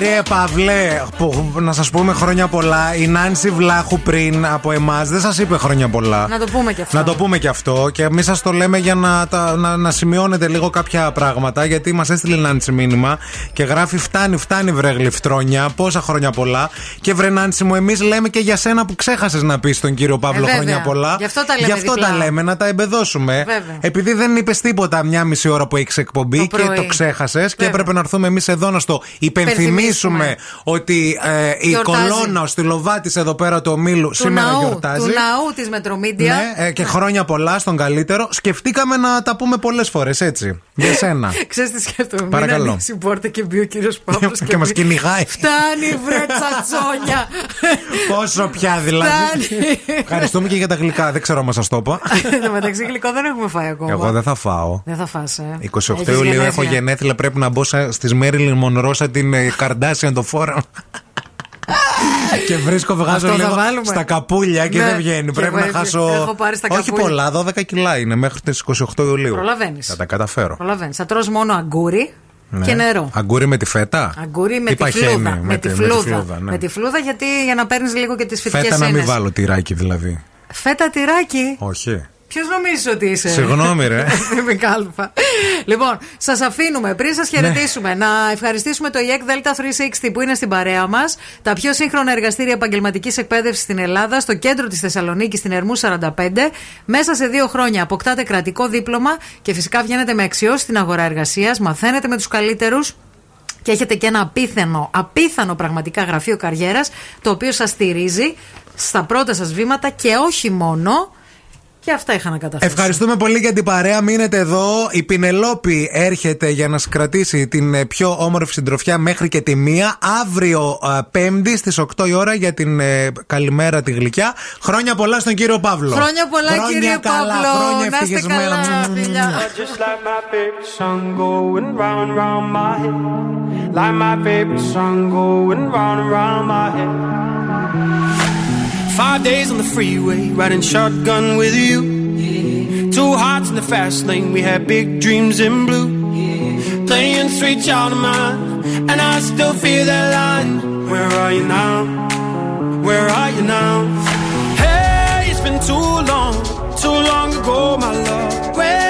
κύριε Παύλε, που, να σας πούμε χρόνια πολλά. Η Νάνση Βλάχου πριν από εμάς δεν σας είπε χρόνια πολλά. Να το πούμε και αυτό. Να το πούμε και αυτό. Και εμείς σας το λέμε για να, τα, να, να σημειώνετε λίγο κάποια πράγματα. Γιατί μας έστειλε η Νάνση μήνυμα και γράφει: Φτάνει, φτάνει, βρε γλυφτρόνια. Πόσα χρόνια πολλά. Και βρε Νάνση μου, εμείς λέμε και για σένα που ξέχασες να πεις στον κύριο Παύλο Ε, βέβαια. χρόνια πολλά. Γι' αυτό τα λέμε Γι' αυτό διπλά. τα λέμε, να τα εμπεδώσουμε. Βέβαια. Επειδή δεν είπες τίποτα μια μισή ώρα που έχεις εκπομπή Το και πρωί. το ξέχασες και Βέβαια. έπρεπε να έρθουμε εμείς εδώ να στο υπενθυμίσουμε Υπενθυμίσουμε. ότι ε, η Γιορτάζει. κολόνα, ο στυλοβάτη εδώ πέρα του ομίλου Του σήμερα ναού, γιορτάζει. του ναού της Μετρομίντια. Ναι, ε, και χρόνια πολλά στον καλύτερο. Σκεφτήκαμε να τα πούμε πολλές φορές έτσι. Για σένα. Ξέρεις τι σκέφτομαι. Παρακαλώ. Μην ανοίξεις η πόρτα και μπει ο κύριος Παύλος. Και μας κυνηγάει. Φτάνει, βρε τσατσόνια. Πόσο πια δηλαδή. Φτάνει. Ευχαριστούμε και για τα γλυκά. Δεν ξέρω αν σας το είπα. Εν τω μεταξύ, γλυκό δεν έχουμε φάει ακόμα. Εγώ δεν θα φάω. Δεν θα φας, ε. 28 Έχεις Ιουλίου έχω γενέθλια. γενέθλια. Πρέπει να μπω στις Μέριλιν Μονρόσα την ε, Καρντάσιαν το φόρο. και βρίσκω, βγάζω Αυτό θα λίγο βάλουμε. στα καπούλια και Ναι, δεν βγαίνει. και Πρέπει εγώ να έτσι. χάσω. Έχω πάρει στα Όχι καπούλια. πολλά, 12 κιλά είναι μέχρι τις 28 Ιουλίου. Προλαβαίνεις. Θα τα καταφέρω. Προλαβαίνεις. Θα τρως μόνο αγκούρι Ναι. και νερό. Αγκούρι με τη φέτα; Αγκούρι με Ή τη παχαίνει, φλούδα. με Με τη- τη με τη φλούδα. φλούδα, ναι. Με τη φλούδα γιατί για να παίρνεις λίγο και τις φυτικές Φέτα να μην ίνες. βάλω τυράκι δηλαδή. Φέτα τυράκι. Όχι. Ποιος νομίζεις ότι είσαι; Συγγνώμη, ρε. Είμαι κάλπα. λοιπόν, σας αφήνουμε πριν σας Ναι. χαιρετήσουμε να ευχαριστήσουμε το EEC Delta 360 που είναι στην παρέα μας. Τα πιο σύγχρονα εργαστήρια επαγγελματικής εκπαίδευσης στην Ελλάδα, στο κέντρο της Θεσσαλονίκης, στην Ερμού 45. Μέσα σε δύο χρόνια αποκτάτε κρατικό δίπλωμα και φυσικά βγαίνετε με αξιώσεις στην αγορά εργασίας. Μαθαίνετε με τους καλύτερους. Και έχετε και ένα απίθανο, απίθανο πραγματικά γραφείο καριέρας το οποίο σας στηρίζει στα πρώτα σας βήματα και όχι μόνο. Και αυτά είχα να καταφέρω. Ευχαριστούμε πολύ για την παρέα. Μείνετε εδώ. Η Πινελόπη έρχεται για να σα κρατήσει την ε, πιο όμορφη συντροφιά μέχρι και τη μία. Αύριο α, Πέμπτη στις 8 η ώρα για την ε, καλημέρα τη γλυκιά. Χρόνια πολλά στον κύριο Παύλο. Χρόνια πολλά, Χρόνια κύριε καλά, Παύλο. Χρόνια Να είστε ευτυχισμένα. καλά, φιλιά. Just like my favorite song going round and round my head. Five days on the freeway, riding shotgun with you. Two hearts in the fast lane, we had big dreams in blue. Playing sweet child of mine, and I still feel that line. Where are you now? Where are you now? Hey, it's been too long, too long ago, my love. Where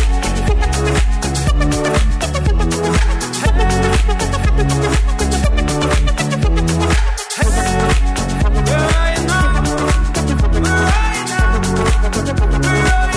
se ponga peor.